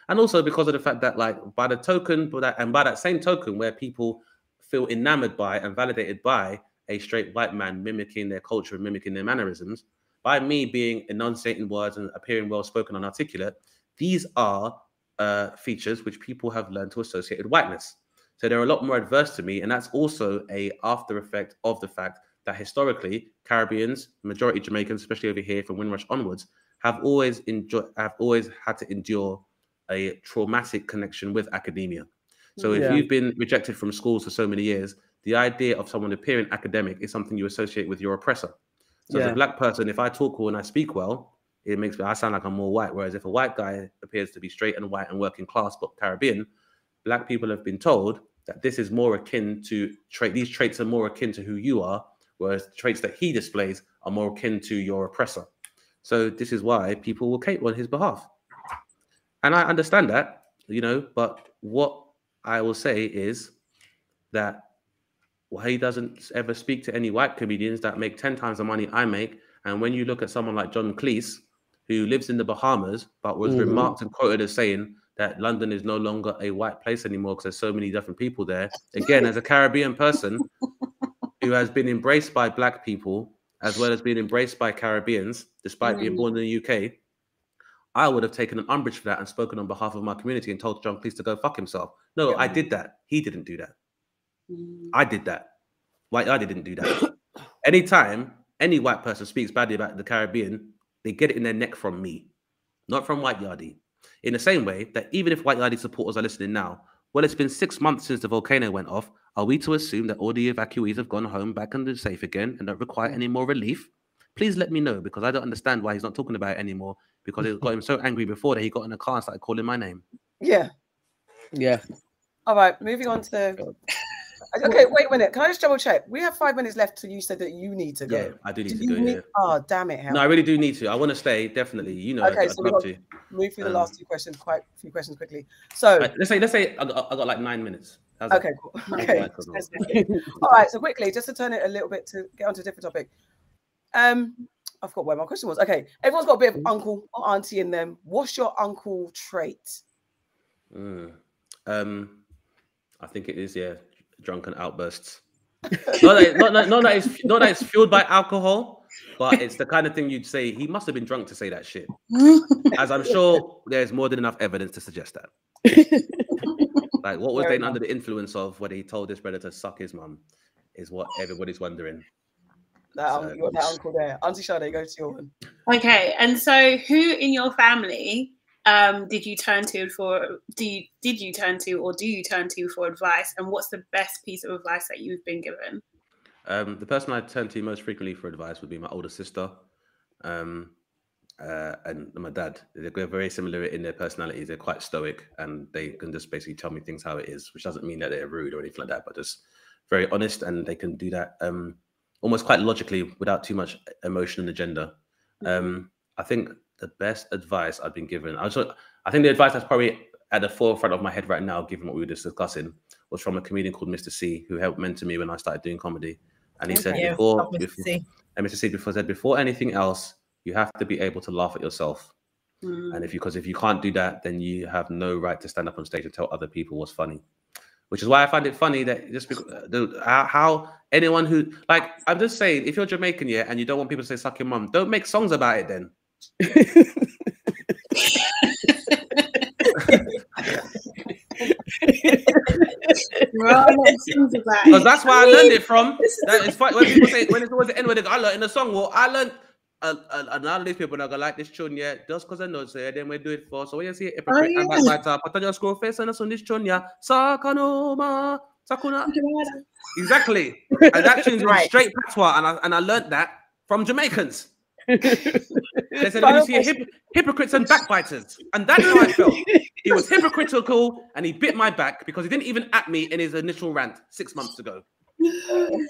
E: and also because of the fact that, like, by the token, but that, and by that same token, where people feel enamored by and validated by a straight white man mimicking their culture and mimicking their mannerisms, by me being enunciating words and appearing well spoken and articulate, these are uh, features which people have learned to associate with whiteness. So they're a lot more adverse to me, and that's also a after effect of the fact that historically Caribbeans, majority Jamaicans, especially over here from Windrush onwards, have always enjoyed, have always had to endure a traumatic connection with academia. So if
C: Yeah.
E: you've been rejected from schools for so many years, the idea of someone appearing academic is something you associate with your oppressor. So as a black person, if I talk well and I speak well, it makes me I sound like I'm more white. Whereas if a white guy appears to be straight and white and working class but Caribbean, black people have been told that this is more akin to trait. These traits are more akin to who you are, whereas the traits that he displays are more akin to your oppressor. So this is why people will cape on his behalf, and I understand that, you know. But what I will say is that why he doesn't ever speak to any white comedians that make 10 times the money I make. And when you look at someone like John Cleese, who lives in the Bahamas, but was
C: Mhm.
E: remarked and quoted as saying that London is no longer a white place anymore because there's so many different people there. Again, as a Caribbean person [laughs] who has been embraced by black people as well as being embraced by Caribbeans, despite being
D: Mm.
E: born in the UK, I would have taken an umbrage for that and spoken on behalf of my community and told John Cleese to go fuck himself. No, I did that. He didn't do that.
D: Mm.
E: I did that. White I didn't do that. [coughs] Anytime any white person speaks badly about the Caribbean, they get it in their neck from me, not from White Yardie. In the same way that even if White Yardie supporters are listening now, well, it's been six months since the volcano went off. Are we to assume that all the evacuees have gone home back and are safe again and don't require any more relief? Please let me know because I don't understand why he's not talking about it anymore because it got him so angry before that he got in a car and started calling my name.
A: Yeah.
C: Yeah.
A: All right. Moving on to. Okay, wait a minute. Can I just double check? We have five minutes left till you said that you need to go.
E: Yeah, I do need
A: Do
E: to
A: you
E: go.
A: need-
E: Yeah.
A: Oh, damn it. Hal.
E: No, I really do need to. I want to stay, definitely. You know,
A: Okay,
E: I'd,
A: so
E: I'd love to.
A: Move through the
E: um,
A: last two questions, quite a few questions quickly. So,
E: Right, let's say let's say I got, I got like nine minutes. How's that?
A: okay, cool. [laughs] Okay.
E: fine, that's all.
A: All right, so quickly, just to turn it a little bit to get onto a different topic. Um, I forgot where my question was. Okay, everyone's got a bit of uncle or auntie in them. What's your uncle trait?
E: Mm. Um, I think it is yeah, drunken outbursts. [laughs] not, that, not, that, not that it's not that it's fueled by alcohol, but it's the kind of thing you'd say he must have been drunk to say that shit. [laughs] As I'm sure there's more than enough evidence to suggest that. Like what was
A: Fair
E: Dane
A: enough.
E: under the influence of when he told his brother to suck his mum, is what everybody's wondering.
A: That,
E: So-
A: you got that uncle there. Auntie Sade, go to your one.
D: Okay, and so who in your family um, did you turn to for? Do you, did you turn to, or do you turn to for advice? And what's the best piece of advice that you've been given?
E: Um, the person I turn to most frequently for advice would be my older sister, um, uh, and my dad. They're very similar in their personalities. They're quite stoic, and they can just basically tell me things how it is, which doesn't mean that they're rude or anything like that, but just very honest, and they can do that um, almost quite logically without too much emotion and agenda. Um, I think the best advice I've been given, I, also, I think the advice that's probably at the forefront of my head right now, given what we were just discussing, was from a comedian called Mr. C, who helped mentor me when I started doing comedy. And he said
A: Okay.
B: Yeah,
E: before, before
B: C.
E: and Mr. C before said before anything else, you have to be able to laugh at yourself.
D: Mm.
E: And if you because if you can't do that, then you have no right to stand up on stage and tell other people what's funny. Which is why I find it funny that just because uh, the, how, anyone who like I'm just saying, if you're Jamaican, yeah, and you don't want people to say "suck your mum," don't make songs about it then. Because [laughs] that's where I learned it from. [laughs] That is. When people say when it's always the end word, I learned in the song. Well, I learned. Uh, uh, a lot of these people are gonna like this tune, yeah, just because I know so yeah, then we do it for. So when you see a hypocrite
B: Oh,
E: and
B: yeah.
E: backbiter, put on your scroll face and on this tune, yeah, Sakanoma, Sakuna. Exactly. [laughs] And that tune's in
B: Right.
E: straight patois, and I and I learned that from Jamaicans. [laughs] They said you see hip, hypocrites and backbiters, and that's how I felt. He was hypocritical and he bit my back because he didn't even at me in his initial rant six months ago. [laughs]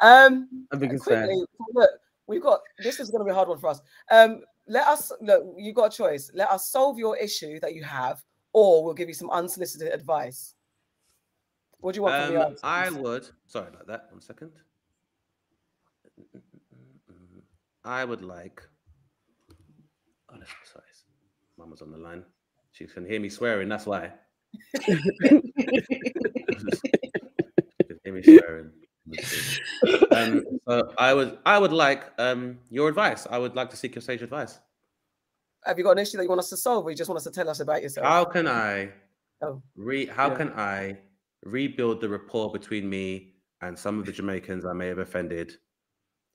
A: Um,
C: I think it's fair.
A: quickly, look, we've got this is going to be a hard one for us. Um, let us look. You've got a choice. Let us solve your issue that you have, or we'll give you some unsolicited advice. What do you want from
E: Um,
A: the
E: I would. Sorry about that. One second. I would like. Oh, that's sorry. Mama's on the line. She can hear me swearing. That's why. [laughs] [laughs] She can hear me swearing. [laughs] um, so I would I would like um your advice. I would like to seek your sage advice.
A: Have you got an issue that you want us to solve, or you just want us to tell us about yourself?
E: How can I
A: Oh.
E: re how
C: Yeah.
E: can I rebuild the rapport between me and some of the Jamaicans I may have offended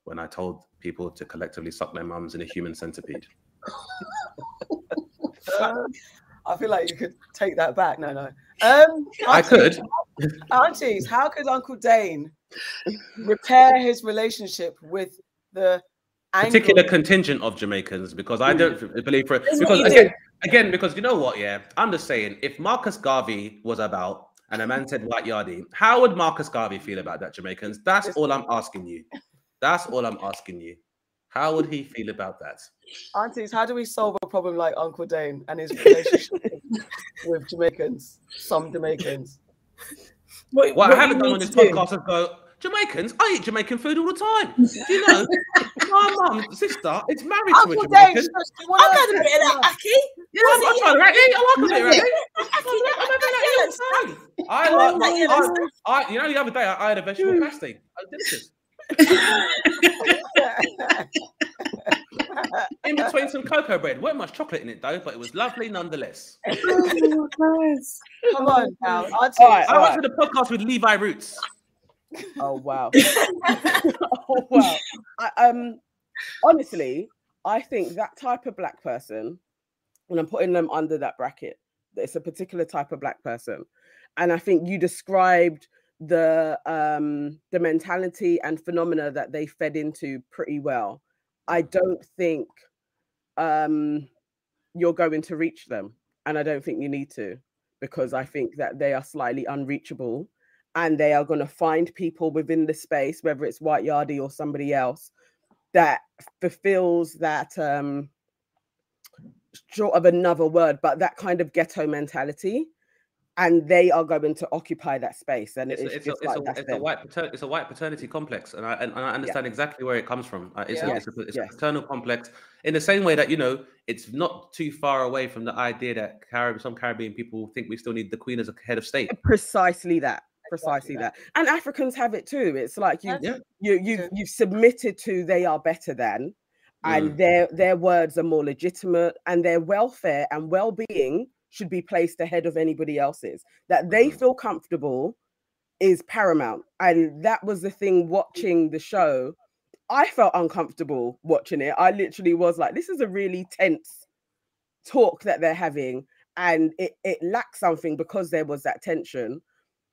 E: when I told people to collectively suck their mums in a human centipede? [laughs]
A: I feel like you could take that back. No, no. Um,
E: I could.
A: Aunties, how could Uncle Dane repair his relationship with the
E: particular contingent of Jamaicans because I don't hmm. believe for
B: That's
E: because again, again because you know what yeah I'm just saying if Marcus Garvey was about and a man said white yardie how would Marcus Garvey feel about that Jamaicans? That's all I'm asking you. That's all I'm asking you. How would he feel about that?
A: Aunties, how do we solve a problem like Uncle Dane and his [laughs] relationship with Jamaicans? Some Jamaicans.
B: What,
E: what,
B: what
E: I haven't done on this podcast is go Jamaicans I eat Jamaican food all the time [laughs] do you know my mum sister is married to a Jamaican oh,
A: do you wanna-
B: I got a bit of that, Aki.
E: yeah, I'm, I'm trying to right I like a bit of
B: Ackee,
E: right
B: Ackee, that- that yellow stuff.
E: I like
B: like
E: my,
B: that yellow
E: I, you know, the other day I, I had a vegetable pasty. Oh, delicious. [laughs] In between some cocoa bread. weren't much chocolate in it though, but it was lovely nonetheless.
D: Oh,
A: Come on now, aunties.
C: All right,
E: I went to the podcast with Levi Roots.
C: Oh wow. [laughs] oh wow. I, um honestly, I think that type of black person, and I'm putting them under that bracket, it's a particular type of black person. And I think you described the um the mentality and phenomena that they fed into pretty well. I don't think um you're going to reach them. And I don't think you need to, because I think that they are slightly unreachable and they are going to find people within the space, whether it's White Yardie or somebody else, that fulfills that um short of another word, but that kind of ghetto mentality. And they are going to occupy that space. And
E: It's,
C: it's,
E: a, it's,
C: like
E: a, a white pater- it's a white paternity complex, and I and, I understand exactly where it comes from. Uh, it's,
A: Yeah.
E: a, it's, a,
C: Yes.
E: a paternal complex in the same way that you know it's not too far away from the idea that Carib- some Caribbean people think we still need the Queen as a head of state.
C: precisely that precisely
A: that.
C: that and africans have it too it's like you
E: Yeah.
C: you you you've submitted to they are better than and
E: Mm.
C: their their words are more legitimate and their welfare and well-being should be placed ahead of anybody else's that they
E: Mhm.
C: feel comfortable is paramount and that was the thing watching the show i felt uncomfortable watching it i literally was like this is a really tense talk that they're having and it, it lacked something because there was that tension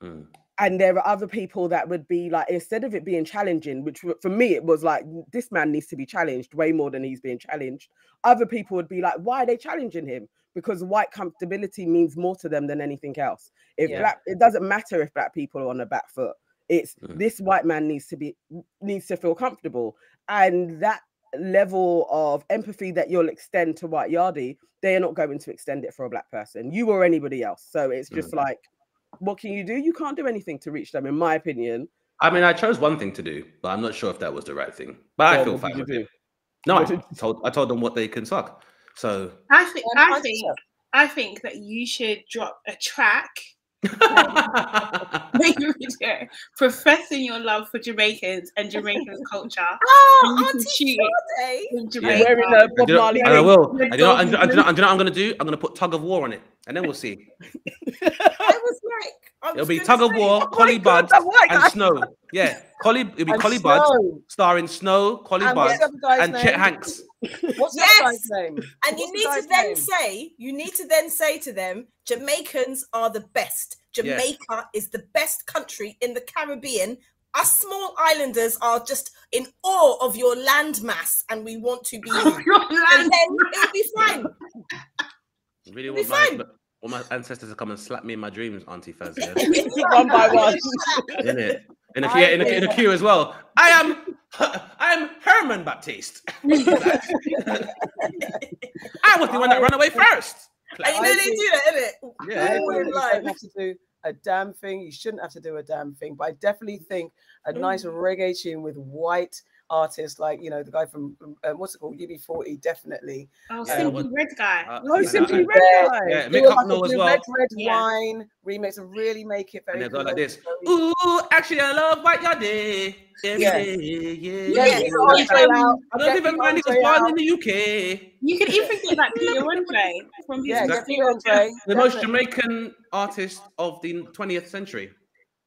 E: Mm.
C: And there are other people that would be like instead of it being challenging which for me it was like this man needs to be challenged way more than he's being challenged. Other people would be like why are they challenging him? Because white comfortability means more to them than anything else. If
A: Yeah.
C: black it doesn't matter if black people are on the back foot. It's
E: Mm.
C: this white man needs to be needs to feel comfortable. And that level of empathy that you'll extend to white yardie they are not going to extend it for a black person. You or anybody else. So it's just like what can you do? You can't do anything to reach them, in my opinion.
E: I mean, I chose one thing to do, but I'm not sure if that was the right thing. But I feel
C: what
E: fine with
C: do?
E: it. No, I told I told them what they can suck. So
D: I think I think. I think that you should drop a track [laughs] [laughs] make a video professing your love for Jamaicans and Jamaican [laughs] culture.
B: Oh,
D: And you can
B: Auntie
D: shoot it.
B: Sade.
D: in
C: You're
D: Jamaica.
C: wearing a
E: I
C: Bob
E: do-
C: Marley
E: I
C: ring.
E: will.
D: Red
E: And you know, and,
D: Bull
E: and, you know, you know what I'm going to do? I'm going to put tug of war on it, and then we'll see.
B: I was like, I
E: It'll
B: was
E: be tug of war,
C: Oh my
E: Collie
C: God,
E: Budd, and. Snow. Yeah, Collie. It'll be
A: And
E: Collie Budd,
A: Snow.
E: starring Snow, Collie
A: And
E: Budd,
A: what's the other guy's
E: and
A: name?
E: Chet Hanks.
A: What's
B: Yes.
A: that guy's name?
B: And you
A: What's the
B: need to then
A: name?
B: say, you need to then say to them, Jamaicans are the best.
E: Yeah.
B: Jamaica is the best country in the Caribbean. Us small islanders are just in awe of your landmass, and we want to be [laughs] you.
D: Your
B: and
D: land.
B: then it'll be fine. [laughs]
E: Really
B: It'll be
E: want my,
B: fine.
E: my ancestors to come and slap me in my dreams, Auntie Faz. [laughs]
C: One by one.
E: in it. In a,
A: I
E: in, a, in a queue as well. I am I am Herman Baptiste. [laughs] I was the one that ran away first.
B: And you know they do that, innit?
E: Yeah.
A: I
B: They
A: think
B: wouldn't
A: you
B: lie.
A: don't have to do a damn thing. You shouldn't have to do a damn thing. But I definitely think a nice mm. reggae tune with white artists like you know the guy from from, um, what's it called UB40 definitely.
D: Oh,
E: Yeah,
D: Simply
E: what-
D: Red Guy.
E: Uh,
C: No,
E: and
C: simply red guy.
E: Yeah,
A: Do
E: make up
A: like
E: as well.
A: red red
D: Yeah.
A: wine remix and really make it very
E: And they go like this.
A: very-
E: Ooh, actually, I love what you did. Every
A: Yeah.
E: day, yeah,
A: Yeah,
E: yeah.
A: get
D: yeah.
A: Andre
D: Um,
E: I don't even
A: the
E: mind he was
A: Andre
E: born in the UK.
D: You can even get like Peter Andre from his
A: Yeah,
E: Exactly.
A: Andre.
E: The most. Jamaican artist of the 20th century,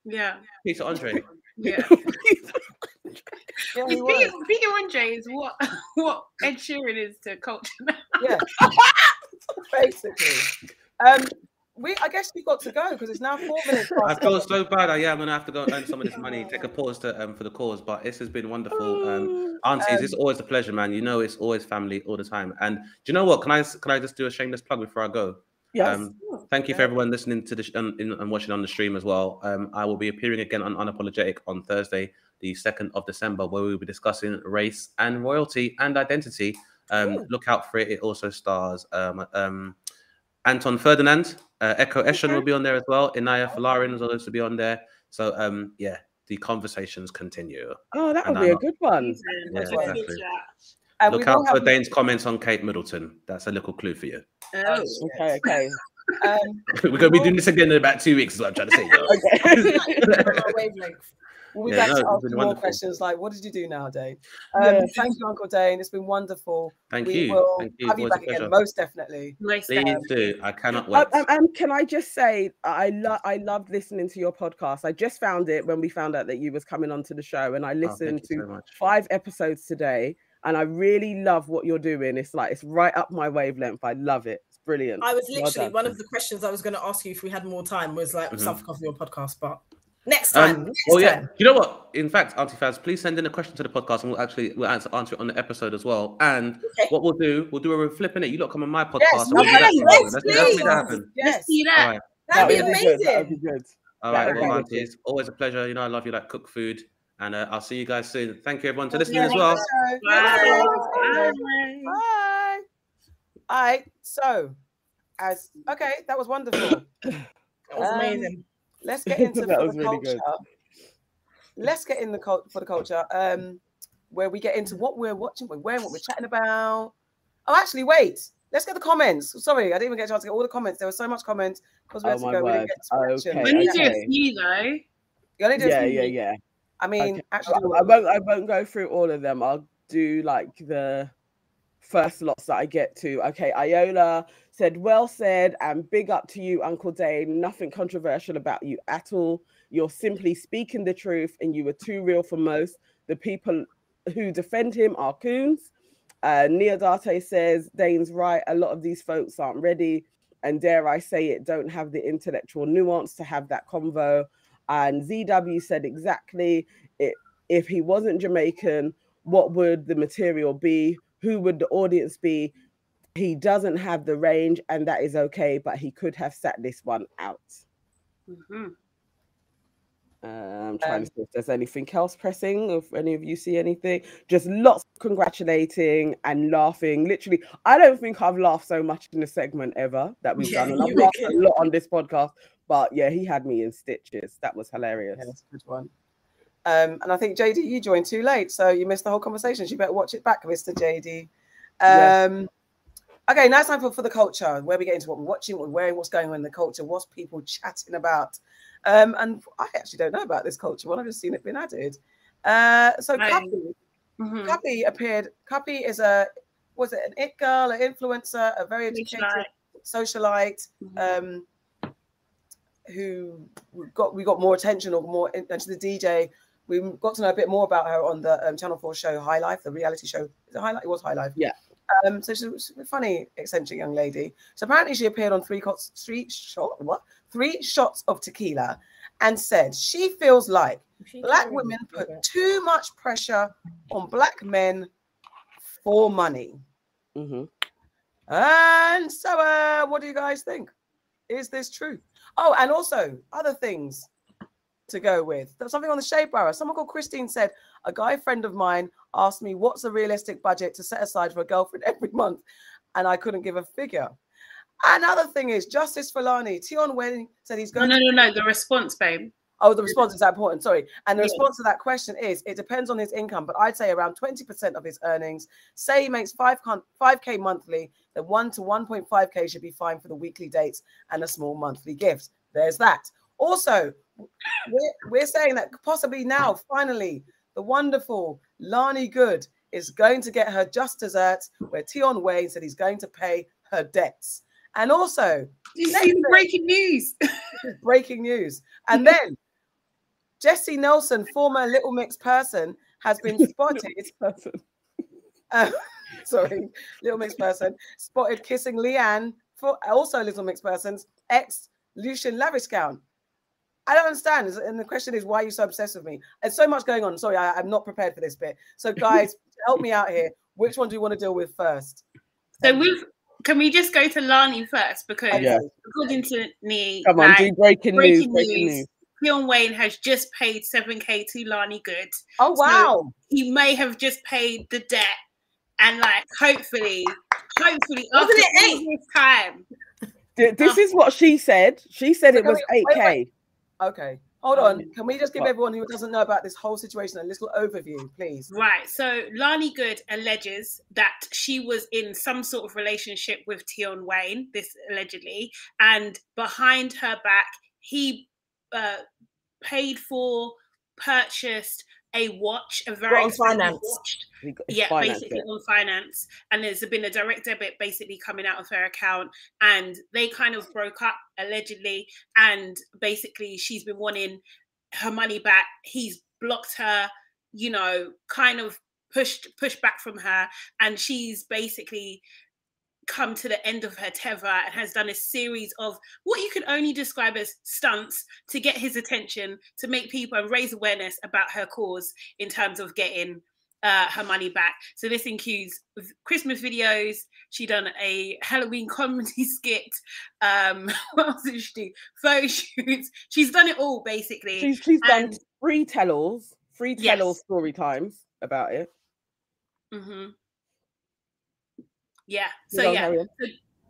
D: Yeah,
E: Peter Andre.
D: yeah. [laughs]
A: Yeah, he
D: Peter,
A: was.
D: Peter Andre is what [laughs] what Ed Sheeran is to culture. now.
A: Yeah, [laughs] basically. Um, we I guess we got to go because it's now four minutes.
E: I feel so bad. I, yeah, I'm gonna have to go earn some of this money, [laughs] take a pause to um for the cause. But this has been wonderful. Um, aunties, it's always a pleasure, man. You know, it's always family all the time. And do you know what? Can I can I just do a shameless plug before I go?
C: Yes.
E: Um, thank you for everyone listening to the sh- and, and watching on the stream as well. Um, I will be appearing again on Unapologetic on Thursday, the second of December, where we will be discussing race and royalty and identity. Um, look out for it. It also stars um, um, Anton Ferdinand, uh, Ekow Eshun will be on there as well. Inaya Folarin is also to be on there. So um, yeah, the conversations continue.
C: oh, that
E: and
C: would be a
E: I'm-
C: good one.
D: Amazing.
E: Yeah, exactly.
D: it's at.
A: And we
E: Look out for
A: have-
E: Dane's comments on Kate Middleton. That's a little clue for you.
D: Oh,
C: Okay, okay. [laughs]
A: Um, [laughs]
E: We're going to be doing this again in about two weeks, is what I'm trying to say. [laughs]
C: okay.
B: On our wavelength.
A: we'll be
E: Yeah,
A: back
E: no,
A: to ask you more
E: wonderful.
A: questions like, what did you do now, Dane? Um,
C: Yeah.
A: Thank you, Uncle Dane. It's been wonderful.
E: Thank
A: we
E: you.
A: will
E: Thank you.
A: have you back again,
E: pleasure.
A: most definitely.
D: most
E: Please
D: definitely.
E: do. I cannot wait.
C: Um, um, um, can I just say I love I loved listening to your podcast. I just found it when we found out that you was coming onto the show, and I
E: Oh,
C: listened
E: thank you
C: to
E: so
C: five episodes today, and I really love what you're doing. It's like it's right up my wavelength. I love it. It's brilliant.
B: I was literally
C: done.
B: one of the questions I was going to ask you if we had more time was like
E: Mhm.
B: something off your podcast, but next time.
E: Um,
B: next
E: oh yeah.
B: time.
E: You know what? In fact, Auntie Faz, please send in a question to the podcast, and we'll actually we'll answer, answer it on the episode as well. And
B: Okay.
E: what we'll do, we'll do a flipping it. You lot come on my podcast.
A: Yes,
E: and we'll
B: yes,
E: that
B: yes,
E: together. Let's, let's make
B: please.
E: that happen.
A: Yes,
D: Let's see
E: All
D: that.
E: right.
B: That'd be
C: That would good. That would
B: amazing.
C: be good.
E: All
C: That
E: right.
C: would
E: Well,
C: wicked.
E: aunties, always a pleasure. You know, I love you like cook food, and uh, I'll see you guys soon. Thank you everyone to listening
A: you.
E: as well.
A: Bye.
D: Bye.
A: Bye.
D: Bye.
A: Bye. All right. So, as okay, that was wonderful. [coughs]
B: That was
A: Um,
B: amazing.
A: Let's get [laughs] into
C: That was
A: the
C: really
A: culture.
C: good.
A: Let's get in the cult for the culture. Um, where we get into what we're watching, what we're wearing, what we're chatting about. Oh, actually, wait. Let's get the comments. Sorry, I didn't even get a chance to get all the comments. There were so much comments because we had
C: Oh
A: to
C: my
A: go. We didn't
C: word.
A: get to questions.
C: Okay.
D: We need to do a few though.
A: You only do a
C: Yeah,
A: few.
C: yeah, yeah.
A: I mean,
C: Okay.
A: actually,
C: I, I won't. I won't go through all of them. I'll do like the first lots that I get to. Okay, Iola said, "Well said," and big up to you, Uncle Dane. Nothing controversial about you at all. You're simply speaking the truth, and you were too real for most. The people who defend him are coons. Uh, Neodate says, "Dane's right. A lot of these folks aren't ready." And dare I say it, don't have the intellectual nuance to have that convo. And ZW said exactly it, if he wasn't Jamaican, what would the material be? Who would the audience be? He doesn't have the range, and that is okay, but he could have sat this one out.
D: Mhm.
C: Uh, I'm trying
A: Um,
C: to see if there's anything else pressing, if any of you see anything. Just lots of congratulating and laughing. Literally, I don't think I've laughed so much in a segment ever that we've
B: Yeah,
C: done. And I've [laughs] laughed a lot on this podcast, but yeah, he had me in stitches. That was hilarious.
A: Yeah, that's a good one. Um, and I think JD, you joined too late, so you missed the whole conversation. So you better watch it back, Mr. JD.
C: Yes.
A: Okay, now it's time for, for the culture, where we get into what we're watching, what we're wearing, what's going on in the culture, what's people chatting about. Um, and I actually don't know about this culture one. I've just seen it being added. Uh, so
D: Right.
A: Cuppy,
D: Mhm.
A: Cuppy appeared. Cuppy is a was it an it girl, an influencer, a very educated
D: Socialite. Mhm.
A: um, who got we got more attention or more in- into the DJ. We got to know a bit more about her on the um, Channel Four show High Life, the reality show. Is it High Life? It was High Life.
C: Yeah.
A: Um, so she's she's a funny, eccentric young lady. So apparently she appeared on three cots, three shot what three shots of tequila, and said she feels like black women put too much pressure on black men for money.
C: Mhm.
A: And so, uh, what do you guys think? Is this true? Oh, and also other things to go with. There's something on the Shea Bar. Someone called Christine said, A guy friend of mine asked me, What's a realistic budget to set aside for a girlfriend [laughs] every month? And I couldn't give a figure. Another thing is Justice Falani, Tion Wayne said he's going
D: no,
A: to
D: no, no. The response, babe.
A: Oh, the response is that important. Sorry. And the
B: Yeah.
A: response to that question is it depends on his income, but I'd say around 20% of his earnings. Say he makes 5, 5K monthly, then 1 to 1.5k should be fine for the weekly dates and a small monthly gift. There's that. Also, we're, we're saying that possibly now, finally, the wonderful Lani Good is going to get her just desserts, where Tion Wayne said he's going to pay her debts. And also,
D: you see the breaking news? [laughs]
A: breaking news. And then Jesy Nelson, former Little Mix person, has been [laughs] spotted. Uh, [laughs] sorry, Little Mix person spotted kissing Leigh-Anne, for also Little Mix person's ex Lucien Laviscount. I don't understand. And the question is, why are you so obsessed with me? There's so much going on. Sorry, I, I'm not prepared for this bit. So, [laughs] guys, help me out here. Which one do you want to deal with first?
D: So we've can we just go to Lani first because
C: Yeah.
D: according to me,
C: Come on,
D: like,
C: do breaking, news.
D: breaking
C: Breaking
D: news.
C: news.
D: Tion Wayne has just paid 7k to Lani Good.
A: Oh, wow.
D: He may have just paid the debt and like hopefully, hopefully
B: Wasn't
D: after
B: it
D: all this time.
C: Th- This is what she said. She said
A: So
C: it was 8K.
A: wait. Okay. Hold
D: Um,
A: on. Can we just give everyone who doesn't know about this whole situation a little overview, please?
D: Right. So Lani Good alleges that she was in some sort of relationship with Tion Wayne, this allegedly, and behind her back, he uh, paid for, purchased a watch, a very
B: on finance.
D: watch. Yeah, basically
C: it.
D: on finance, and there's been a direct debit basically coming out of her account, and they kind of broke up allegedly, and basically she's been wanting her money back. He's blocked her, you know, kind of pushed pushed back from her, and she's basically come to the end of her tether and has done a series of what you could only describe as stunts to get his attention to make people and raise awareness about her cause in terms of getting uh, her money back. So this includes Christmas videos. She done a Halloween comedy [laughs] skit. Um, [laughs] what else did she do? Photo shoots. She's done it all basically.
C: She's, she's done
D: and-
C: free tell-alls, free
D: Yes.
C: tell-all story times about it.
D: hmm Yeah. So yeah.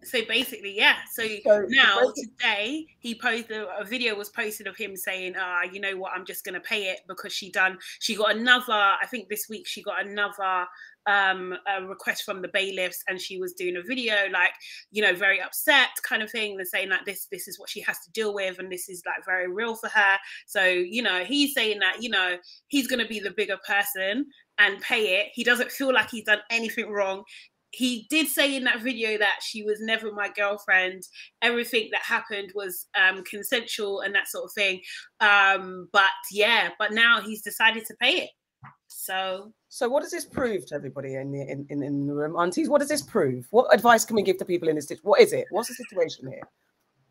D: So basically, yeah. So
A: So,
D: now today he posted a video was posted of him saying, "Ah, you know what? I'm just gonna pay it because she done. She got another. I think this week she got another um a request from the bailiffs, and she was doing a video like, you know, very upset kind of thing, and saying like this this is what she has to deal with, and this is like very real for her. So you know, he's saying that you know he's gonna be the bigger person and pay it. He doesn't feel like he's done anything wrong he did say in that video that she was never my girlfriend everything that happened was um consensual and that sort of thing um but yeah but now he's decided to pay it so
A: So, what does this prove to everybody in the in, in, in the room, aunties? What does this prove? What advice can we give to people in this? situ- What is it? What's the situation here?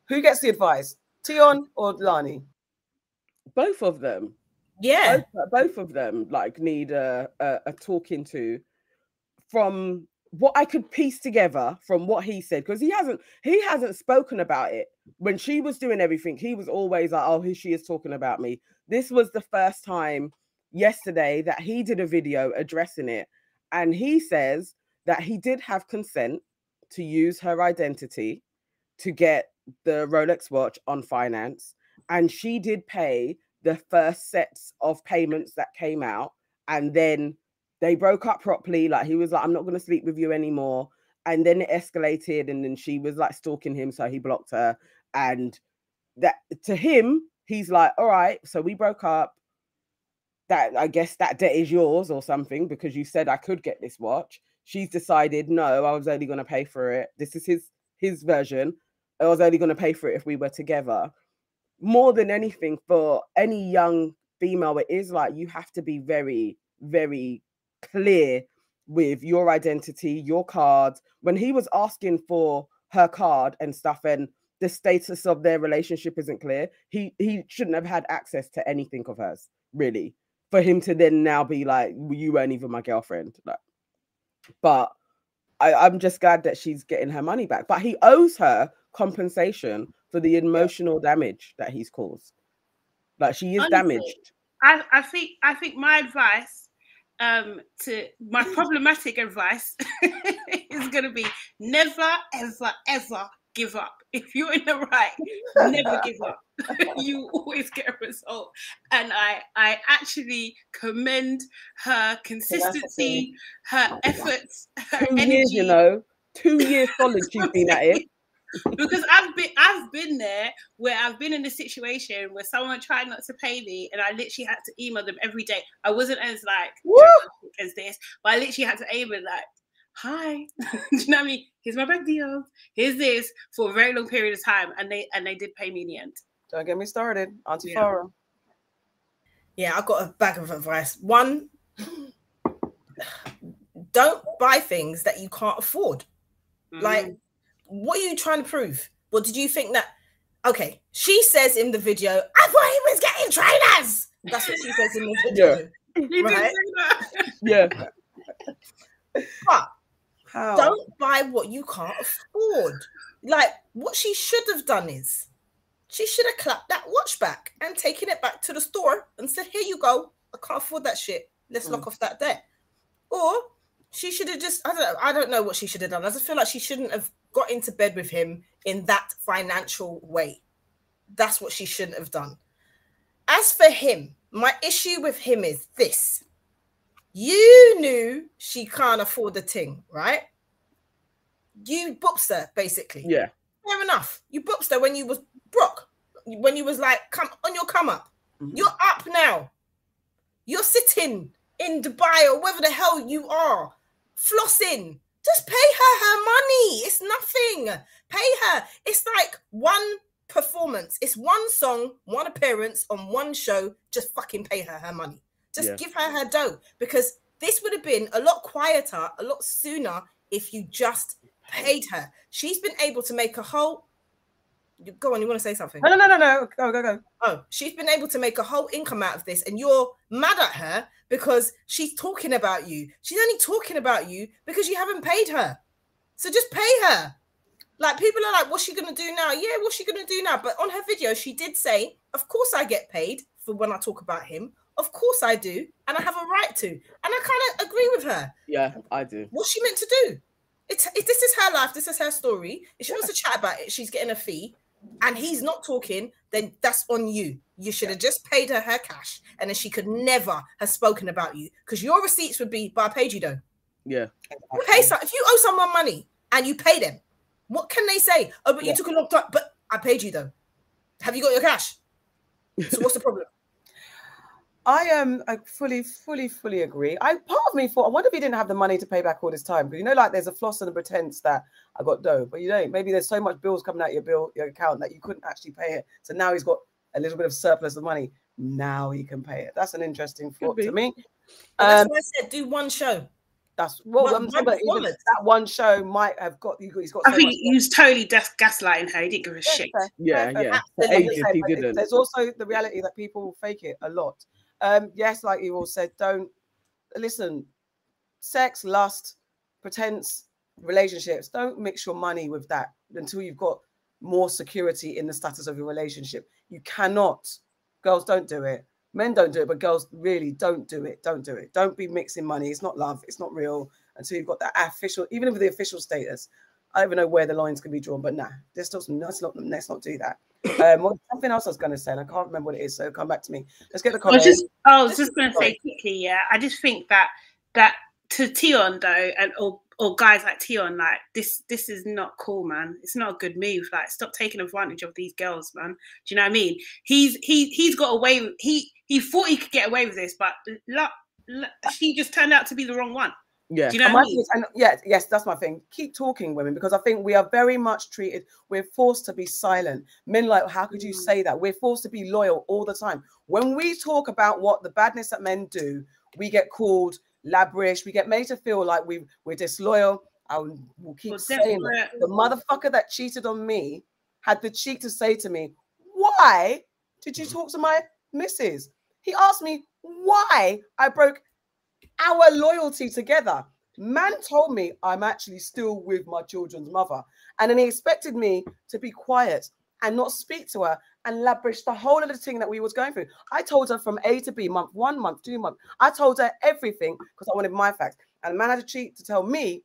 A: Who gets the advice, Tion or Lani?
C: Both of them.
B: Yeah.
C: both, both of them like need a, a, a talking to from what I could piece together from what he said because he hasn't he hasn't spoken about it. When she was doing everything he was always like oh here she is talking about me. This was the first time yesterday that he did a video addressing it and he says that he did have consent to use her identity to get the Rolex watch on finance and she did pay the first sets of payments that came out and then they broke up properly like he was like i'm not going to sleep with you anymore. And then it escalated and then she was like stalking him so he blocked her. And that to him he's like all right so we broke up. That i guess that debt is yours or something because you said i could get this watch. She's decided no i was only going to pay for it. This is his his version. I was only going to pay for it if we were together. More than anything for any young female it is like you have to be very very clear with your identity your card. when he was asking for her card and stuff and the status of their relationship isn't clear he he shouldn't have had access to anything of hers really for him to then now be like "Well, you weren't even my girlfriend like. But I, i'm just glad that she's getting her money back. But he owes her compensation for the emotional damage that he's caused. Like she is
D: Honestly,
C: damaged
D: I, I think I think my advice um to my problematic advice [laughs] is gonna be never ever ever give up. If you're in the right, never give up. [laughs] you always get a result. And I I actually commend her consistency, her efforts, her
C: Two
D: energy.
C: years, you know, two years solid she's been at it. [laughs]
D: because I've been I've been there where I've been in a situation where someone tried not to pay me and I literally had to email them every day. I wasn't as like
A: Woo!
D: as this, but I literally had to email like, hi, [laughs] do you know what I mean? Here's my bank deal, here's this for a very long period of time, and they and they did pay me in the end.
A: Don't get me started. Auntie
D: Yeah.
A: Farah.
B: Yeah, I've got a bag of advice. One, [sighs] don't buy things that you can't afford. Like,
D: Mm.
B: What are you trying to prove? What did you think that? Okay, she says in the video, I thought he was getting trainers. That's what she says in the video. [laughs]
D: You did
B: right.
D: say that. [laughs]
C: Yeah.
B: But
A: How?
B: don't buy what you can't afford. Like, what she should have done is she should have clapped that watch back and taken it back to the store and said, Here you go. I can't afford that shit. Let's lock mm. off that debt. Or she should have just, I don't, I don't know what she should have done. I just feel like she shouldn't have got into bed with him in that financial way. That's what she shouldn't have done. As for him, my issue with him is this you knew she can't afford the thing, right? You booped her, basically.
C: Yeah.
B: Fair enough. You booped her when you was broke, when you was like, come on your come up.
A: Mhm.
B: You're up now. You're sitting in Dubai or wherever the hell you are, flossing. Just pay her her money. It's nothing. Pay her. It's like one performance. It's one song, one appearance on one show. Just fucking pay her her money. Just
C: Yeah.
B: give her her dough because this would have been a lot quieter, a lot sooner if you just paid her. She's been able to make a whole. You- Go on, you want to say something?
A: No, no, no, no, no. Go, go, go.
B: Oh, she's been able to make a whole income out of this, and you're mad at her because she's talking about you. She's only talking about you because you haven't paid her. So just pay her. Like people are like, what's she gonna do now? Yeah, what's she gonna do now? But on her video, she did say, Of course I get paid for when I talk about him. Of course I do, and I have a right to. And I kind of agree with her.
C: Yeah, I do.
B: What's she meant to do? It's it, this is her life. This is her story. If she wants to chat about it, she's getting a fee, and he's not talking. Then that's on you. You should have just paid her her cash, and then she could never have spoken about you because your receipts would be, "But I paid you though."
C: Yeah.
B: You pay some, if you owe someone money and you pay them, what can they say? Oh, but
A: Yeah.
B: you took a long time. But I paid you though. Have you got your cash? So what's the problem?
A: I um I fully, fully, fully agree. I part of me thought, I wonder if he didn't have the money to pay back all this time. Because you know, like there's a floss and a pretense that I got dough, but you don't. Maybe there's so much bills coming out your bill, your account that you couldn't actually pay it. So now he's got a little bit of surplus of money. Now he can pay it. That's an interesting thought to me.
B: But that's
A: Um,
B: why I said do one show.
A: that's well,
B: one-
A: I'm
B: one
A: saying, even that one show might have got you. He's got.
D: I
A: so
D: think he was totally gas- gaslighting her. He didn't give a
A: Yeah,
D: shit.
A: fair,
C: Yeah,
A: fair, fair.
C: yeah.
B: Absolutely.
C: ages he didn't.
A: There's also the reality that people fake it a lot. Um, yes, like you all said, don't listen. Sex, lust, pretense, relationships. Don't mix your money with that until you've got more security in the status of your relationship. You cannot. Girls don't do it. Men don't do it, but girls really don't do it. Don't do it. Don't be mixing money. It's not love. It's not real until you've got that official, even with the official status. I don't even know where the lines can be drawn, but nah, this doesn't. Let's not. Let's not do that. Um, what, something else I was going to say, and I can't remember what it is. So come back to me. Let's get the
D: I was
A: comments.
D: just, I was just going to say quickly, yeah. I just think that that to Tion though, and or or guys like Tion, like this, this is not cool, man. It's not a good move. Like, stop taking advantage of these girls, man. Do you know what I mean? He's he he's got away. He he thought he could get away with this, but la, la, she just turned out to be the wrong one.
C: Yeah.
D: Do you know
A: And
D: what I mean?
A: and yeah, yes, that's my thing. Keep talking, women, because I think we are very much treated. We're forced to be silent. Men like, how could you
D: Mm.
A: say that? We're forced to be loyal all the time. When we talk about what the badness that men do, we get called labrish. We get made to feel like we we're disloyal. I will will keep
D: Well,
A: saying that. the motherfucker that cheated on me had the cheek to say to me, Why did you talk to my missus? He asked me why I broke our loyalty together. Man told me I'm actually still with my children's mother. And then he expected me to be quiet and not speak to her and labrish the whole of the thing that we was going through. I told her from A to B, month one, month two, month. I told her everything because I wanted my facts. And the man had a cheat to tell me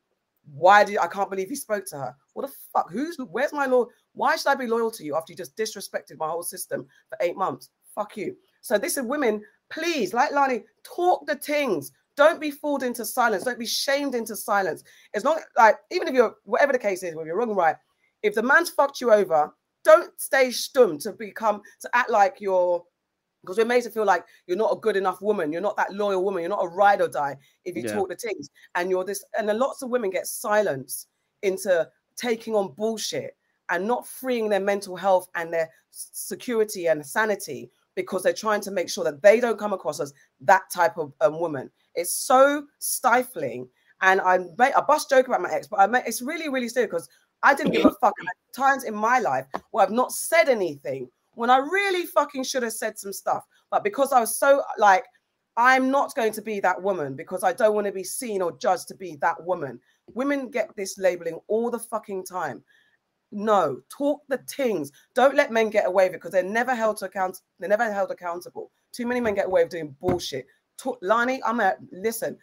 A: Why did I can't believe he spoke to her? What the fuck? Who's where's my law? Why should I be loyal to you after you just disrespected my whole system for eight months? Fuck you. So this is women, please, like Lani, talk the things. Don't be fooled into silence. Don't be shamed into silence. It's not like even if you're whatever the case is, whether you're wrong or right, if the man's fucked you over, don't stay stum to become to act like you're because we're made to feel like you're not a good enough woman, you're not that loyal woman, you're not a ride or die if you
C: Yeah.
A: talk the things, and you're this, and lots of women get silenced into taking on bullshit and not freeing their mental health and their security and sanity because they're trying to make sure that they don't come across as that type of um, woman. It's so stifling. And I made a bust joke about my ex, but I made, it's really, really serious because I didn't give a fuck times in my life where I've not said anything when I really fucking should have said some stuff. But because I was so like, I'm not going to be that woman because I don't want to be seen or judged to be that woman. Women get this labeling all the fucking time. No, talk the things. Don't let men get away with it because they're never held to account. They're never held accountable. Too many men get away with doing bullshit. Talk, Lani, I'm at listen.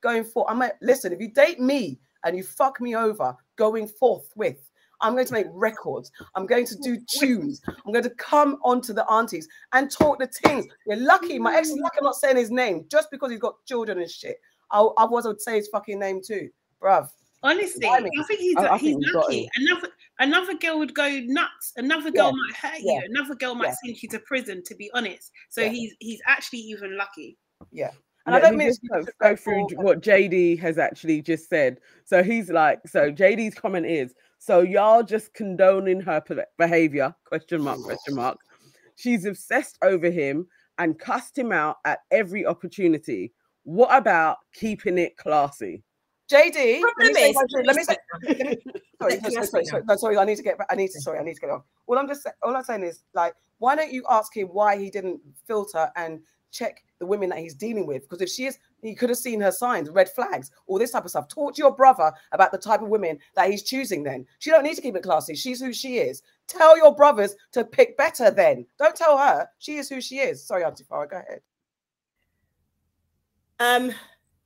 A: Going for, I'm at listen. If you date me and you fuck me over, going forth with, I'm going to make records. I'm going to do [laughs] tunes. I'm going to come onto the aunties and talk the things. You're lucky. My ex is mm. lucky I'm not saying his name just because he's got children and shit. I, otherwise, I would say his fucking name too, bruv.
D: Honestly,
A: Blimey.
D: I think he's
C: I- I
D: he's
C: think
D: lucky. Another another girl would go nuts. Another
A: Yeah.
D: girl might hurt
A: Yeah.
D: you. Another girl might
A: Yeah.
D: send you to prison. To be honest, so
A: Yeah.
D: he's he's actually even lucky.
A: Yeah. And I don't mean
C: just go, go through what JD has actually just said. So he's like, so JD's comment is, so y'all just condoning her behavior? Question mark? Question mark. She's obsessed over him and cussed him out at every opportunity. What about keeping it classy?
A: JD. Let me
B: Problem
A: say,
B: is-
A: let me say,
B: Let me [laughs]
A: sorry, sorry, sorry, sorry, no, sorry, I need to get back. I need to, sorry, I need to get off. All I'm just, all I'm saying is, like, why don't you ask him why he didn't filter and check the women that he's dealing with? Because if she is, he could have seen her signs, red flags, all this type of stuff. Talk to your brother about the type of women that he's choosing. Then she don't need to keep it classy. She's who she is. Tell your brothers to pick better. Then don't tell her she is who she is. Sorry, Auntie Farah, go ahead.
B: Um,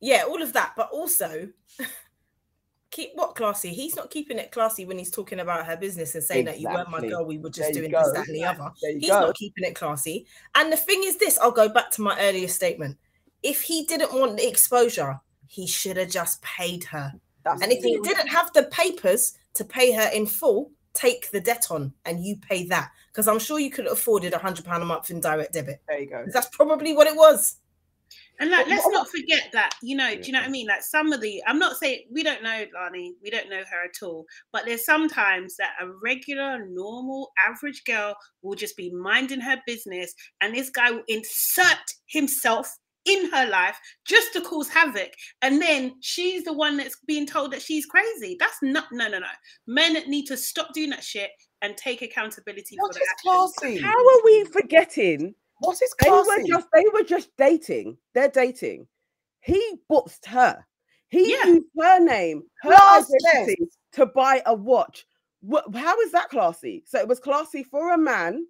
B: yeah, all of that, but also [laughs] keep what classy. He's not keeping it classy when he's talking about her business and saying that you weren't my girl. We were just
A: you
B: doing this, that, and the other. He's
A: go.
B: not keeping it classy. And the thing is, this I'll go back to my earlier statement. If he didn't want the exposure, he should have just paid her.
A: That's
B: And if he didn't have the papers to pay her in full, take the debt on and you pay that. Because I'm sure you could have afforded a hundred pound a month in direct debit.
A: there you go.
B: That's probably what it was.
D: And like, let's not [laughs] forget that, you know, do you know what I mean? Like some of the, I'm not saying we don't know Lani, we don't know her at all, but there's sometimes that a regular, normal, average girl will just be minding her business, and this guy will insert himself in her life just to cause havoc, and then she's the one that's being told that she's crazy. That's not, no, no, no. Men need to stop doing that shit and take accountability
A: What
D: for
A: is
D: their actions.
A: classy?
C: How are we forgetting?
A: What is
C: They were just they were just dating. They're dating. He booked her. He
D: Yeah.
C: used her name, her identity to buy a watch. How is that classy? So it was classy for a man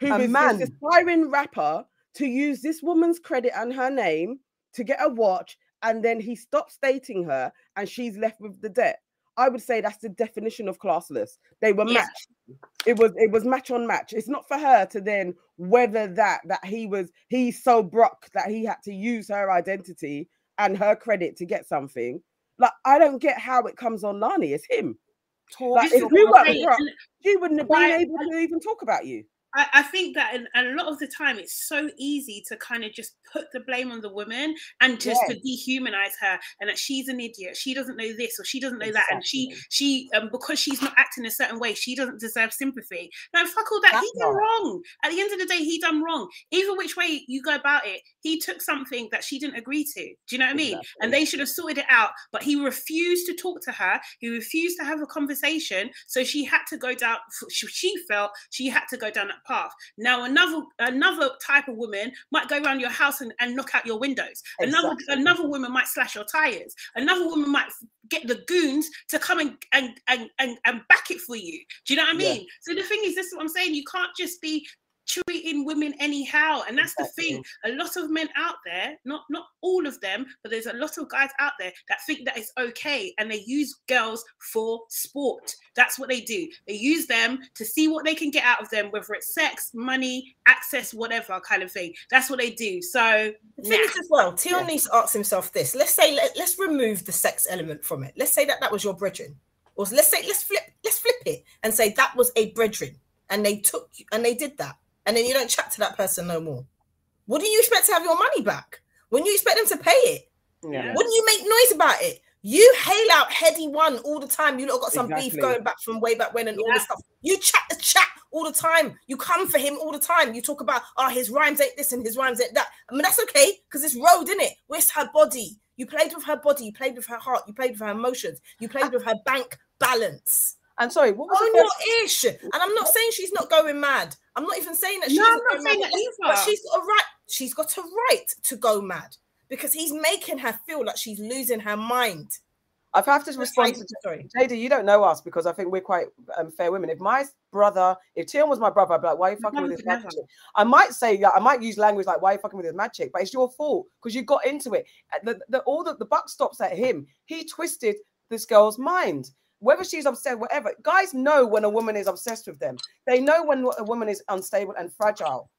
C: who
A: A man.
C: this aspiring rapper to use this woman's credit and her name to get a watch, and then he stops dating her, and she's left with the debt. I would say that's the definition of classless. They were
D: Yes.
C: matched. It was it was match on match. It's not for her to then whether that that he was he's so broke that he had to use her identity and her credit to get something. Like I don't get how it comes on Lani. It's him.
A: Talk
C: Like,
D: This
C: if
D: is
C: we weren't
D: saying,
C: broke,
D: and-
C: she wouldn't have been able to even talk about you.
D: I, I think that and a lot of the time it's so easy to kind of just put the blame on the woman and just to dehumanize her and that she's an idiot she doesn't know this or she doesn't know that and she she um, because she's not acting a certain way she doesn't deserve sympathy. No fuck all that
A: That's
D: he done
A: right.
D: wrong. At the end of the day he done wrong. Either which way you go about it he took something that she didn't agree to. Do you know what i mean? And they should have sorted it out but he refused to talk to her he refused to have a conversation so she had to go down she she felt she had to go down that path. Now another another type of woman might go around your house and, and knock out your windows. Another
A: Exactly.
D: another woman might slash your tires. Another woman might get the goons to come and and and and, and back it for you. Do you know what i
A: Yeah.
D: mean? So the thing is this is what i'm saying you can't just be treating women anyhow and that's
A: Exactly.
D: the thing a lot of men out there not not all of them but there's a lot of guys out there that think that it's okay and they use girls for sport that's what they do they use them to see what they can get out of them whether it's sex money access whatever kind of thing that's what they do so
B: The thing
D: nah.
B: is as well, Tion needs to ask himself this. Let's say let, let's remove the sex element from it. Let's say that that was your brethren, or let's say let's flip let's flip it and say that was a brethren, and they took and they did that, and then you don't chat to that person no more. What do you expect to have your money back? When you expect them to pay it?
A: Yeah.
B: Wouldn't you make noise about it? You hail out Headie One all the time. You lot got some beef going back from way back when and all
D: Yeah.
B: this stuff. You chat the chat all the time. You come for him all the time. You talk about, oh, his rhymes ain't this and his rhymes ain't that. I mean, that's okay because it's road, in it? Where's her body? You played with her body. You played with her heart. You played with her emotions. You played with her bank balance.
A: And sorry, what was the
B: your ish. And I'm not saying she's not going mad. I'm not even saying that she's
D: No, I'm not
B: going
D: saying
B: mad,
D: that
B: but she's got a right. She's got a right to go mad because he's making her feel like she's losing her mind.
A: I have had to respond to
B: Sorry.
A: JD, you don't know us because I think we're quite um, fair women. If my brother, if Tion was my brother, I'd be like, why are you fucking with this mad chick? I might say, yeah, I might use language like, why are you fucking with this mad chick? But it's your fault because you got into it. The, the, all the, the buck stops at him. He twisted this girl's mind. Whether she's upset, whatever. Guys know when a woman is obsessed with them. They know when a woman is unstable and fragile.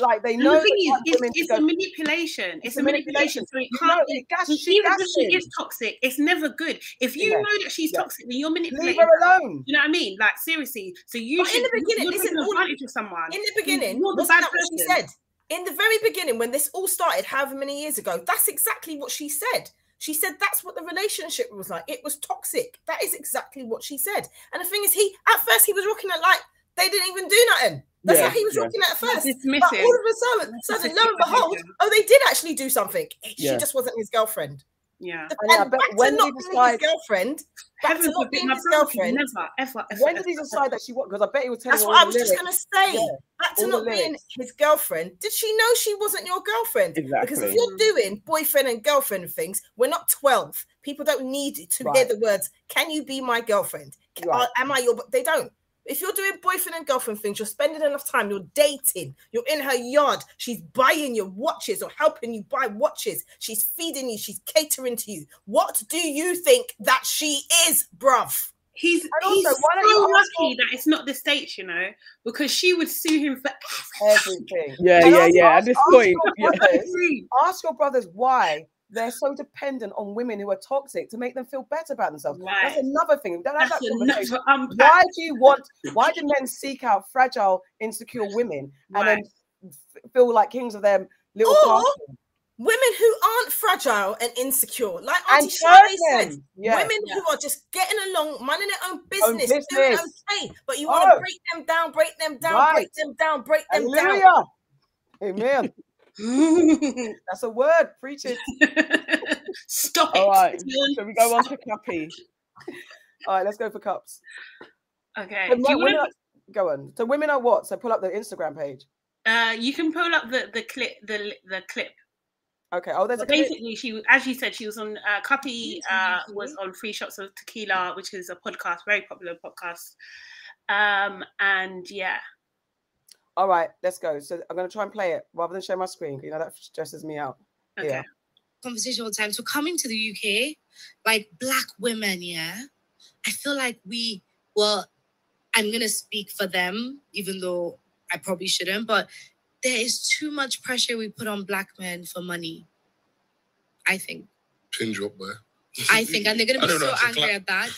A: Like they know
D: the thing
A: that
D: is,
A: women
D: it's, it's
A: go-
D: a manipulation. It's,
A: It's
D: a
A: a
D: manipulation.
A: manipulation.
D: So it
A: You
D: can't
A: know,
D: be.
A: it gas- she
D: even if she is toxic, it's never good. If you
A: Yeah.
D: know that she's
A: Yeah.
D: toxic, then you're manipulating.
A: leave her alone.
D: You know what I mean? Like seriously. So you
B: But in the beginning,
D: you're
B: listen,
D: taking
B: all-
D: advantage of someone.
B: In the beginning,
D: You're the bad
B: that what she said? In the very beginning, when this all started, however many years ago, that's exactly what she said. She said that's what the relationship was like. It was toxic. That is exactly what she said. And the thing is, he at first he was looking at like they didn't even do nothing. That's
C: Yeah,
B: how he was
C: yeah.
B: looking at first. But
D: Dismissive.
B: all of a sudden, sudden, lo and behold, oh, they did actually do something. She
C: Yeah.
B: just wasn't his girlfriend.
D: Yeah.
B: And
A: And I
B: back to
A: when
B: not
A: he
B: being
A: decide-
B: his girlfriend, back to
D: Heaven
B: not
D: forbid
B: being
D: my
B: his girlfriend.
D: never, ever, ever.
A: When did he
D: ever-
A: decide that she was? Because I bet he was telling
B: That's what I was
A: the
B: just gonna say.
A: Yeah,
B: Back to
A: all
B: not being his girlfriend. Did she know she wasn't your girlfriend? Exactly. Because if you're doing boyfriend and girlfriend things, we're not 12. People don't need to hear the words, can you be my girlfriend?
A: Right.
B: Am I your they don't. If you're doing boyfriend and girlfriend things, you're spending enough time, you're dating, you're in her yard, she's buying your watches or helping you buy watches, she's feeding you, she's catering to you. What do you think that she is, bruv?
D: He's
A: also,
D: he's
A: why you
D: so
A: ask
D: lucky that it's not the states, you know, because she would sue him for
A: Everything.
C: Yeah,
A: And
C: yeah,
A: ask-
C: yeah. At
A: ask-
C: this
A: ask
C: point,
A: your
C: yeah.
A: brothers-
D: everything.
A: ask your brothers why they're so dependent on women who are toxic to make them feel better about themselves. That's another thing. We don't have
D: That's
A: that conversation. [laughs] Why do you want? Why do men seek out fragile, insecure women and
D: Right.
A: then feel like kings of their little
B: Or? Women who aren't fragile and insecure, like Auntie Shirley said,
A: them. Yeah.
B: women
D: Yeah.
B: who are just getting along, minding their own business, doing
A: business.
B: okay, but you want to
A: Oh.
B: break them down, break them down,
A: Right.
B: break them down, break them down.
A: Amen. [laughs] That's a word. Preach it. [laughs]
D: Stop it.
C: All right. Shall we go on to Cuppy?
A: All right, let's go for cups.
D: Okay.
A: So
D: you
A: women
D: want
A: are- go on. So women are what? So pull up the Instagram page.
D: uh, you can pull up the the clip the the clip.
A: Okay. Oh, there's a
D: But
A: clip.
D: basically, she as you said, she was on uh, Cuppy uh, was on Free Shots of Tequila, which is a podcast, very popular podcast. Um, and yeah,
A: All right, let's go. So I'm going to try and play it rather than share my screen. You know that stresses me out.
D: okay.
A: Yeah.
F: conversation all the time. So coming to the UK, like black women, yeah, I feel like we well, I'm gonna speak for them, even though I probably shouldn't, but there is too much pressure we put on black men for money. I think.
G: pin drop, boy.
F: I think, and they're gonna [laughs] be
G: don't know
F: so angry
G: clap.
F: at that.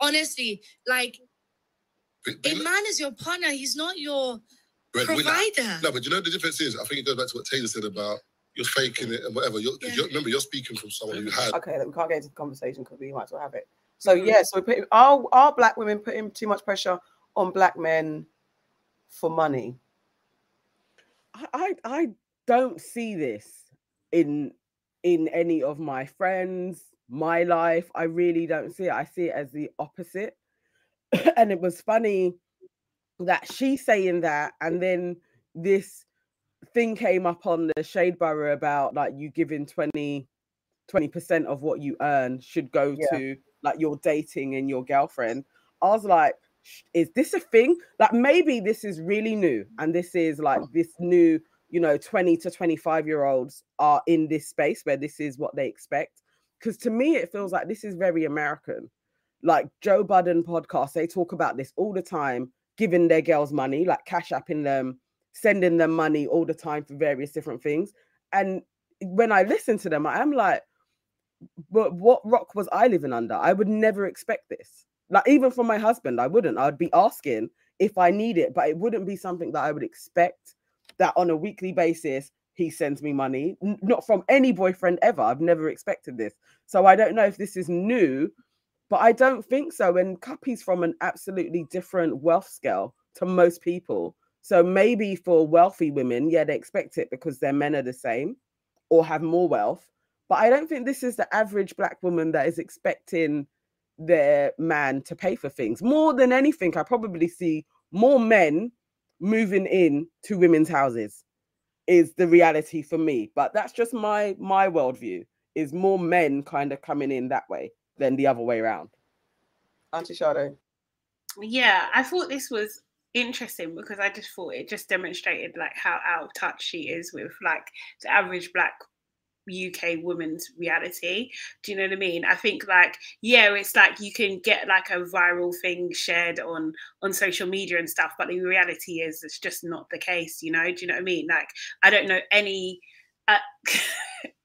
F: Honestly, like a man is your partner, he's not your
G: but- but-
F: provider.
G: No, but you know the difference is, I think it goes back to what Taylor said about you're faking it and whatever. You're,
F: Yeah.
G: you're, remember, you're speaking from someone who had.
A: Okay, we can't get into the conversation because we might as well have it. So
D: Mhm.
A: yes, we put are are black women putting too much pressure on black men for money?
C: I, I I don't see this in in any of my friends, my life. I really don't see it. I see it as the opposite. [coughs] and it was funny that she's saying that, and then this thing came up on the Shade Room about like you giving 20 percent of what you earn should go
A: Yeah.
C: to like your dating and your girlfriend. I was like, is this a thing? Like maybe this is really new, and this is like oh. this new, you know, 20 to 25 year olds are in this space where this is what they expect. Because to me, it feels like this is very American. Like Joe Budden podcast, they talk about this all the time, giving their girls money, like cash apping them, sending them money all the time for various different things. And when I listen to them, I'm like, but what rock was I living under? I would never expect this. Like even from my husband, I wouldn't. I'd be asking if I need it, but it wouldn't be something that I would expect that on a weekly basis he sends me money. N- not from any boyfriend ever. I've never expected this. So I don't know if this is new, but I don't think so. And Cuppy's from an absolutely different wealth scale to most people. So maybe for wealthy women, yeah, they expect it because their men are the same or have more wealth. But I don't think this is the average black woman that is expecting their man to pay for things. More than anything, I probably see more men moving in to women's houses is the reality for me. But that's just my my worldview is more men kind of coming in that way than the other way around.
A: Auntie Sade.
D: Yeah, I thought this was interesting because I just thought it just demonstrated like how out of touch she is with like the average black UK woman's reality. Do you know what I mean? I think like yeah, it's like you can get like a viral thing shared on on social media and stuff, but the reality is it's just not the case. You know? Do you know what I mean? Like I don't know any. Uh, [laughs]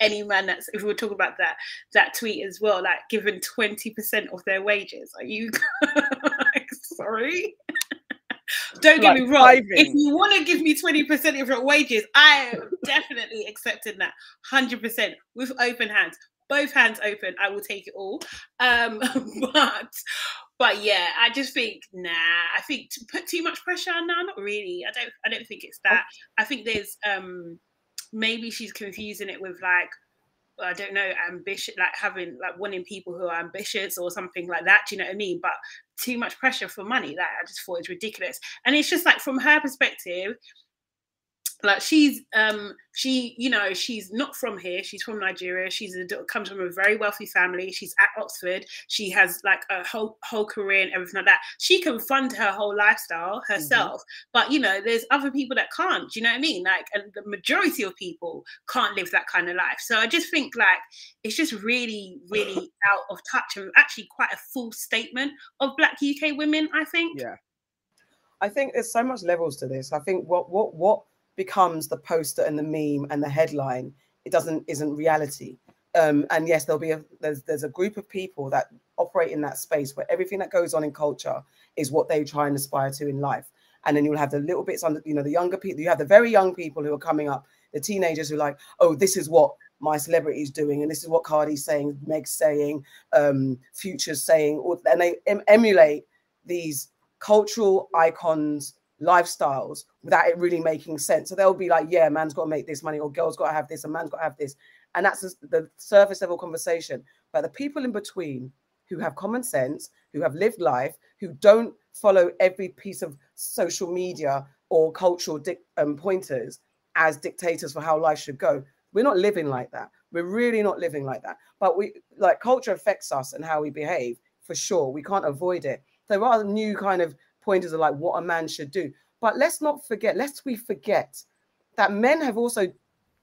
D: any man that's if we were talking about that that tweet as well like given 20% of their wages are you [laughs] like, sorry [laughs] don't get like me wrong. If you want to give me 20% of your wages, I am definitely accepting that 100% with open hands. Both hands open, I will take it all. Um, but but yeah, I just think nah. I think to put too much pressure on nah, not really. I don't. I don't think it's that. I think there's um maybe she's confusing it with like I don't know, ambition, like having like wanting people who are ambitious or something like that. Do you know what I mean? But too much pressure for money, that I just thought it's ridiculous. And it's just like from her perspective, like she's um she you know she's not from here. She's from nigeria. She's a comes from a very wealthy family. She's at oxford. She has like a whole whole career and everything like that. She can fund her whole lifestyle mm-hmm. herself mm-hmm. but you know there's other people that can't. Do you know what i mean? Like and the majority of people can't live that kind of life. So i just think like it's just really really [laughs] out of touch and actually quite a full statement of black uk women i think.
A: Yeah. I think there's so much levels to this. I think what what what becomes the poster and the meme and the headline. It doesn't isn't reality. Um, and yes, there'll be a there's there's a group of people that operate in that space where everything that goes on in culture is what they try and aspire to in life. And then you'll have the little bits under, you know, the younger people. You have the very young people who are coming up, the teenagers who are like, oh, this is what my celebrity is doing, and this is what Cardi's saying, Meg's saying, um, Future's saying, or, and they em- emulate these cultural icons lifestyles without it really making sense. So they'll be like, yeah, man's got to make this money, or girl's got to have this, and man's got to have this. And that's the surface level conversation. But the people in between who have common sense, who have lived life, who don't follow every piece of social media or cultural um, pointers as dictators for how life should go. We're not living like that. We're really not living like that. But we like culture affects us and how we behave for sure. We can't avoid it. There are new kind of pointers of like what a man should do. But let's not forget, lest we forget that men have also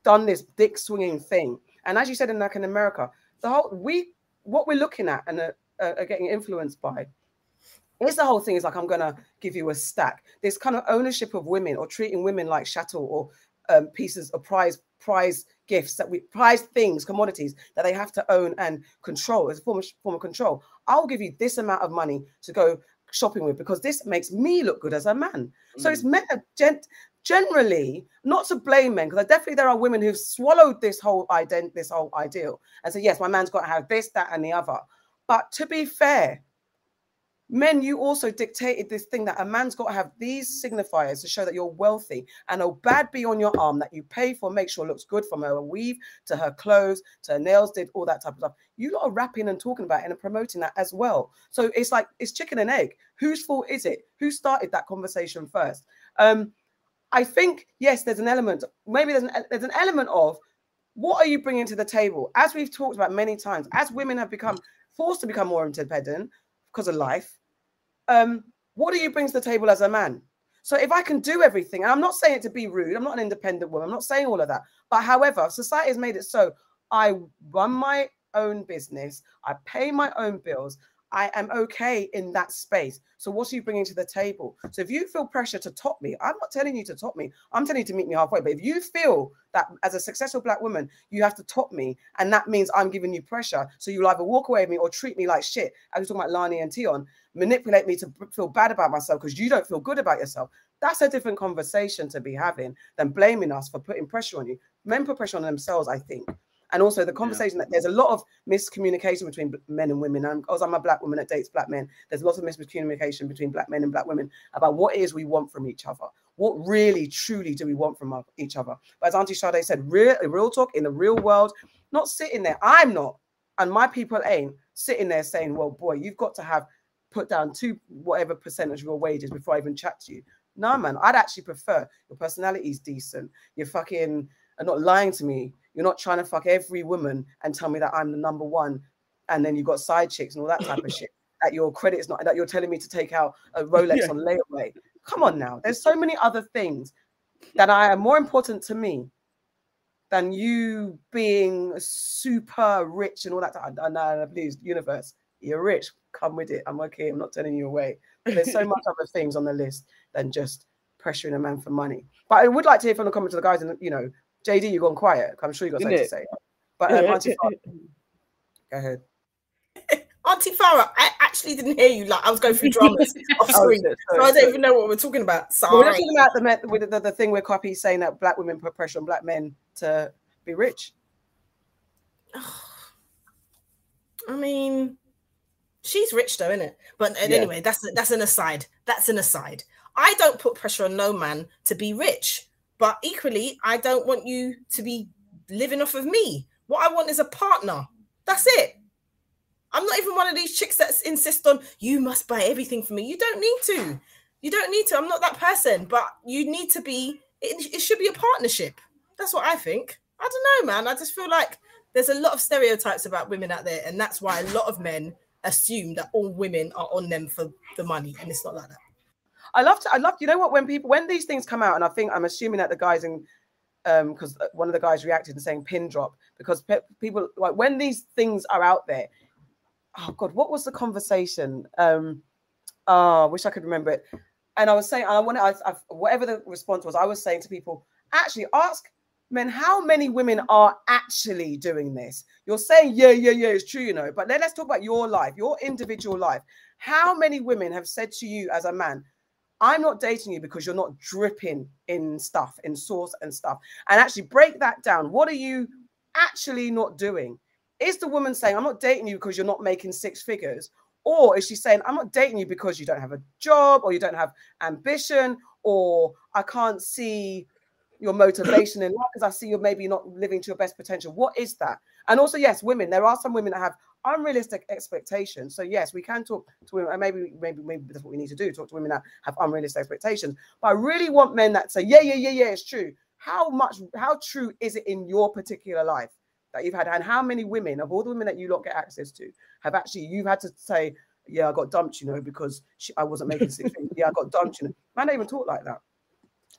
A: done this dick swinging thing. And as you said in like in America, the whole we what we're looking at and are, are getting influenced by is the whole thing is like I'm gonna give you a stack. This kind of ownership of women or treating women like chattel or um, pieces of prize prize gifts that we prize things commodities that they have to own and control as a form of, form of control. I'll give you this amount of money to go shopping with because this makes me look good as a man. Mm. So it's men meant gent generally not to blame men because I definitely there are women who've swallowed this whole ident this whole ideal and say yes my man's got to have this that and the other but to be fair men, you also dictated this thing that a man's got to have these signifiers to show that you're wealthy and a bad be on your arm that you pay for, make sure looks good from her weave to her clothes to her nails, did all that type of stuff. You lot are rapping and talking about it and promoting that as well. So it's like it's chicken and egg. Whose fault is it? Who started that conversation first? Um, I think yes, there's an element. Maybe there's an there's an element of what are you bringing to the table? As we've talked about many times, as women have become forced to become more independent, because of life. Um, What do you bring to the table as a man? So if I can do everything, and I'm not saying it to be rude, I'm not an independent woman, I'm not saying all of that. But however, society has made it so I run my own business, I pay my own bills, I am okay in that space. So what are you bringing to the table? So if you feel pressure to top me, I'm not telling you to top me. I'm telling you to meet me halfway. But if you feel that as a successful black woman, you have to top me, and that means I'm giving you pressure, so you'll either walk away with me or treat me like shit. I was talking about Lani and Tion, manipulate me to feel bad about myself because you don't feel good about yourself. That's a different conversation to be having than blaming us for putting pressure on you. Men put pressure on themselves, I think and also the conversation yeah. that there's a lot of miscommunication between men and women. And because I'm a black woman that dates black men, there's lots of miscommunication between black men and black women about what it is we want from each other. What really, truly do we want from each other? But as Auntie Sade said, real, real talk in the real world, not sitting there. I'm not, and my people ain't sitting there saying, "Well, boy, you've got to have put down two whatever percentage of your wages before I even chat to you." No, man, I'd actually prefer your personality is decent. You're fucking are not lying to me you're not trying to fuck every woman and tell me that I'm the number one, and then you've got side chicks and all that type of shit. [laughs] That your credit is not that you're telling me to take out a Rolex yeah. on layaway. Come on now. There's so many other things that are more important to me than you being super rich and all that. No, no, please, universe, you're rich. Come with it. I'm okay. I'm not turning you away. But there's so much [laughs] other things on the list than just pressuring a man for money. But I would like to hear from the comments of the guys, and you know, JD, you gone quiet. I'm sure you got something to say. But um, Auntie Farah, [laughs] go ahead. [laughs]
B: Auntie Farah, I actually didn't hear you. Like I was going through dramas [laughs] off oh, screen, sorry, so I don't even know what we're talking about. Sorry.
A: we're talking about the, with the, the thing where Cuppy saying that black women put pressure on black men to be rich. [sighs]
B: I mean, she's rich though, isn't it? But yeah. anyway, that's that's an aside. That's an aside. I don't put pressure on no man to be rich. But equally, I don't want you to be living off of me. What I want is a partner. That's it. I'm not even one of these chicks that insist on you must buy everything for me. You don't need to. You don't need to. I'm not that person, but you need to be. It, it should be a partnership. That's what I think. I don't know, man. I just feel like there's a lot of stereotypes about women out there, and that's why a lot of men assume that all women are on them for the money, and it's not like that.
A: I love to, I love, you know what, when people, when these things come out, and I think I'm assuming that the guys in, um, because uh, one of the guys reacted and saying pin drop, because pe- people, like, when these things are out there, oh God, what was the conversation? Um, oh, I wish I could remember it. And I was saying, I want to, whatever the response was, I was saying to people, actually ask men how many women are actually doing this. You're saying, yeah, yeah, yeah, it's true, you know, but then let's talk about your life, your individual life. How many women have said to you as a man, I'm not dating you because you're not dripping in stuff, in sauce and stuff. And actually break that down. What are you actually not doing? Is the woman saying, I'm not dating you because you're not making six figures? Or is she saying, I'm not dating you because you don't have a job or you don't have ambition or I can't see your motivation in life because I see you're maybe not living to your best potential? What is that? And also, yes, women, there are some women that have unrealistic expectations. So yes, we can talk to women, and maybe maybe maybe that's what we need to do: talk to women that have unrealistic expectations. But I really want men that say, yeah, yeah, yeah, yeah, it's true. How much? How true is it in your particular life that you've had, and how many women of all the women that you lot get access to have actually you've had to say, yeah, I got dumped, you know, because she, I wasn't making six Yeah, I got dumped, you know. Man, even talk like that.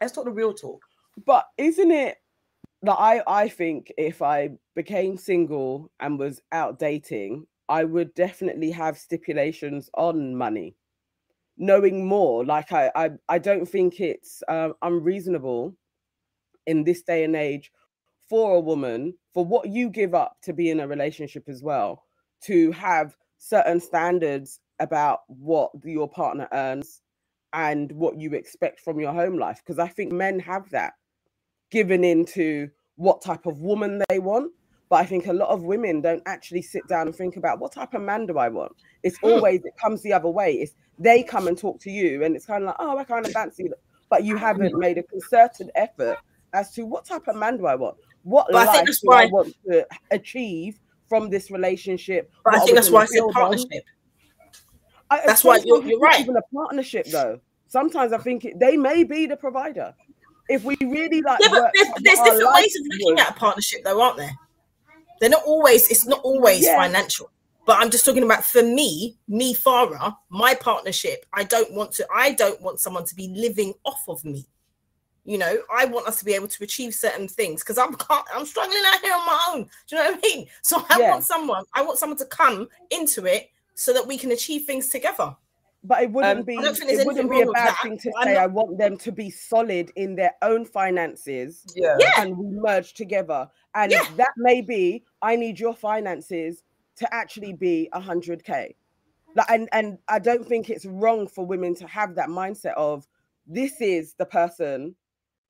A: Let's talk the real talk.
C: But isn't it that I I think if I became single and was out dating, I would definitely have stipulations on money. Knowing more, like I I, I don't think it's uh, unreasonable in this day and age for a woman for what you give up to be in a relationship as well to have certain standards about what your partner earns and what you expect from your home life because i think men have that given into what type of woman they want. But I think a lot of women don't actually sit down and think about what type of man do I want. It's hmm. always it comes the other way. It's they come and talk to you, and it's kind of like, oh, I kind of fancy you, but you haven't hmm. made a concerted effort as to what type of man do I want, what but life I do why... I want to achieve from this relationship.
B: But I think that's why it's a partnership. I, that's why you're, you're right.
C: Even a partnership, though. Sometimes I think it, they may be the provider if we really like
B: yeah but there's, there's different ways of looking at a partnership though aren't there they're not always it's not always yeah. financial But I'm just talking about for me, me Farah, my partnership. I don't want to. I don't want someone to be living off of me. You know, I want us to be able to achieve certain things because I'm [laughs] I'm struggling out here on my own. Do you know what I mean? So I
C: Yeah.
B: want someone. I want someone to come into it so that we can achieve things together.
C: But it wouldn't
A: Um,
C: be
B: I don't think there's
C: it wouldn't be a bad
B: that.
C: thing to
B: I'm
C: say
B: not-
C: I want them to be solid in their own finances
A: Yeah.
C: and we merge together. And
B: Yeah.
C: that may be I need your finances to actually be a hundred K. Like and, and I don't think it's wrong for women to have that mindset of this is the person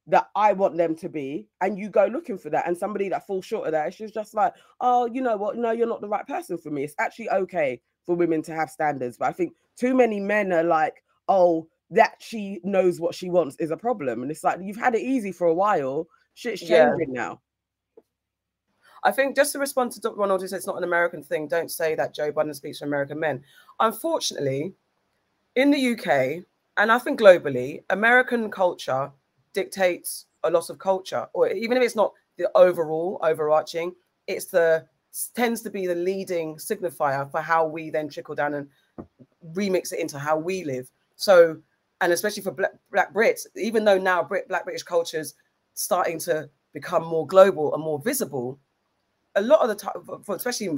C: that I want them to be, and you go looking for that, and somebody that falls short of that, it's just, just like, oh, you know what? No, you're not the right person for me. It's actually okay for women to have standards, but I think too many men are like, oh, that she knows what she wants is a problem, and it's like you've had it easy for a while. Shit's
A: Yeah.
C: changing now.
A: I think just to respond to Dr. Ronald, who said it's not an American thing, don't say that Joe Biden speaks for American men. Unfortunately, in the UK, and I think globally, American culture dictates a lot of culture, or even if it's not the overall overarching, it's the tends to be the leading signifier for how we then trickle down and remix it into how we live. So, and especially for Black, Black Brits, even though now Brit, Black British culture is starting to become more global and more visible, a lot of the time, especially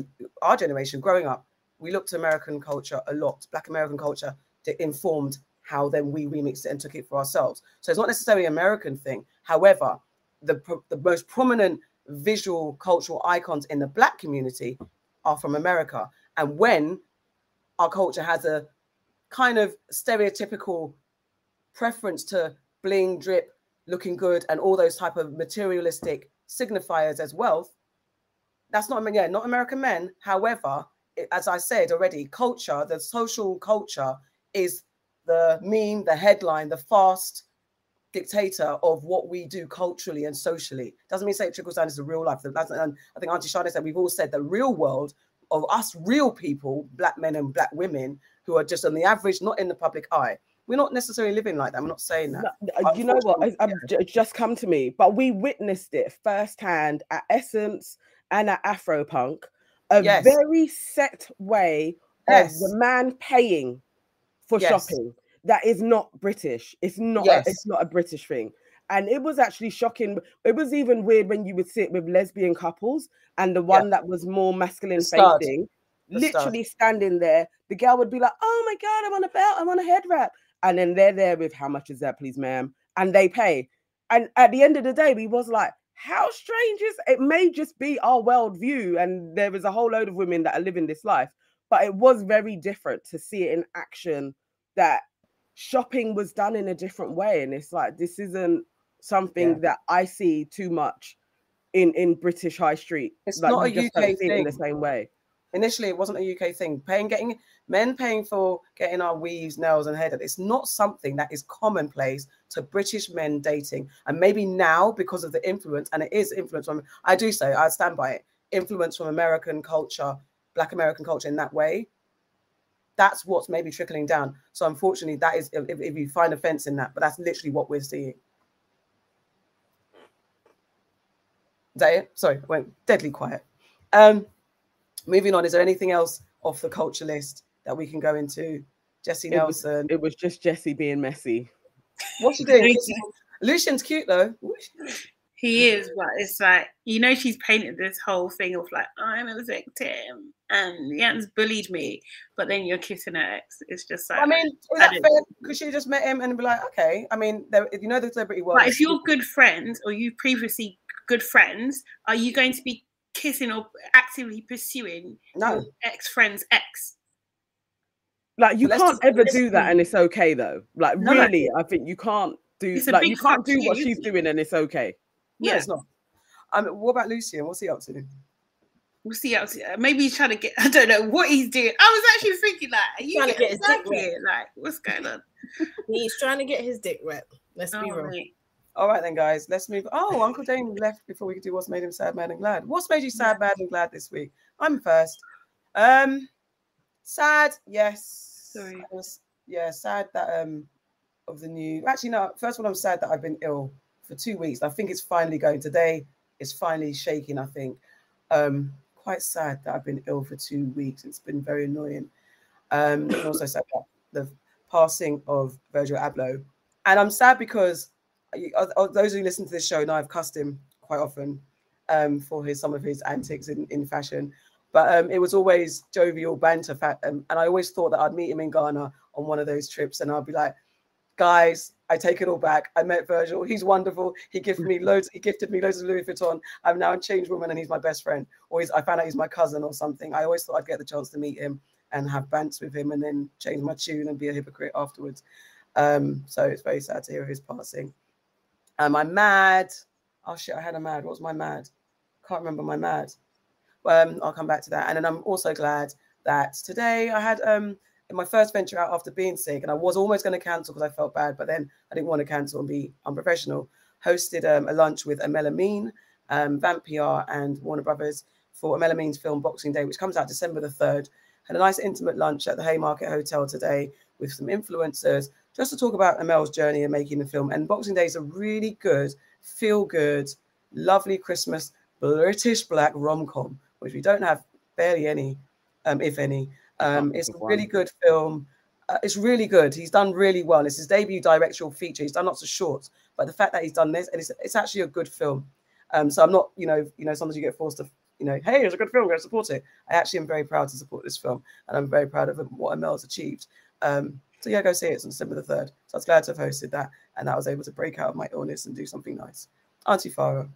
A: our generation growing up, we looked to American culture a lot. Black American culture that informed how then we remixed it and took it for ourselves. So it's not necessarily an American thing. However, the the most prominent visual cultural icons in the Black community are from America. And when our culture has a kind of stereotypical preference to bling, drip, looking good, and all those type of materialistic signifiers as wealth, that's not yeah, not American men. However, as I said already, culture, the social culture is the meme, the headline, the fast dictator of what we do culturally and socially. Doesn't mean say it trickles down into real life. That's, and I think Auntie Sade said we've all said the real world of us real people, black men and black women, who are just on the average, not in the public eye. We're not necessarily living like that. I'm not saying that.
C: No, you know what? I, I've um, j- just come to me, but we witnessed it firsthand at Essence and at Afropunk. A
A: Yes.
C: very set way
A: Yes.
C: of the man paying for
A: Yes.
C: shopping that is not British. It's not.
A: Yes.
C: It's not a British thing. And it was actually shocking. It was even weird when you would sit with lesbian couples and the one that was more masculine facing,
A: The stud.
C: literally standing there. The girl would be like, "Oh my god, I want a belt. I want a head wrap." and then they're there with how much is that, please, ma'am, and they pay. And at the end of the day, we was like, how strange is it? May just be our world view, and there is a whole load of women that are living this life, but it was very different to see it in action. That shopping was done in a different way, and it's like this isn't something
A: Yeah.
C: that I see too much in in British High Street.
A: It's
C: like,
A: not a UK
C: it in the same way.
A: Initially, it wasn't a UK thing. Paying, getting men paying for getting our weaves, nails, and hair. It's not something that is commonplace to British men dating. And maybe now, because of the influence, and it is influence from, I do say, I stand by it, influence from American culture, Black American culture in that way. That's what's maybe trickling down. So unfortunately, that is if, if you find offense in that, but that's literally what we're seeing. Is that it? Sorry, went deadly quiet. Um, moving on, is there anything else off the culture list that we can go into? Jesy
C: It was-
A: Nelson.
C: It was just Jesy being messy.
A: What's she doing? [laughs] Lucien's cute though.
D: He is, but it's like you know she's painted this whole thing of like I'm a victim and Jan's bullied me, but then you're kissing her ex. It's just like
A: I mean, is that fair? Because she just met him and be like, okay. I mean, there, you know the celebrity world.
D: But if you're good friends or you've previously good friends, are you going to be kissing or actively pursuing
A: no,
D: your ex friend's ex?
C: Like you
A: Let's
C: can't ever do that, and it's okay though. Like
A: No, no.
C: really, I think you can't do
D: It's
C: like you can't do what she's doing, and it's okay.
A: no,
D: Yeah.
A: it's not. I mean, what about Lucien? What's he up to?
D: We'll see. How, uh, maybe he's trying to get. [laughs] I don't know what he's doing. I was actually thinking like, are you
B: Trying to get his dick
D: stuck here? Like, what's going on? [laughs]
B: He's trying to get his dick wet. Let's be
D: Oh,
B: real.
D: mate.
A: All right then, guys. Let's move. Oh, Uncle Dane left before we could do what's made him sad, mad, and glad. What's made you sad, mad, and glad this week? I'm first. Um, sad. Yes.
D: Sorry.
A: Was- yeah, sad that um of the new. Actually, no. First of all, I'm sad that I've been ill for two weeks. I think it's finally going today. It's finally shaking. I think. Um, quite sad that I've been ill for two weeks. It's been very annoying. Um, and also sad about the passing of Virgil Abloh. And I'm sad because those who listen to this show know I've cussed him quite often um, for his some of his antics in, in fashion. But um, it was always jovial banter, fat, um, and I always thought that I'd meet him in Ghana on one of those trips, and I'd be like, "Guys, I take it all back. I met Virgil. He's wonderful. He gifted me loads. He gifted me loads of Louis Vuitton. I'm now a changed woman, and he's my best friend. Or I found out he's my cousin or something. I always thought I'd get the chance to meet him and have bants with him, and then change my tune and be a hypocrite afterwards. Um, so it's very sad to hear his passing. Am I mad? Oh shit, I had a mad. What was my mad? Can't remember my mad. Um, I'll come back to that. And then I'm also glad that today I had um my first venture out after being sick, and I was almost going to cancel because I felt bad, but then I didn't want to cancel and be unprofessional. Hosted um, a lunch with Aml Ameen, um, Vamp PR, and Warner Brothers for Aml Ameen's film Boxing Day, which comes out December the 3rd. Had a nice intimate lunch at the Haymarket Hotel today with some influencers just to talk about Aml's journey in making the film. And Boxing Day is a really good, feel good, lovely Christmas British black rom com, which we don't have barely any, um, if any. Um, it's a really good film. Uh, it's really good. He's done really well. It's his debut directorial feature. He's done lots of shorts, but the fact that he's done this and it's, it's actually a good film. Um, so I'm not, you know, you know, sometimes you get forced to, you know, hey, it's a good film, go support it. I actually am very proud to support this film, and I'm very proud of what Aml's achieved. Um, so yeah, go see it. On December the third. So I was glad to have hosted that, and that I was able to break out of my illness and do something nice. Auntie Farah.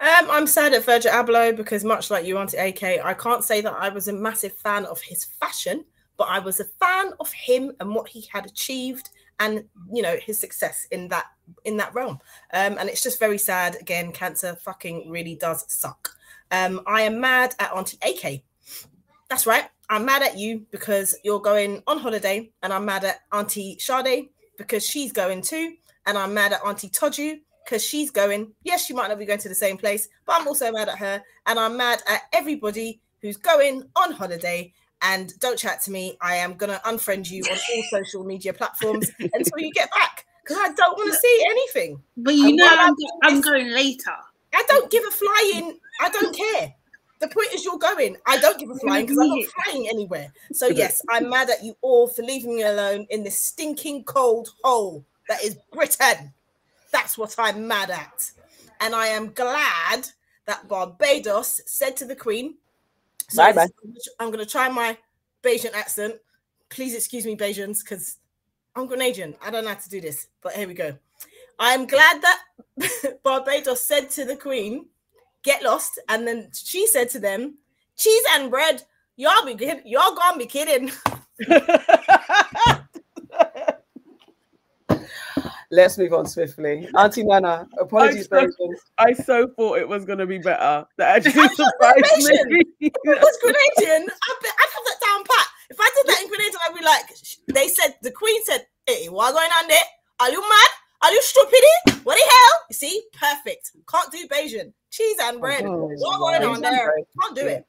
B: Um, I'm sad at Virgil Abloh because, much like you, Auntie AK, I can't say that I was a massive fan of his fashion, but I was a fan of him and what he had achieved, and you know his success in that in that realm. Um, and it's just very sad. Again, cancer fucking really does suck. Um, I am mad at Auntie AK. That's right. I'm mad at you because you're going on holiday, and I'm mad at Auntie Sade because she's going too, and I'm mad at Auntie Toju because she's going. Yes, she might not be going to the same place, but I'm also mad at her. And I'm mad at everybody who's going on holiday. And don't chat to me. I am going to unfriend you on all [laughs] social media platforms until you get back because I don't want to see anything.
D: But you know, I'm, I'm going later.
B: I don't give a flying. I don't care. The point is, you're going. I don't give a flying because I'm not flying anywhere. So yes, I'm mad at you all for leaving me alone in this stinking cold hole that is Britain. That's what I'm mad at. And I am glad that Barbados said to the Queen, so bye bye. I'm going to try my Bajan accent. Please excuse me, Bajans, because I'm Grenadian. I don't know how to do this, but here we go. I'm glad that [laughs] Barbados said to the Queen, get lost. And then she said to them, cheese and bread. Y'all be good. Y'all gonna be kidding. [laughs]
A: Let's move on swiftly. Auntie Nana, apologies,
C: I so, I so thought it was going to be better. That actually surprised me.
B: it was Grenadian. I'd, I'd have that down pat. If I did that in Grenadian, I'd be like, they said, the Queen said, hey, what going on there? Are you mad? Are you stupid? What the hell? You see, perfect. Can't do Bajan. Cheese and bread. Oh, what going on there? Can't do it.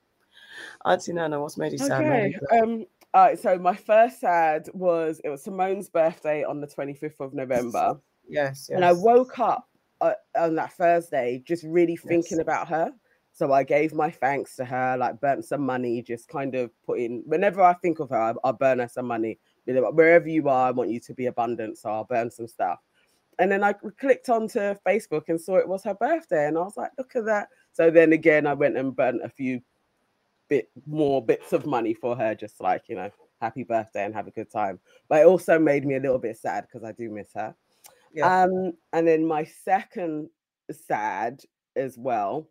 A: Auntie Nana, what's made you sad?
C: Okay. Um, uh, so my first sad was it was Simone's birthday on the 25th of November.
A: Yes, yes.
C: And I woke up uh, on that Thursday just really thinking yes. about her. So I gave my thanks to her, like burnt some money, just kind of put in. Whenever I think of her, I, I'll burn her some money. Wherever you are, I want you to be abundant. So I'll burn some stuff. And then I clicked onto Facebook and saw it was her birthday. And I was like, look at that. So then again, I went and burnt a few bit more bits of money for her, just like you know, happy birthday and have a good time. But it also made me a little bit sad because I do miss her. Yeah. Um, and then my second sad as well.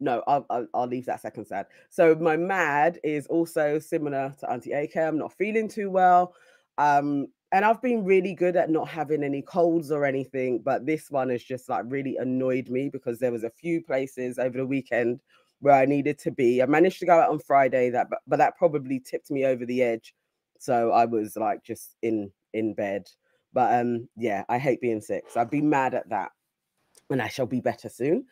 C: No, I'll, I'll, I'll leave that second sad. So my mad is also similar to Auntie AK. I'm not feeling too well. Um, and I've been really good at not having any colds or anything, but this one has just like really annoyed me because there was a few places over the weekend where I needed to be. I managed to go out on Friday that but, but that probably tipped me over the edge. So I was like just in in bed. But um yeah, I hate being sick. So I'd be mad at that. And I shall be better soon.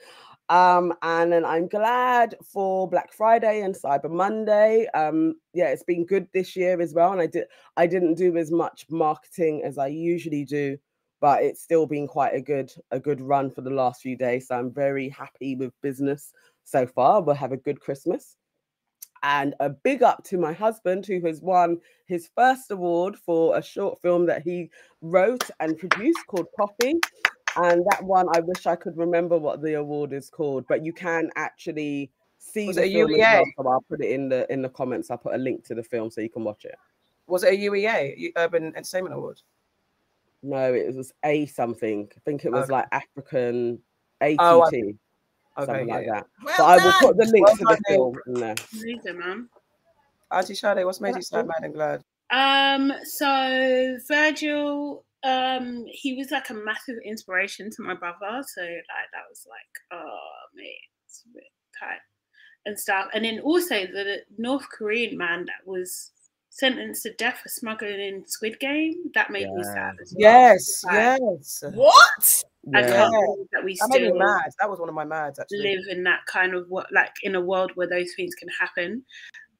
C: Um, and then I'm glad for Black Friday and Cyber Monday. Um, yeah, it's been good this year as well. And I did I didn't do as much marketing as I usually do but it's still been quite a good a good run for the last few days. So I'm very happy with business so far. We'll have a good Christmas. And a big up to my husband who has won his first award for a short film that he wrote and produced called Coffee. And that one, I wish I could remember what the award is called, but you can actually see
A: Was
C: the
A: it a
C: film as well, so I'll put it in the in the comments. I'll put a link to the film so you can watch it.
A: Was it a UEA, Urban Entertainment Award?
C: No, it was a something. I think it was
A: Okay.
C: like African ATT,
A: Oh, I-
C: something
A: Okay,
C: like
A: yeah.
C: that.
B: Well
C: but I will put the link
A: Well
C: to the
A: done,
C: film in there.
D: Amazing, man.
A: Auntie Sade, what's made you so mad and glad?
D: Um, so Virgil, um, he was like a massive inspiration to my brother. So like that was like, oh mate, it's a bit tight and stuff. And then also the North Korean man that was sentenced to death for smuggling in Squid Game. That made me sad as well.
A: Yes,
D: Like,
A: yes.
B: What?
D: I can't believe that we
A: That made me
D: still
A: mad. That was one of my mads actually.
D: live in that kind of what like in a world where those things can happen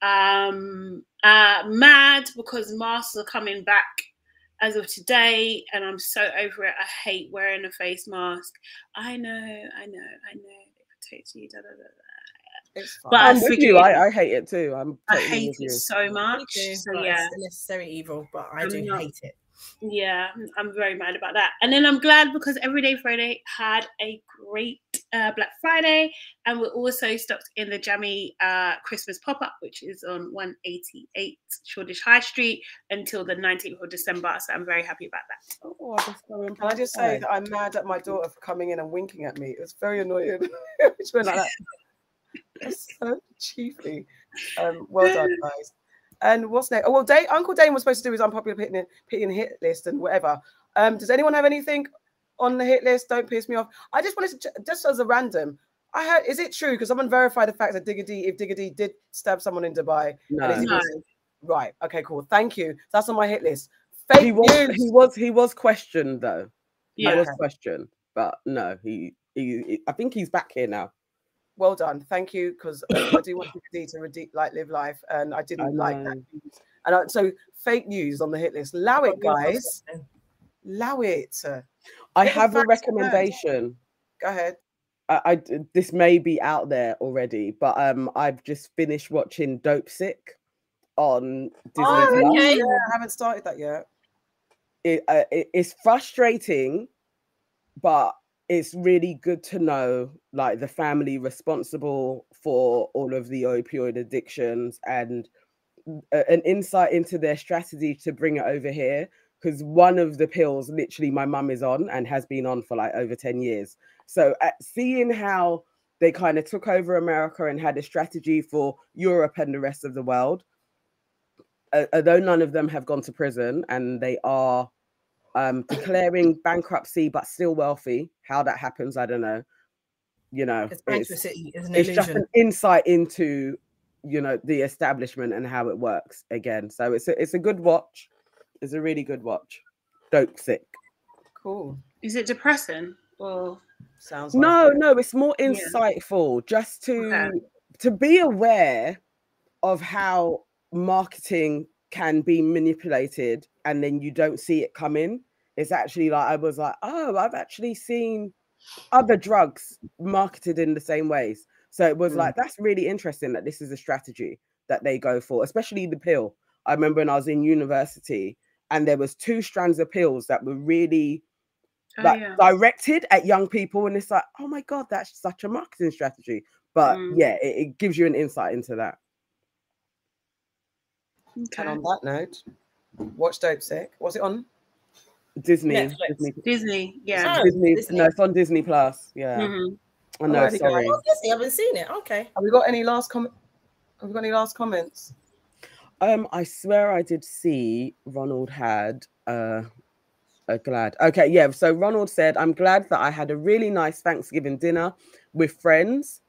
D: um uh mad because masks are coming back as of today and i'm so over it i hate wearing a face mask i know i know i know they protect you da, da, da, da.
A: It's fine.
D: But
C: I'm with you. I, I hate it too. I'm
D: i hate it
C: you.
D: so much
B: too,
D: so yeah
B: It's a necessary evil, but I
D: I'm
B: do
D: not-
B: hate it.
D: yeah i'm very mad about that and then i'm glad because everyday friday had a great uh, black friday and we're also stocked in the jammy uh, christmas pop-up which is on 188 shoreditch high street until the 19th of december so i'm very happy about that
C: Oh, I just
A: Can I just say that I'm mad at my daughter for coming in and winking at me? It was very annoying. [laughs] She went like that. That's so cheeky. Um, well done, [laughs] guys. And what's next? Oh well, Dave, Uncle Dane was supposed to do his unpopular picking, picking hit list and whatever. Um, does anyone have anything on the hit list? Don't piss me off. I just wanted to just as a random. I heard. Is it true? Because someone verified the fact that Digga D, if Digga D did stab someone in Dubai,
C: No.
A: and
D: No.
A: right? Okay, cool. Thank you. That's on my hit list. Fake
C: He was
A: news.
C: he was he was questioned though. He
D: yeah
C: was questioned, but no, he, he he- I think he's back here now.
A: well done. Thank you, because um, I do want [laughs] Digga D to redeem, like live life, and I didn't like that. news. And I, so fake news on the hit list. Allow it, guys. Allow it.
C: I
A: Get
C: have a
A: facts first.
C: recommendation.
A: Go ahead.
C: I this may be out there already, but um, I've just finished watching Dopesick on Disney.
B: Oh, okay.
A: Yeah, I haven't started that yet.
C: It, uh, it, it's frustrating, but it's really good to know like the family responsible for all of the opioid addictions and a- an insight into their strategy to bring it over here because one of the pills literally my mum is on and has been on for like over 10 years. So at seeing how they kind of took over america and had a strategy for europe and the rest of the world uh, although none of them have gone to prison and they are um, declaring bankruptcy but still wealthy how that happens i don't know. You know it's-
B: bankruptcy is an
C: it's just an insight into you know the establishment and how it works again. So it's a, it's a good watch it's a really good watch dope sick
A: Cool.
D: is it depressing or
A: Sounds like
C: no
A: it.
C: no it's more
D: Yeah.
C: insightful just to
D: Okay.
C: to be aware of how marketing can be manipulated and then you don't see it coming it's actually like i was like oh i've actually seen other drugs marketed in the same ways so it was
A: Mm.
C: like that's really interesting that this is a strategy that they go for especially the pill i remember when i was in university and there was two strands of pills that were really
D: oh
C: like
D: yeah
C: directed at young people and it's like oh my god that's such a marketing strategy but
D: Mm.
C: yeah it, it gives you an insight into that
A: And on that note, watch Dopesick. What's it on?
C: disney
B: Netflix.
C: disney,
D: disney yeah
B: Oh,
C: disney,
B: Disney.
C: no it's on disney plus yeah
D: Mhm.
C: i know
A: Alrighty, guys.
C: sorry
B: Oh, Disney, I haven't seen it. Okay.
A: Have we got any last comment? Have we got any last comments?
C: Um i swear i did see ronald had uh a glad okay yeah so ronald said i'm glad that i had a really nice thanksgiving dinner with friends.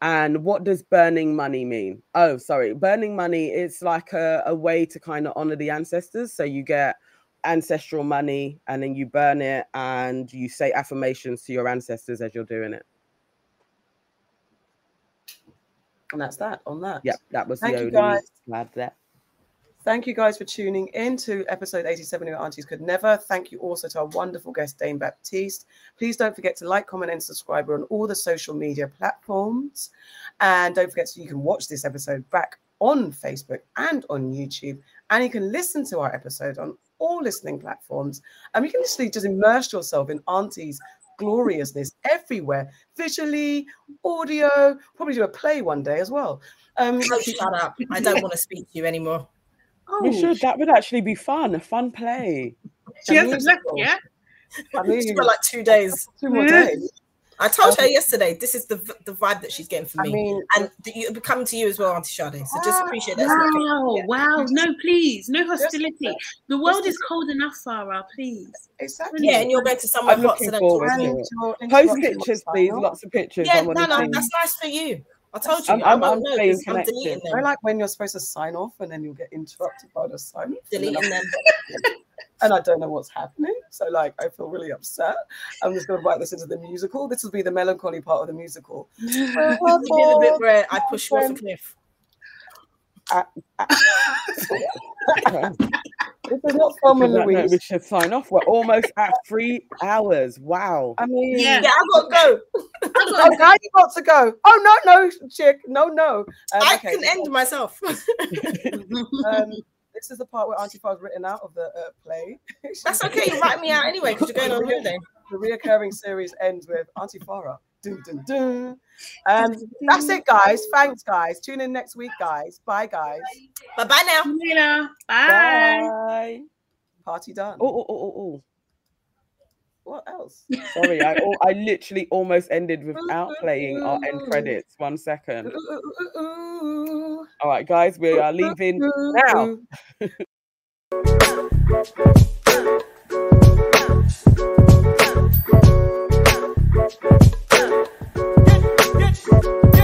C: And what does burning money mean? Oh sorry burning money it's like a, a way to kind of honor the ancestors. So you get ancestral money and then you burn it and you say affirmations to your ancestors as you're doing it.
A: And that's that on that.
C: yeah that was
A: Thank
C: the only glad there
A: Thank you guys for tuning in to episode 87 of Aunties Could Never. Thank you also to our wonderful guest, Dane Baptiste. Please don't forget to like, comment, and subscribe on all the social media platforms. And don't forget, so you can watch this episode back on Facebook and on YouTube. And you can listen to our episode on all listening platforms. And you can literally just immerse yourself in Auntie's gloriousness everywhere, visually, audio, probably do a play one day as well. Um,
B: shut up. I don't want to speak to you anymore.
C: We
A: oh,
C: should. That would actually be fun. A fun play.
D: She hasn't
A: musical.
D: left yet.
A: I mean,
B: For like two days.
A: two more
D: Yeah.
A: days.
B: I told her yesterday this is the the vibe that she's getting from
A: I
B: me.
A: mean,
B: and th- it'll be coming to you as well, Auntie Sade. So just
A: Ah,
B: appreciate that.
D: Wow,
A: Yeah.
D: wow. No, please. No hostility. The world is cold enough, Farah. Please.
A: exactly.
B: Yeah, and you're going to somewhere
C: I'm
B: hot, so
C: looking forward to
B: to
C: it. Post pictures, please. Lots of pictures.
B: Yeah,
C: I
B: no, no, that's nice for you. I told you.
C: I'm-
B: I
C: I'm- I'm
B: know
C: staying
B: 'cause I'm
C: connected.
B: deleting them.
A: like when you're supposed to sign off and then you'll get interrupted by the sign. and
B: Deleting
A: I'm-
B: them. [laughs]
A: and I don't know what's happening. So like I feel really upset. I'm just gonna write this into the musical. This will be the melancholy part of the musical. [laughs]
B: You did the bit where I push you off a cliff. [laughs]
A: This is not Thelma and
C: No, no, we should sign off. We're almost at three hours. Wow.
A: I mean,
D: Yeah.
B: Yeah, I gotta go. [laughs]
A: Oh, now you got to go. Oh no, no, chick, no, no. Um,
B: I
A: okay,
B: can end myself. [laughs]
A: Um, this is the part where Auntie Far's written out of the uh, play.
B: That's okay. You write me out anyway because you're going on [laughs] holiday.
A: the reoccurring series ends with Auntie Farah. Dun, dun, dun. Um, that's it, guys. Thanks, guys. Tune in next week, guys. Bye, guys.
B: Bye bye now.
D: Bye.
C: bye.
A: Party done.
C: Oh, oh, oh, oh, oh.
A: What else?
C: Sorry, I, I literally almost ended without [laughs] playing our end credits. One second. All right, guys, we are leaving now.
A: Thank [laughs] you. Thank you.